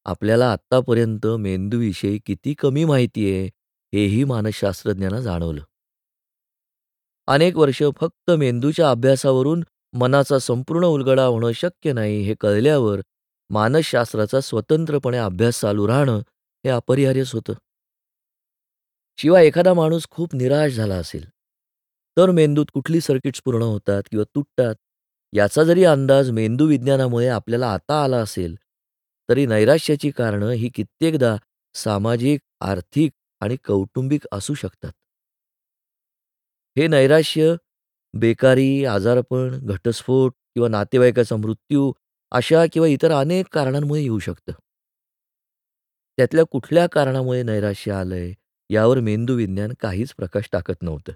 आपल्याला आत्तापर्यंत मेंदूविषयी किती कमी माहिती आहे, हेही मानसशास्त्रज्ञांना जाणवलं. अनेक वर्ष फक्त मेंदूच्या अभ्यासावरून मनाचा संपूर्ण उलगडा होणं शक्य नाही, हे कळल्यावर मानसशास्त्राचा स्वतंत्रपणे अभ्यास चालू राहणं हे अपरिहार्यच होतं. शिवाय एखादा माणूस खूप निराश झाला असेल, तर मेंदूत कुठली सर्किट्स पूर्ण होतात किंवा तुटतात, याचा जरी अंदाज मेंदू विज्ञानामुळे आपल्याला आता आला असेल, तरी नैराश्याची कारणं ही कित्येकदा सामाजिक, आर्थिक आणि कौटुंबिक असू शकतात. हे नैराश्य बेकारी, आजारपण, घटस्फोट किंवा नातेवाईकाचा मृत्यू अशा किंवा इतर अनेक कारणांमुळे येऊ शकतं. त्यातल्या कुठल्या कारणामुळे नैराश्य आलंय, यावर मेंदू विज्ञान काहीच प्रकाश टाकत नव्हतं.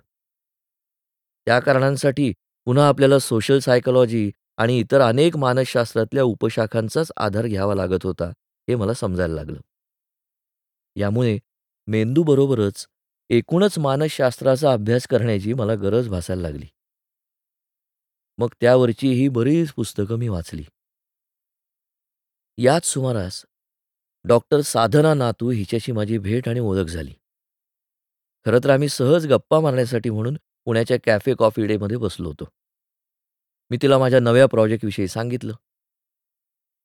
त्या कारणांसाठी पुन्हा आपल्याला सोशल सायकॉलॉजी आणि इतर अनेक मानसशास्त्रातल्या उपशाखांचाच आधार घ्यावा लागत होता, हे मला समजायला लागलं. यामुळे मेंदूबरोबरच एकूणच मानसशास्त्राचा अभ्यास करण्याची मला गरज भासायला लागली. मग त्यावरची ही बरीच पुस्तकं मी वाचली. याच सुमारास डॉक्टर साधना नातू हिच्याशी माझी भेट आणि ओळख झाली. खरं तर आम्ही सहज गप्पा मारण्यासाठी म्हणून पुण्याच्या कॅफे कॉफी डेमध्ये बसलो होतो. मी तिला माझ्या नव्या प्रोजेक्टविषयी सांगितलं.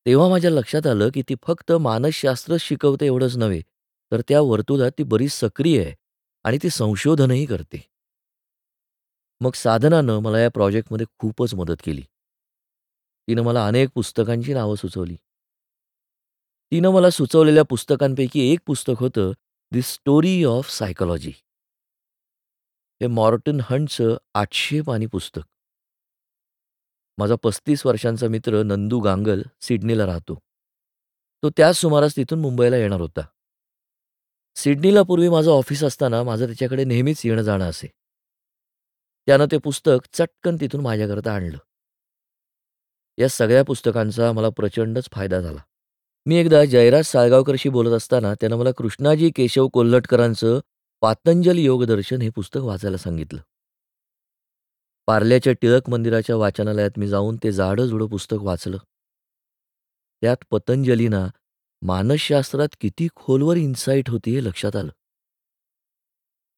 तेव्हा माझ्या लक्षात आलं, की ती फक्त मानसशास्त्रच शिकवते एवढंच नव्हे, तर त्या वर्तुळात ती बरीच सक्रिय आहे आणि ती संशोधनही करते. मग साधनानं मला या प्रोजेक्टमध्ये खूपच मदत केली. तिनं मला अनेक पुस्तकांची नावं सुचवली. तिनं मला सुचवलेल्या पुस्तकांपैकी एक पुस्तक होतं दी स्टोरी ऑफ सायकॉलॉजी. हे मॉर्टन हंटचं आठशे पाणी पुस्तक. माझा 35 वर्षांचा मित्र नंदू गांगल सिडनीला राहतो. तो त्याच सुमारास तिथून मुंबईला येणार होता. सिडनीला पूर्वी माझं ऑफिस असताना माझं त्याच्याकडे नेहमीच येणं-जाणं असे. त्यानं ते पुस्तक चटकन तिथून माझ्याकरता आणलं. या सगळ्या पुस्तकांचा मला प्रचंडच फायदा झाला. मी एकदा जयराज साळगावकरशी बोलत असताना त्यानं मला कृष्णाजी केशव कोल्हटकरांचं पातंजल योगदर्शन हे पुस्तक वाचायला सांगितलं. पार्ल्याच्या टिळक मंदिराच्या वाचनालयात मी जाऊन ते जाडं-जुडं पुस्तक वाचलं. त्यात पतंजलीना मानसशास्त्रात किती खोलवर इन्साईट होती हे लक्षात आलं.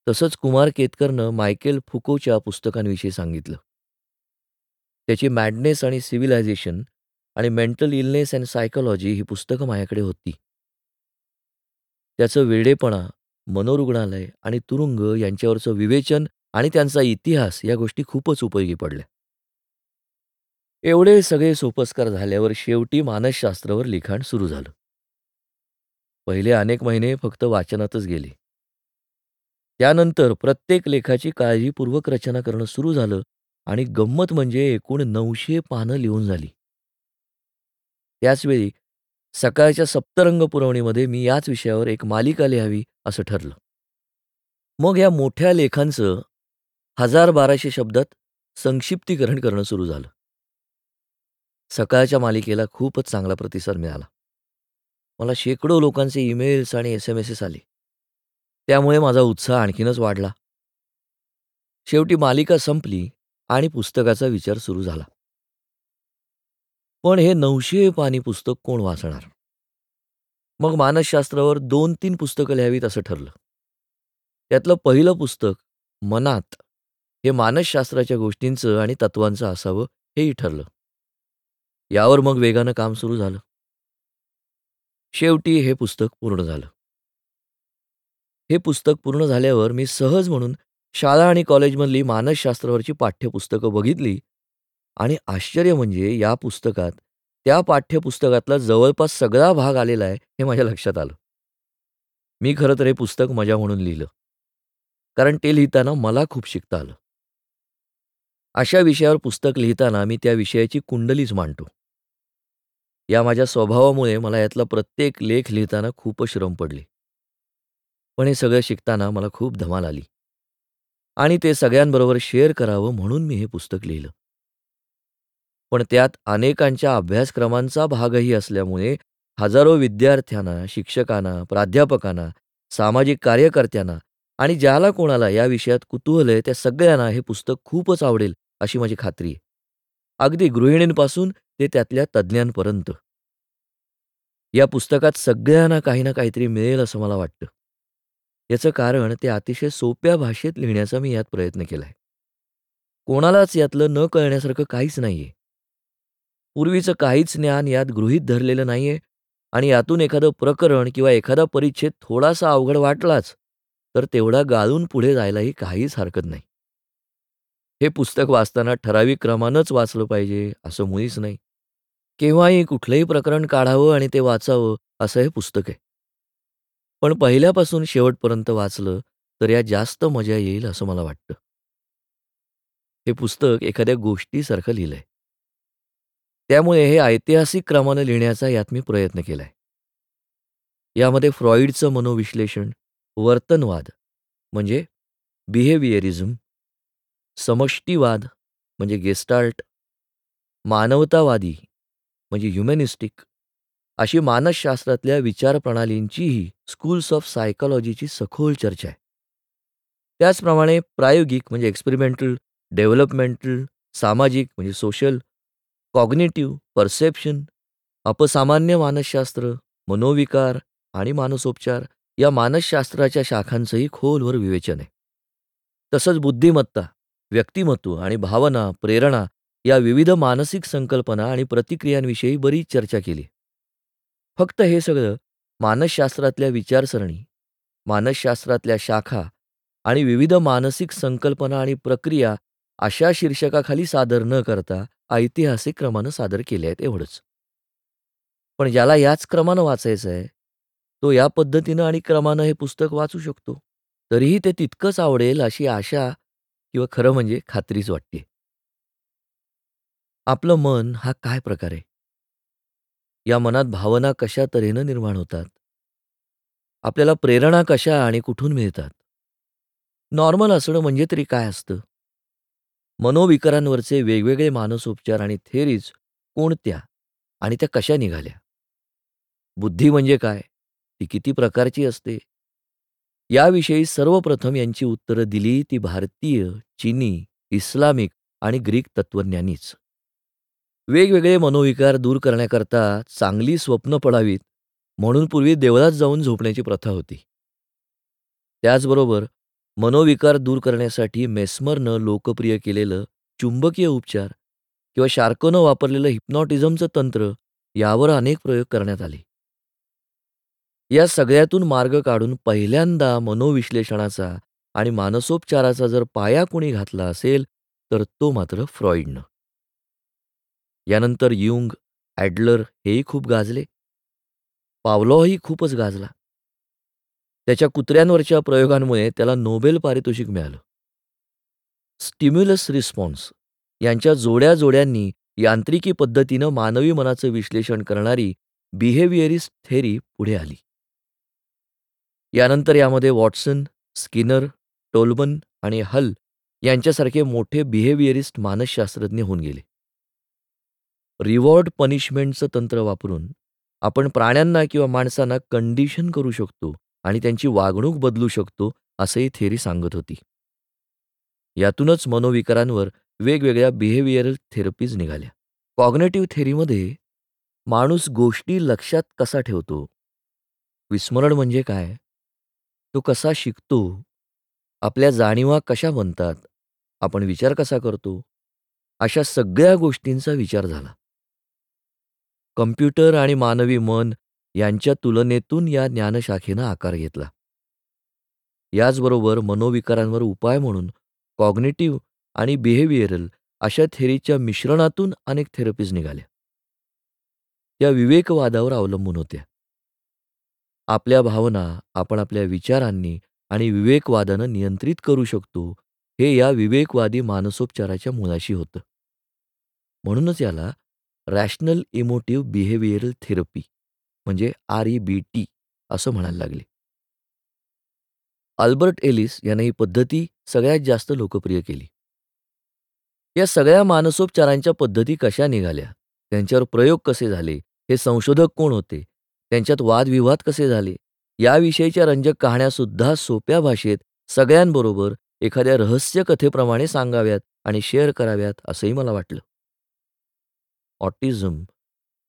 तसंच कुमार केतकरनं मायकेल फुकोच्या पुस्तकांविषयी सांगितलं. त्याची मॅडनेस आणि सिव्हिलायझेशन आणि मेंटल इलनेस अँड सायकॉलॉजी ही पुस्तकं माझ्याकडे होती. त्याचं वेडेपणा, मनोरुग्णालय आणि तुरुंग यांच्यावरचं विवेचन आणि त्यांचा इतिहास या गोष्टी खूपच उपयोगी पडल्या. एवढे सगळे सोपस्कार झाल्यावर शेवटी मानसशास्त्रावर लिखाण सुरू झालं. पहिले अनेक महिने फक्त वाचनातच गेले. त्यानंतर प्रत्येक लेखाची काळजीपूर्वक रचना करणं सुरू झालं आणि गंमत म्हणजे एकूण नऊशे पानं लिहून झाली. त्याचवेळी सकाळच्या सप्तरंग पुरवणीमध्ये मी याच विषयावर एक मालिका लिहावी असं ठरलं. मग या मोठ्या लेखांचं हजार बाराशे शब्दात संक्षिप्तीकरण करणं सुरू झालं. सकाळच्या मालिकेला खूपच चांगला प्रतिसाद मिळाला. मला शेकडो लोकांचे ईमेल्स आणि एस-एम-एसेस आले. त्यामुळे माझा उत्साह आणखीनच वाढला. शेवटी मालिका संपली आणि पुस्तकाचा विचार सुरू झाला. पण हे नऊशे पानी पुस्तक कोण वाचणार? मग मानसशास्त्रावर 2-3 पुस्तकं लिहावीत असं ठरलं. त्यातलं पहिलं पुस्तक मनात हे मानसशास्त्राच्या गोष्टींचं आणि तत्वांचं असावं हेही ठरलं. यावर मग वेगानं काम सुरू झालं. शेवटी हे पुस्तक पूर्ण झालं. हे पुस्तक पूर्ण झाल्यावर मी सहज म्हणून शाळा आणि कॉलेजमधली मानसशास्त्रावरची पाठ्यपुस्तकं बघितली आणि आश्चर्य म्हणजे या पुस्तकात त्या पाठ्यपुस्तकातला जवळपास सगळा भाग आलेला आहे हे माझ्या लक्षात आलं. मी खरं तर हे पुस्तक मजा म्हणून लिहिलं. कारण ते लिहिताना मला खूप शिकता आलं. अशा विषयावर पुस्तक लिहिताना मी त्या विषयाची कुंडलीच मांडतो. या माझ्या स्वभावामुळे मला यातला प्रत्येक लेख लिहिताना खूपच श्रम पडले. पण हे सगळं शिकताना मला खूप धमाल आली. आणि ते सगळ्यांबरोबर शेअर करावं म्हणून मी हे पुस्तक लिहिलं. पण त्यात अनेकांच्या अभ्यासक्रमांचा भागही असल्यामुळे हजारो विद्यार्थ्यांना, शिक्षकांना, प्राध्यापकांना, सामाजिक कार्यकर्त्यांना आणि ज्याला कोणाला या विषयात कुतूहल आहे त्या सगळ्यांना हे पुस्तक खूपच आवडेल अशी माझी खात्री आहे. अगदी गृहिणींपासून ते त्यातल्या तज्ज्ञांपर्यंत. या पुस्तकात सगळ्यांना काही ना काहीतरी मिळेल असं मला वाटतं. याचं कारण ते अतिशय सोप्या भाषेत लिहिण्याचा मी यात प्रयत्न केलाय. कोणालाच यातलं न कळण्यासारखं काहीच नाहीये. पूर्वीचं काहीच ज्ञान यात गृहीत धरलेलं नाहीये आणि यातून एखादं प्रकरण किंवा एखादा परिच्छेद थोडासा अवघड वाटलाच, तर तेवढा गाळून पुढे जायलाही काहीच हरकत नाही. हे पुस्तक वाचताना ठराविक क्रमानंच वाचलं पाहिजे असं मुळीच नाही. केव्हाही कुठलंही प्रकरण काढावं आणि ते वाचावं असं हे पुस्तक आहे. पण पहिल्यापासून शेवटपर्यंत वाचलं तर या जास्त मजा येईल असं मला वाटतं. हे पुस्तक एखाद्या गोष्टीसारखं लिहिलंय. त्यामुळे हे ऐतिहासिक क्रमानं लिहिण्याचा यात मी प्रयत्न केलाय. यामध्ये फ्रॉइडचं मनोविश्लेषण, वर्तनवाद म्हणजे बिहेवियरिझम, समष्टीवाद म्हणजे गेस्टार्ट मानवतावादी म्हणजे ह्युमॅनिस्टिक अशी मानसशास्त्रातल्या विचारप्रणालींचीही स्कूल्स ऑफ सायकॉलॉजीची सखोल चर्चा आहे. त्याचप्रमाणे प्रायोगिक म्हणजे एक्सपेरिमेंटल, डेव्हलपमेंटल, सामाजिक म्हणजे सोशल, कॉग्निटिव्ह, परसेप्शन, अपसामान्य मानसशास्त्र, मनोविकार आणि मानसोपचार या मानसशास्त्राच्या शाखांचंही खोलवर विवेचन आहे. तसंच बुद्धिमत्ता, व्यक्तिमत्व आणि भावना, प्रेरणा या विविध मानसिक संकल्पना आणि प्रतिक्रियांविषयी बरीच चर्चा केली. फक्त हे सगळं मानसशास्त्रातल्या विचारसरणी, मानसशास्त्रातल्या शाखा आणि विविध मानसिक संकल्पना आणि प्रक्रिया अशा शीर्षकाखाली सादर न करता ऐतिहासिक क्रमानं सादर केले आहेत एवढंच. पण ज्याला याच क्रमानं वाचायचं आहे, तो या पद्धतीनं आणि क्रमानं हे पुस्तक वाचू शकतो. तरीही ते तितकंच आवडेल अशी आशा किंवा खरं म्हणजे खात्रीच वाटते. आपलं मन हा काय प्रकार आहे? या मनात भावना कशा तऱ्हेनं निर्माण होतात? आपल्याला प्रेरणा कशा आणि कुठून मिळतात? नॉर्मल असणं म्हणजे तरी काय असतं? मनोविकारांवरचे वेगवेगळे मानसोपचार आणि थेरीज कोणत्या आणि त्या कशा निघाल्या? बुद्धी म्हणजे काय? ती किती प्रकारची असते? याविषयी सर्वप्रथम यांची उत्तरं दिली ती भारतीय, चिनी, इस्लामिक आणि ग्रीक तत्त्वज्ञांनीच. वेगवेगळे मनोविकार दूर करण्याकरता चांगली स्वप्न पडावीत म्हणून पूर्वी देवळात जाऊन झोपण्याची प्रथा होती. त्याचबरोबर मनोविकार दूर करण्यासाठी मेस्मरनं लोकप्रिय केलेलं चुंबकीय उपचार किंवा शार्कोनं वापरलेलं हिप्नॉटिझमचं तंत्र यावर अनेक प्रयोग करण्यात आले. या सगळ्यातून मार्ग काढून पहिल्यांदा मनोविश्लेषणाचा आणि मानसोपचाराचा जर पाया कुणी घातला असेल, तर तो मात्र फ्रॉईडनं यानंतर युंग, ॲडलर हेही खूप गाजले. पावलोही खूपच गाजला. त्याच्या कुत्र्यांवरच्या प्रयोगांमुळे त्याला नोबेल पारितोषिक मिळालं. स्टिम्युलस रिस्पॉन्स यांच्या जोड्या जोड्यांनी यांत्रिकी पद्धतीनं मानवी मनाचं विश्लेषण करणारी बिहेवियरिस्ट थेरी पुढे आली. यानंतर यामध्ये वॉटसन, स्किनर, टोलबन आणि हल यांच्यासारखे मोठे बिहेवियरिस्ट मानसशास्त्रज्ञ होऊन गेले. रिवॉर्ड पनिशमेंटचं तंत्र वापरून आपण प्राण्यांना किंवा माणसांना कंडिशन करू शकतो आणि त्यांची वागणूक बदलू शकतो असंही थेरी सांगत होती. यातूनच मनोविकारांवर वेगवेगळ्या बिहेवियरल थेरपीज निघाल्या. कॉग्नेटिव्ह थेरीमध्ये माणूस गोष्टी लक्षात कसा ठेवतो? विस्मरण म्हणजे काय? तो कसा शिकतो? आपल्या जाणीवा कशा बनतात? आपण विचार कसा करतो? अशा सगळ्या गोष्टींचा विचार झाला. कम्प्युटर आणि मानवी मन यांच्या तुलनेतून या ज्ञानशाखेनं आकार घेतला. याचबरोबर मनोविकारांवर उपाय म्हणून कॉग्नेटिव्ह आणि बिहेवियरल अशा थेरीच्या मिश्रणातून अनेक थेरपीज निघाल्या. त्या विवेकवादावर अवलंबून होत्या. आपल्या भावना आपण आपल्या विचारांनी आणि विवेकवादानं नियंत्रित करू शकतो, हे या विवेकवादी मानसोपचाराच्या मुळाशी होतं. म्हणूनच याला रॅशनल इमोटिव्ह बिहेवियरल थेरपी म्हणजे आर-ई-बी-टी असं म्हणायला लागले. अल्बर्ट एलिस याने ही पद्धती सगळ्यात जास्त लोकप्रिय केली. या सगळ्या मानसोपचारांच्या पद्धती कशा निघाल्या? त्यांच्यावर प्रयोग कसे झाले? हे संशोधक कोण होते? त्यांच्यात वादविवाद कसे झाले? याविषयीच्या रंजक कहाण्यासुद्धा सोप्या भाषेत सगळ्यांबरोबर एखाद्या रहस्य कथेप्रमाणे सांगाव्यात आणि शेअर कराव्यात असंही मला वाटलं. ऑटिझम,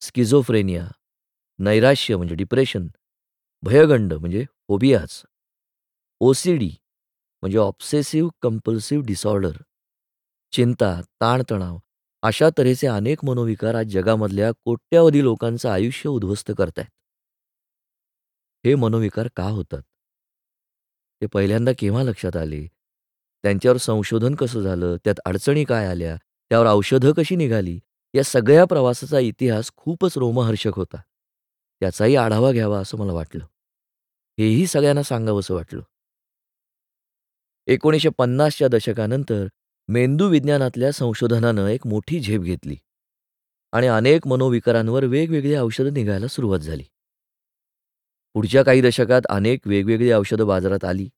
स्किझोफ्रेनिया, नैराश्य म्हणजे डिप्रेशन, भयगंड म्हणजे फोबियाज, ओसीडी म्हणजे ऑब्सेसिव्ह कंपल्सिव्ह डिसऑर्डर, चिंता, ताणतणाव अशा तऱ्हेचे अनेक मनोविकार आज जगामधल्या कोट्यावधी लोकांचं आयुष्य उद्ध्वस्त करतायत. हे मनोविकार का होतात? ते पहिल्यांदा केव्हा लक्षात आले? त्यांच्यावर संशोधन कसं झालं? त्यात अडचणी काय आल्या? त्यावर औषधं कशी निघाली? या सगळ्या प्रवासाचा इतिहास खूपच रोमहर्षक होता. त्याचाही आढावा घ्यावा असं मला वाटलं. हेही सगळ्यांना सांगावंसं वाटलं. 1950च्या दशकानंतर मेंदू विज्ञानातल्या संशोधनानं एक मोठी झेप घेतली आणि अनेक मनोविकारांवर वेगवेगळी औषधं निघायला सुरुवात झाली. पुढच्या काही दशकात अनेक वेगवेगळी औषधं बाजारात आली.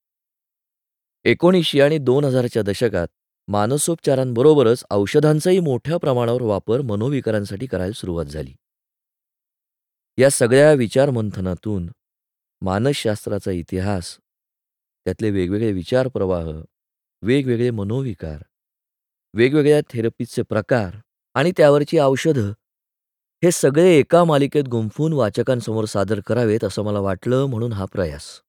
1900 आणि 2000च्या दशकात मानसोपचारांबरोबरच औषधांचाही मोठ्या प्रमाणावर वापर मनोविकारांसाठी करायला सुरुवात झाली. या सगळ्या विचारमंथनातून मानसशास्त्राचा इतिहास, त्यातले वेगवेगळे विचारप्रवाह, वेगवेगळे मनोविकार, वेगवेगळ्या थेरपीजचे प्रकार आणि त्यावरची औषधं हे सगळे एका मालिकेत गुंफून वाचकांसमोर सादर करावेत असं मला वाटलं म्हणून हा प्रयास.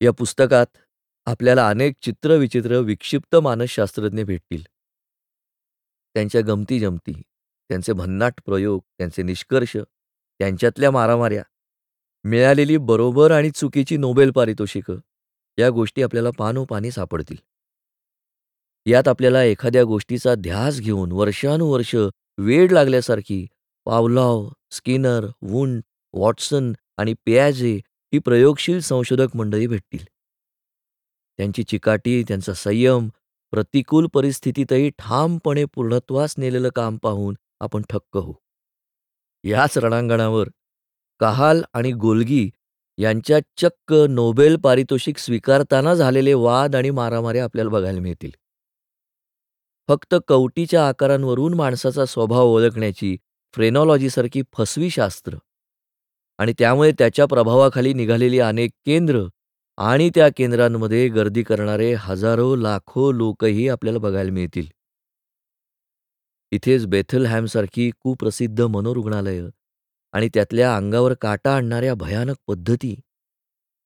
या पुस्तकात आपल्याला अनेक चित्रविचित्र विक्षिप्त मानसशास्त्रज्ञ भेटतील. त्यांच्या गमती-जमती, त्यांचे भन्नाट प्रयोग, त्यांचे निष्कर्ष, त्यांच्यातल्या मारामाऱ्या, मिळालेली बरोबर आणि चुकीची नोबेल पारितोषिकं या गोष्टी आपल्याला पानोपानी सापडतील. यात आपल्याला एखाद्या गोष्टीचा ध्यास घेऊन वर्षानुवर्ष वेड लागल्यासारखी पावलॉव, स्किनर, वुंड, वॉटसन आणि पियाजे ही प्रयोगशील संशोधक मंडळी भेटतील. त्यांची चिकाटी, त्यांचा संयम, प्रतिकूल परिस्थितीतही ठामपणे पूर्णत्वास नेलेलं काम पाहून आपण ठक्क होऊ. याच रणांगणावर कहाल आणि गोलगी यांच्या चक्क नोबेल पारितोषिक स्वीकारताना झालेले वाद आणि मारामारे आपल्याला बघायला मिळतील. फक्त कवटीच्या आकारांवरून माणसाचा स्वभाव ओळखण्याची फ्रेनॉलॉजीसारखी फसवी शास्त्र आणि त्यामुळे त्याच्या प्रभावाखाली निघालेली अनेक केंद्र आणि त्या केंद्रांमध्ये गर्दी करणारे हजारो लाखो लोकही आपल्याला बघायला मिळतील. इथेच बेथलहॅमसारखी कुप्रसिद्ध मनोरुग्णालयं आणि त्यातल्या अंगावर काटा आणणाऱ्या भयानक पद्धती,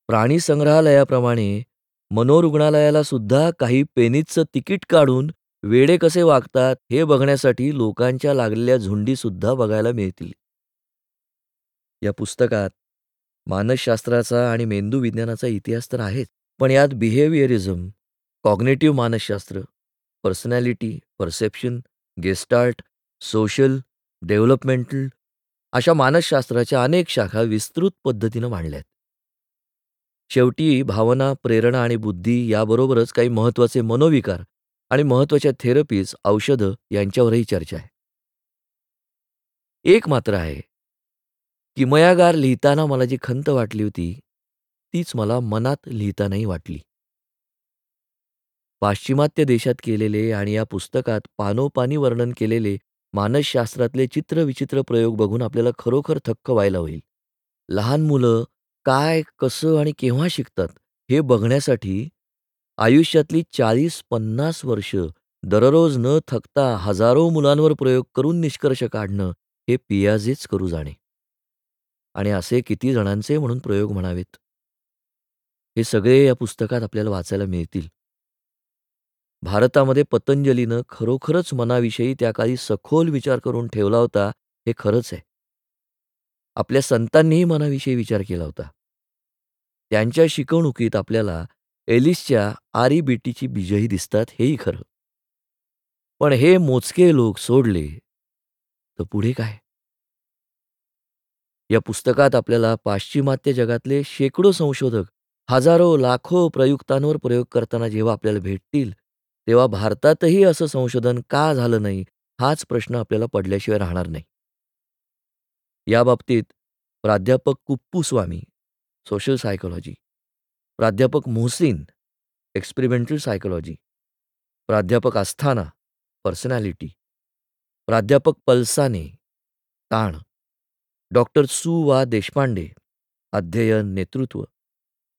प्राणीसंग्रहालयाप्रमाणे मनोरुग्णालयाला सुद्धा काही पेनीचं तिकीट काढून वेडे कसे वागतात हे बघण्यासाठी लोकांच्या लागलेल्या झुंडीसुद्धा बघायला मिळतील. या पुस्तकात मानसशास्त्राचा आणि मेंदू विज्ञानाचा इतिहास तर आहेच, पण यात बिहेवियरिझम, कॉग्नेटिव्ह मानसशास्त्र, personality, perception, gestalt social, developmental अशा मानसशास्त्राच्या अनेक शाखा विस्तृत पद्धतीनं मांडल्यात. शेवटी भावना, प्रेरणा आणि बुद्धी याबरोबरच काही महत्त्वाचे मनोविकार आणि महत्त्वाच्या थेरपीज, औषधं यांच्यावरही चर्चा आहे. एक मात्र आहे, किमयागार लिहिताना मला जी खंत वाटली होती, तीच मला मनात लिहितानाही वाटली. पाश्चिमात्य देशात केलेले आणि या पुस्तकात पानोपानी वर्णन केलेले मानसशास्त्रातले चित्रविचित्र प्रयोग बघून आपल्याला खरोखर थक्क व्हायला होईल. लहान मुलं काय, कसं आणि केव्हा शिकतात हे बघण्यासाठी आयुष्यातली 40-50 वर्ष दररोज न थकता हजारो मुलांवर प्रयोग करून निष्कर्ष काढणं हे पियाजेच करू जाणे. आणि असे किती जणांचे म्हणून प्रयोग म्हणावेत. हे सगळे या पुस्तकात आपल्याला वाचायला मिळतील. भारतामध्ये पतंजलीनं खरोखरच मनाविषयी त्या काळी सखोल विचार करून ठेवला होता हे खरंच आहे. आपल्या संतांनीही मनाविषयी विचार केला होता. त्यांच्या शिकवणुकीत आपल्याला एलिसच्या आर.ई.बी.टीची बीजही दिसतात हेही खरं. पण हे मोजके लोक सोडले तर पुढे काय? या पुस्तकात आपल्याला पाश्चिमात्य जगातले शेकडो संशोधक, हजारो लाखो प्रयुक्तांवर प्रयोग करताना जेव्हा आपल्याला भेटतील, तेव्हा भारतातही असं संशोधन का झालं नाही हाच प्रश्न आपल्याला पडल्याशिवाय राहणार नाही. याबाबतीत प्राध्यापक कुप्पूस्वामी, सोशल सायकोलॉजी. प्राध्यापक मोहसिन, एक्सपेरिमेंटल सायकॉलॉजी, प्राध्यापक अस्थाना, पर्सनॅलिटी, प्राध्यापक पल्साने, ताण, डॉक्टर सु. वा. देशपांडे, अध्ययन, नेतृत्व,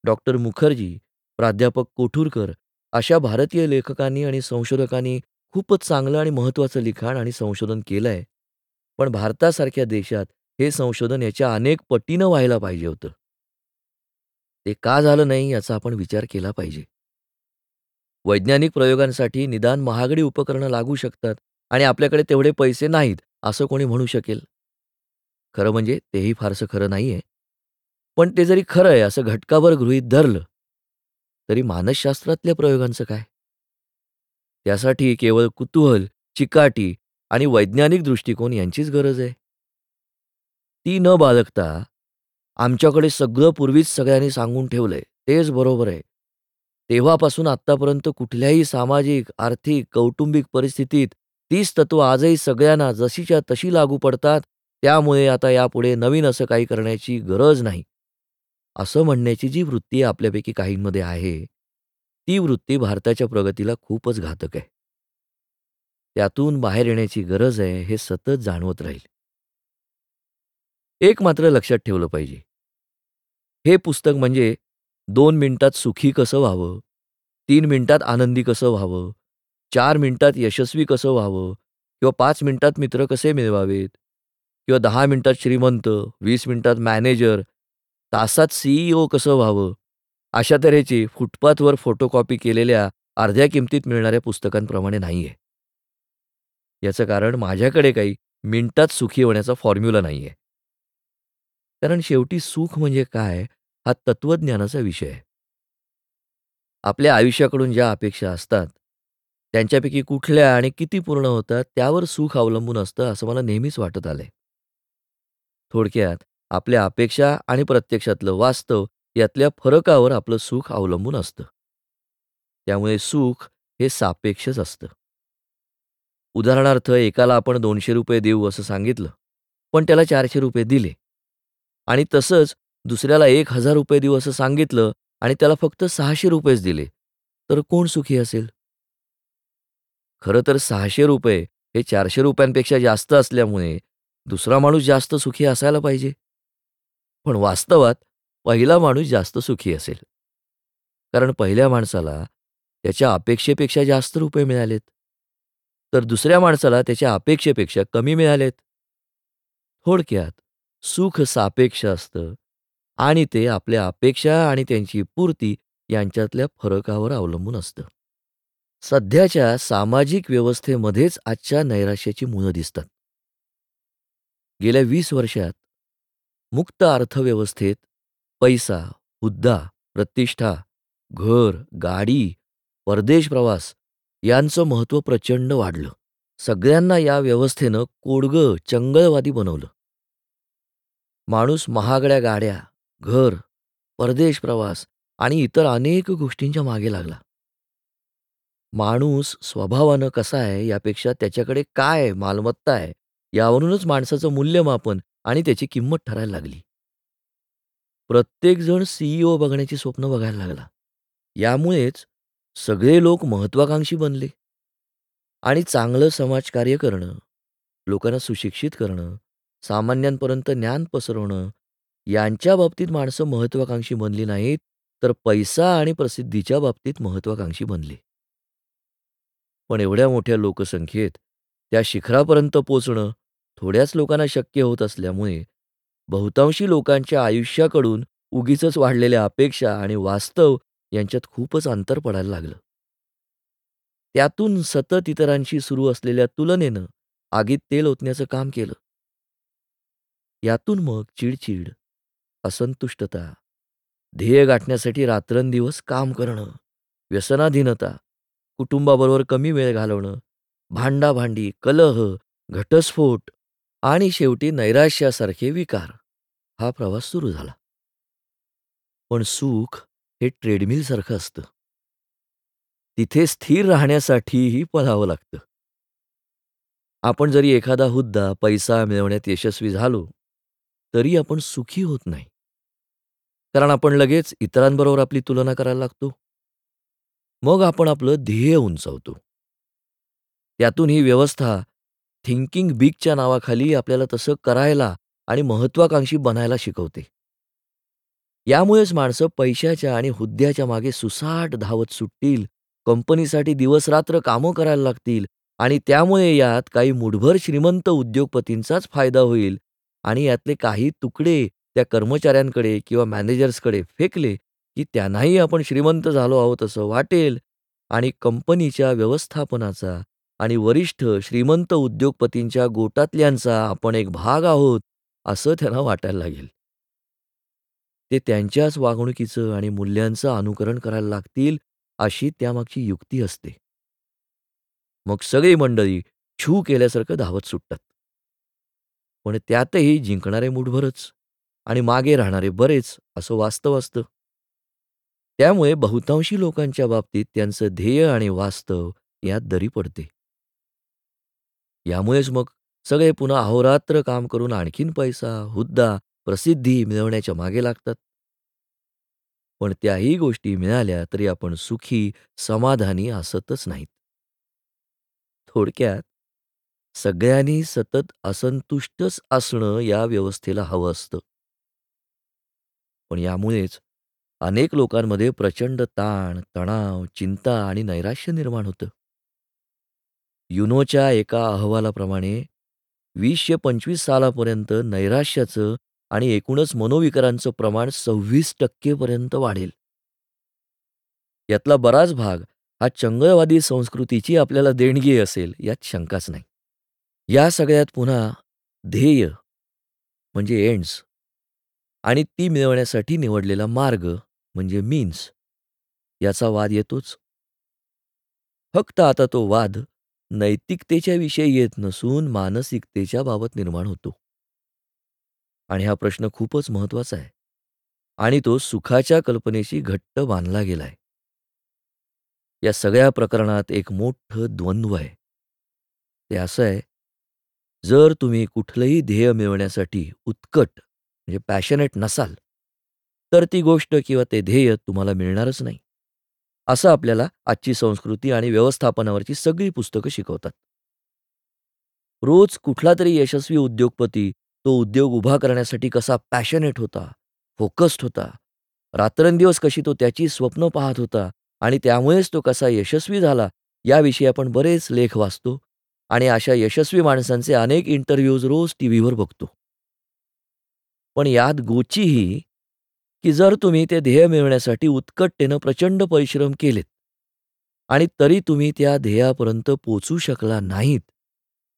डॉक्टर मुखर्जी, प्राध्यापक कोठुरकर अशा भारतीय लेखकांनी आणि संशोधकांनी खूपच चांगलं आणि महत्त्वाचं लिखाण आणि संशोधन केलंय. पण भारतासारख्या देशात हे संशोधन याच्या अनेक पटीनं व्हायला पाहिजे होतं. ते का झालं नाही याचा आपण विचार केला पाहिजे. वैज्ञानिक प्रयोगांसाठी निदान महागडी उपकरणं लागू शकतात आणि आपल्याकडे तेवढे पैसे नाहीत, असं कोणी म्हणू शकेल. खरं म्हणजे तेही फारसं खरं नाहीये. पण ते जरी खरं आहे असं घटकाभर गृहीत धरलं, तरी मानसशास्त्रातल्या प्रयोगांचं काय? त्यासाठी केवळ कुतूहल, चिकाटी आणि वैज्ञानिक दृष्टिकोन यांचीच गरज आहे. ती न बाळगता आमच्याकडे सगळं पूर्वीच सगळ्यांनी सांगून ठेवलंय, तेच बरोबर आहे. तेव्हापासून आत्तापर्यंत कुठल्याही सामाजिक, आर्थिक, कौटुंबिक परिस्थितीत तीच तत्व आजही सगळ्यांना जशीच्या तशी लागू पडतात, त्यामुळे आता यापुढे नवीन असं काही करण्याची गरज नाही. असं म्हणण्याची जी वृत्ती आपल्यापैकी काहींमध्ये आहे, ती वृत्ती भारताच्या प्रगतीला खूपच घातक आहे. त्यातून बाहेर येण्याची गरज आहे, हे सतत जाणवत राहील. एक मात्र लक्षात ठेवलं पाहिजे. हे पुस्तक म्हणजे दोन मिनिटात सुखी कसं व्हावं, तीन मिनिटात आनंदी कसं व्हावं, चार मिनिटात यशस्वी कसं व्हावं किंवा पाच मिनिटात मित्र कसे मिळवावेत किंवा दहा मिनिटात श्रीमंत, वीस मिनिटात मॅनेजर, तासात सीईओ कसं व्हावं, अशा तऱ्हेची फुटपाथवर फोटोकॉपी केलेल्या अर्ध्या किमतीत मिळणाऱ्या पुस्तकांप्रमाणे नाहीये. याचं कारण माझ्याकडे काही मिनिटात सुखी होण्याचा फॉर्म्युला नाहीये. कारण शेवटी सुख म्हणजे काय, हा तत्त्वज्ञानाचा विषय आहे. आपल्या आयुष्याकडून ज्या अपेक्षा असतात, त्यांच्यापैकी कुठल्या आणि किती पूर्ण होतात, त्यावर सुख अवलंबून असतं, असं मला नेहमीच वाटत आलंय. थोडक्यात आपल्या अपेक्षा आणि प्रत्यक्षातलं वास्तव यातल्या फरकावर आपलं सुख अवलंबून असतं. त्यामुळे सुख हे सापेक्षच असतं. उदाहरणार्थ एकाला आपण ₹200 देऊ असं सांगितलं, पण त्याला ₹400 दिले आणि तसंच दुसऱ्याला ₹1000 देऊ असं सांगितलं आणि त्याला फक्त ₹600च दिले, तर कोण सुखी असेल? खरं तर ₹600 हे ₹400 जास्त असल्यामुळे दुसरा माणूस जास्त सुखी असायला पाहिजे. पण वास्तवात पहिला माणूस जास्त सुखी असेल. कारण पहिल्या माणसाला त्याच्या अपेक्षेपेक्षा जास्त रुपये मिळालेत, तर दुसऱ्या माणसाला त्याच्या अपेक्षेपेक्षा कमी मिळालेत. थोडक्यात सुख सापेक्ष असतं आणि ते आपल्या अपेक्षा आणि त्यांची पूर्ती यांच्यातल्या फरकावर अवलंबून असतं. सध्याच्या सामाजिक व्यवस्थेमध्येच आजच्या नैराश्याची मुलं दिसतात. गेल्या वीस वर्षात मुक्त अर्थव्यवस्थेत पैसा, हुद्दा, प्रतिष्ठा, घर, गाडी, परदेश प्रवास यांचं महत्त्व प्रचंड वाढलं. सगळ्यांना या व्यवस्थेनं कोडगं, चंगळवादी बनवलं. माणूस महागड्या गाड्या, घर, परदेश प्रवास आणि इतर अनेक गोष्टींच्या मागे लागला. माणूस स्वभावानं कसा आहे यापेक्षा त्याच्याकडे काय मालमत्ता आहे, यावरूनच माणसाचं मूल्यमापन आणि त्याची किंमत ठरायला लागली. प्रत्येकजण सीईओ बघण्याची स्वप्न बघायला लागला. यामुळेच सगळे लोक महत्त्वाकांक्षी बनले आणि चांगलं समाजकार्य करणं, लोकांना सुशिक्षित करणं, सामान्यांपर्यंत ज्ञान पसरवणं यांच्या बाबतीत माणसं महत्त्वाकांक्षी बनली नाहीत, तर पैसा आणि प्रसिद्धीच्या बाबतीत महत्त्वाकांक्षी बनली. पण एवढ्या मोठ्या लोकसंख्येत त्या शिखरापर्यंत पोचणं थोड्याच लोकांना शक्य होत असल्यामुळे बहुतांशी लोकांच्या आयुष्याकडून उगीचच वाढलेल्या अपेक्षा आणि वास्तव यांच्यात खूपच अंतर पडायला लागलं. त्यातून सतत इतरांशी सुरू असलेल्या तुलनेनं आगीत तेल ओतण्याचं काम केलं. यातून मग चिडचिड, असंतुष्टता, ध्येय गाठण्यासाठी रात्रंदिवस काम करणं, व्यसनाधीनता, कुटुंबाबरोबर कमी वेळ घालवणं, भांडाभांडी, कलह, घटस्फोट आणि शेवटी नैराश्यासारखे विकार हा प्रवास सुरू झाला. पण सुख हे ट्रेडमिलसारखं असतं. तिथे स्थिर राहण्यासाठीही पळावं लागतं. आपण जरी एखादा हुद्दा, पैसा मिळवण्यात यशस्वी झालो, तरी आपण सुखी होत नाही. कारण आपण लगेच इतरांबरोबर आपली तुलना करायला लागतो. मग आपण आपलं ध्येय उंचावतो. त्यातून ही व्यवस्था थिंकिंग बिगच्या नावाखाली आपल्याला तसं करायला आणि महत्त्वाकांक्षी बनायला शिकवते. यामुळेच माणसं पैशाच्या आणि हुद्द्याच्या मागे सुसाट धावत सुटतील, कंपनीसाठी दिवसरात्र कामं करायला लागतील आणि त्यामुळे यात काही मुठभर श्रीमंत उद्योगपतींचाच फायदा होईल आणि यातले काही तुकडे त्या कर्मचाऱ्यांकडे किंवा मॅनेजर्सकडे फेकले, की त्यांनाही आपण श्रीमंत झालो आहोत असं वाटेल आणि कंपनीच्या व्यवस्थापनाचा आणि वरिष्ठ श्रीमंत उद्योगपतींच्या गोटातल्यांचा आपण एक भाग आहोत, असं त्यांना वाटायला लागेल. ते त्यांच्याच वागणुकीचं आणि मूल्यांचं अनुकरण करायला लागतील, अशी त्यामागची युक्ती असते. मग सगळी मंडळी छू केल्यासारखं धावत सुटतात. पण त्यातही जिंकणारे मुठभरच आणि मागे राहणारे बरेच, असं वास्तव असतं. त्यामुळे बहुतांशी लोकांच्या बाबतीत त्यांचं ध्येय आणि वास्तव यात दरी पडते. यामुळेच मग सगळे पुन्हा अहोरात्र काम करून आणखीन पैसा, हुद्दा, प्रसिद्धी मिळवण्याच्या मागे लागतात. पण त्याही गोष्टी मिळाल्या तरी आपण सुखी, समाधानी असतच नाहीत. थोडक्यात सगळ्यांनी सतत असंतुष्टच असणं या व्यवस्थेला हवं असतं. पण यामुळेच अनेक लोकांमध्ये प्रचंड ताण, तणाव, चिंता आणि नैराश्य निर्माण होतं. युनोच्या एका अहवालाप्रमाणे 2025 सालापर्यंत नैराश्याचं आणि एकूणच मनोविकारांचं प्रमाण सव्वीस टक्केपर्यंत वाढेल. यातला बराच भाग हा चंगळवादी संस्कृतीची आपल्याला देणगी असेल, यात शंकाच नाही. या सगळ्यात पुन्हा ध्येय म्हणजे एंड्स आणि ती मिळवण्यासाठी निवडलेला मार्ग म्हणजे मीन्स याचा वाद येतोच. फक्त आता तो वाद नैतिकतेच्या विषयी येत नसून मानसिकतेच्या बाबत निर्माण होतो. आणि हा प्रश्न खूपच महत्त्वाचा आहे आणि तो सुखाच्या कल्पनेशी घट्ट बांधला गेलाय. या सगळ्या प्रकरणात एक मोठं द्वंद्व आहे. ते असं आहे, जर तुम्ही कुठलंही ध्येय मिळवण्यासाठी उत्कट म्हणजे पॅशनेट नसाल, तर ती गोष्ट किंवा ते ध्येय तुम्हाला मिळणारच नाही. असं आपल्याला आजची संस्कृती आणि व्यवस्थापनावरची सगळी पुस्तकं शिकवतात. रोज कुठला तरी यशस्वी उद्योगपती तो उद्योग उभा करण्यासाठी कसा पॅशनेट होता, फोकस्ड होता, रात्रंदिवस कशी तो त्याची स्वप्न पाहत होता आणि त्यामुळेच तो कसा यशस्वी झाला, याविषयी आपण बरेच लेख वाचतो आणि अशा यशस्वी माणसांचे अनेक इंटरव्ह्यूज रोज टीव्हीवर बघतो. पण यात गोची ही, की जर तुम्ही ते ध्येय मिळवण्यासाठी उत्कटतेनं प्रचंड परिश्रम केलेत आणि तरी तुम्ही त्या ध्येयापर्यंत पोचू शकला नाहीत,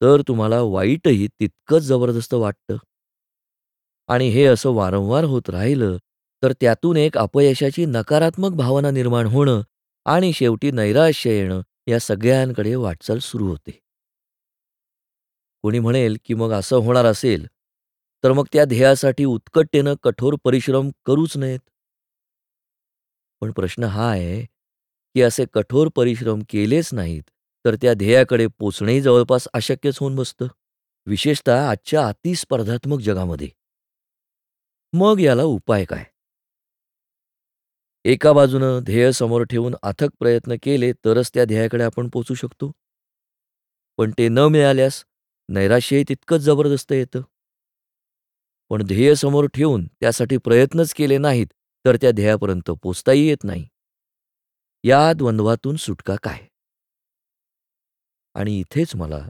तर तुम्हाला वाईटही तितकंच जबरदस्त वाटतं. आणि हे असं वारंवार होत राहिलं, तर त्यातून एक अपयशाची नकारात्मक भावना निर्माण होणं आणि शेवटी नैराश्य येणं, या सगळ्यांकडे वाटचाल सुरू होते. कोणी म्हणेल, की मग असं होणार असेल, तर मग त्या ध्येयासाठी उत्कटतेनं कठोर परिश्रम करूच नयेत. पण प्रश्न हा आहे, की असे कठोर परिश्रम केलेच नाहीत, तर त्या ध्येयाकडे पोचणेही जवळपास अशक्यच होऊन बसतं, विशेषतः आजच्या अतिस्पर्धात्मक जगामध्ये. मग याला उपाय काय? एका बाजूनं ध्येय समोर ठेवून अथक प्रयत्न केले तरच त्या ध्येयाकडे आपण पोचू शकतो. पण ते न मिळाल्यास नैराश्यही तितकंच जबरदस्त येतं. पण ध्येय समोर ठेवून त्यासाठी प्रयत्नच केले नाहीत, तर त्या ध्येयापर्यंत पोचताही येत नाही. या द्वंद्वातून सुटका काय? आणि इथेच मला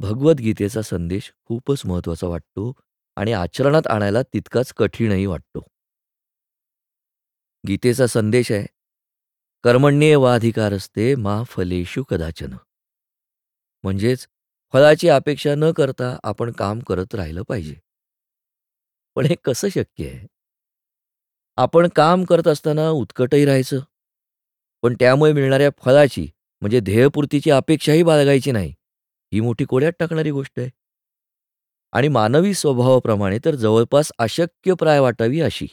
भगवद्गीतेचा संदेश खूपच महत्त्वाचा वाटतो आणि आचरणात आणायला तितकाच कठीणही वाटतो. गीतेचा संदेश आहे, कर्मण्येय वाधिकार असते मा फलेशू कदाचन. म्हणजेच फळाची अपेक्षा न करता आपण काम करत राहिलं पाहिजे. पण हे कसं शक्य आहे? आपण काम करत असताना उत्कटही राहायचं, पण त्यामुळे मिळणाऱ्या फळाची म्हणजे ध्येयपूर्तीची अपेक्षाही बाळगायची नाही, ही मोठी कोड्यात टाकणारी गोष्ट आहे. आणि मानवी स्वभावाप्रमाणे तर जवळपास अशक्यप्राय वाटावी अशी.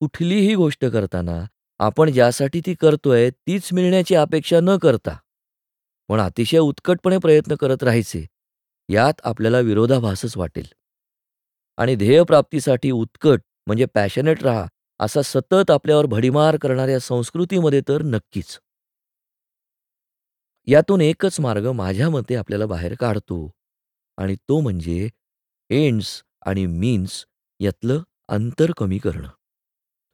कुठलीही गोष्ट करताना आपण ज्यासाठी ती करतोय तीच मिळण्याची अपेक्षा न करता, पण अतिशय उत्कटपणे प्रयत्न करत राहायचे, यात आपल्याला विरोधाभासच वाटेल. आणि ध्येयप्राप्तीसाठी उत्कट म्हणजे पॅशनेट राहा, असा सतत आपल्यावर भडीमार करणाऱ्या संस्कृतीमध्ये तर नक्कीच. यातून एकच मार्ग माझ्या मते आपल्याला बाहेर काढतो आणि तो म्हणजे एंड्स आणि मीन्स यातलं अंतर कमी करणं.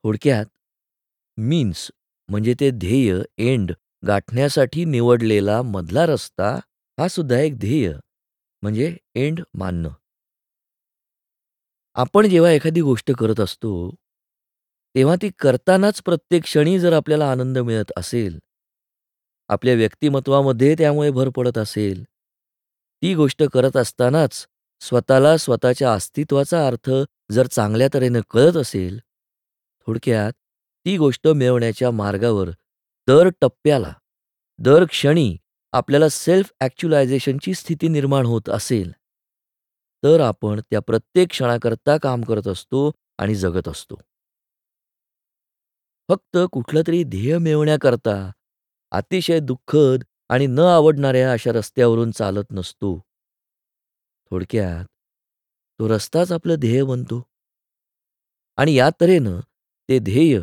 थोडक्यात मीन्स म्हणजे ते ध्येय, एंड गाठण्यासाठी निवडलेला मधला रस्ता हा सुद्धा एक ध्येय म्हणजे एंड मानणं. आपण जेव्हा एखादी गोष्ट करत असतो, तेव्हा ती करतानाच प्रत्येक क्षणी जर आपल्याला आनंद मिळत असेल, आपल्या व्यक्तिमत्वामध्ये त्यामुळे भर पडत असेल, ती गोष्ट करत असतानाच स्वतःला स्वतःच्या अस्तित्वाचा अर्थ जर चांगल्या तऱ्हेनं कळत असेल, थोडक्यात ती गोष्ट मिळवण्याच्या मार्गावर दर टप्प्याला, दर क्षणी आपल्याला सेल्फ ॲक्च्युलायझेशनची स्थिती निर्माण होत असेल, तर आपण त्या प्रत्येक क्षणाकरता काम करत असतो आणि जगत असतो. फक्त कुठलं तरी ध्येय मिळवण्याकरता अतिशय दुःखद आणि न आवडणाऱ्या अशा रस्त्यावरून चालत नसतो. थोडक्यात तो रस्ताच आपलं ध्येय बनतो. आणि या तऱ्हेनं ते ध्येय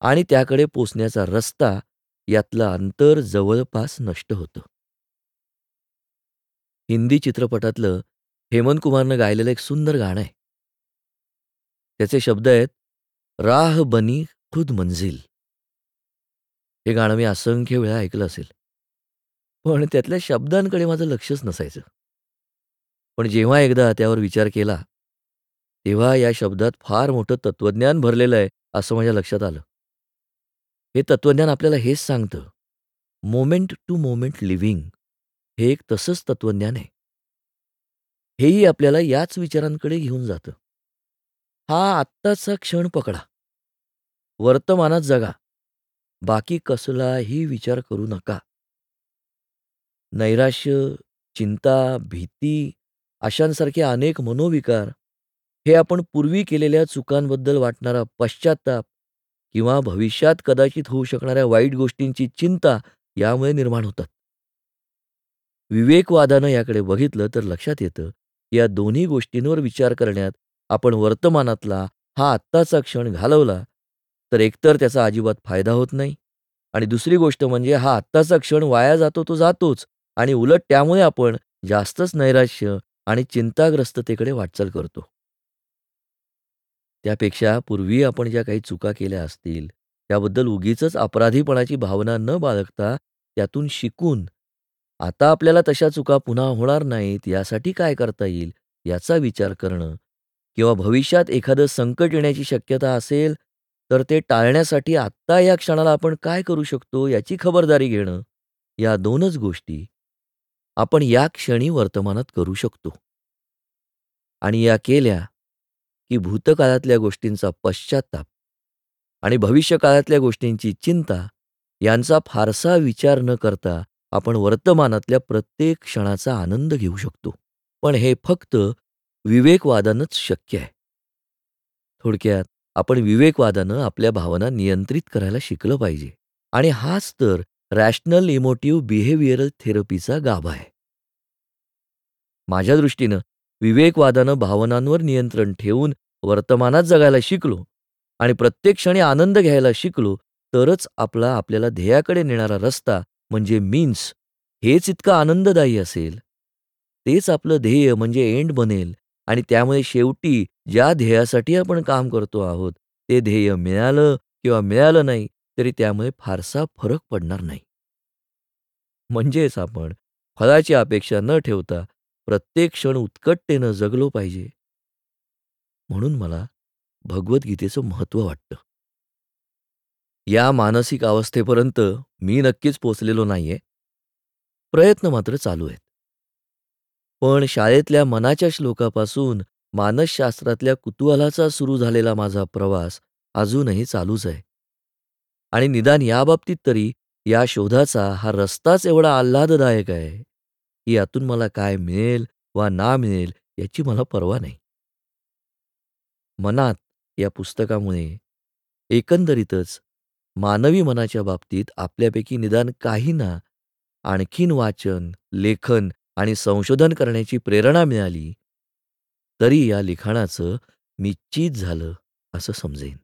आणि त्याकडे पोचण्याचा रस्ता यातलं अंतर जवळपास नष्ट होतं. हिंदी चित्रपटातलं हेमंत कुमारनं गायलेलं एक सुंदर गाणं आहे. त्याचे शब्द आहेत, राह बनी खुद मंजिल. हे गाणं मी असंख्य वेळा ऐकलं असेल. पण त्यातल्या शब्दांकडे माझं लक्षच नसायचं. पण जेव्हा एकदा त्यावर विचार केला, तेव्हा या शब्दात फार मोठं तत्त्वज्ञान भरलेलं आहे, असं माझ्या लक्षात आलं. हे तत्त्वज्ञान आपल्याला हेच सांगतं, मोमेंट टू मोमेंट लिव्हिंग हे एक तसंच तत्त्वज्ञान आहे. हेही आपल्याला याच विचारांकडे घेऊन जातं. हा आत्ताचा क्षण पकडा. वर्तमानात जगा. बाकी कसलाही विचार करू नका. नैराश्य, चिंता, भीती अशांसारखे अनेक मनोविकार हे आपण पूर्वी केलेल्या चुकांबद्दल वाटणारा पश्चाताप किंवा भविष्यात कदाचित होऊ शकणाऱ्या वाईट गोष्टींची चिंता यामुळे निर्माण होतात. विवेकवादानं याकडे बघितलं तर लक्षात येतं, या दोन्ही गोष्टींवर विचार करण्यात आपण वर्तमानातला हा आत्ताचा क्षण घालवला, तर एकतर त्याचा अजिबात फायदा होत नाही आणि दुसरी गोष्ट म्हणजे हा आत्ताचा क्षण वाया जातो तो जातोच आणि उलट त्यामुळे आपण जास्तच नैराश्य आणि चिंताग्रस्ततेकडे वाटचाल करतो. त्यापेक्षा पूर्वी आपण ज्या काही चुका केल्या असतील, त्याबद्दल उगीचच अपराधीपणाची भावना न बाळगता त्यातून शिकून, आता आपल्याला तशा चुका पुन्हा होणार नाहीत यासाठी काय करता येईल, याचा विचार करणं किंवा भविष्यात एखादं संकट येण्याची शक्यता असेल, तर ते टाळण्यासाठी आत्ता या क्षणाला आपण काय करू शकतो याची खबरदारी घेणं, या दोनच गोष्टी आपण या क्षणी वर्तमानात करू शकतो. आणि या केल्या, की भूतकाळातल्या गोष्टींचा पश्चात्ताप आणि भविष्यकाळातल्या गोष्टींची चिंता यांचा फारसा विचार न करता आपण वर्तमानातल्या प्रत्येक क्षणाचा आनंद घेऊ शकतो. पण हे फक्त विवेकवादानंच शक्य आहे. थोडक्यात आपण विवेकवादानं आपल्या भावना नियंत्रित करायला शिकलं पाहिजे आणि हाच तर रॅशनल इमोटिव्ह बिहेवियरल थेरपीचा गाभा आहे. माझ्या दृष्टीनं विवेकवादानं भावनांवर नियंत्रण ठेवून वर्तमानात जगायला शिकलो आणि प्रत्येक क्षणी आनंद घ्यायला शिकलो, तरच आपला आपल्याला ध्येयाकडे नेणारा रस्ता म्हणजे मीन्स हेच इतकं आनंददायी असेल. तेच आपलं ध्येय म्हणजे एंड बनेल आणि त्यामुळे शेवटी ज्या ध्येयासाठी आपण काम करतो आहोत, ते ध्येय मिळालं किंवा मिळालं नाही, तरी त्यामुळे फारसा फरक पडणार नाही. म्हणजेच आपण फळाची अपेक्षा न ठेवता प्रत्येक क्षण उत्कटतेनं जगलो पाहिजे. म्हणून मला भगवद्गीतेचं महत्त्व वाटतं. या मानसिक अवस्थेपर्यंत मी नक्कीच पोचलेलो नाहीये. प्रयत्न मात्र चालू आहेत. पण शाळेतल्या मनाच्या श्लोकापासून मानसशास्त्रातल्या कुतूहलाचा सुरू झालेला माझा प्रवास अजूनही चालूच आहे. आणि निदान याबाबतीत तरी या शोधाचा हा रस्ताच एवढा आल्हाददायक आहे, की यातून मला काय मिळेल वा ना मिळेल याची मला पर्वा नाही. मनात या पुस्तकामुळे एकंदरीतच मानवी मनाच्या बाबतीत आपल्यापैकी निदान काही ना आणखीन वाचन, लेखन आणि संशोधन करण्याची प्रेरणा मिळाली, तरी या लिखाणाचं मी झालं असं समजेन.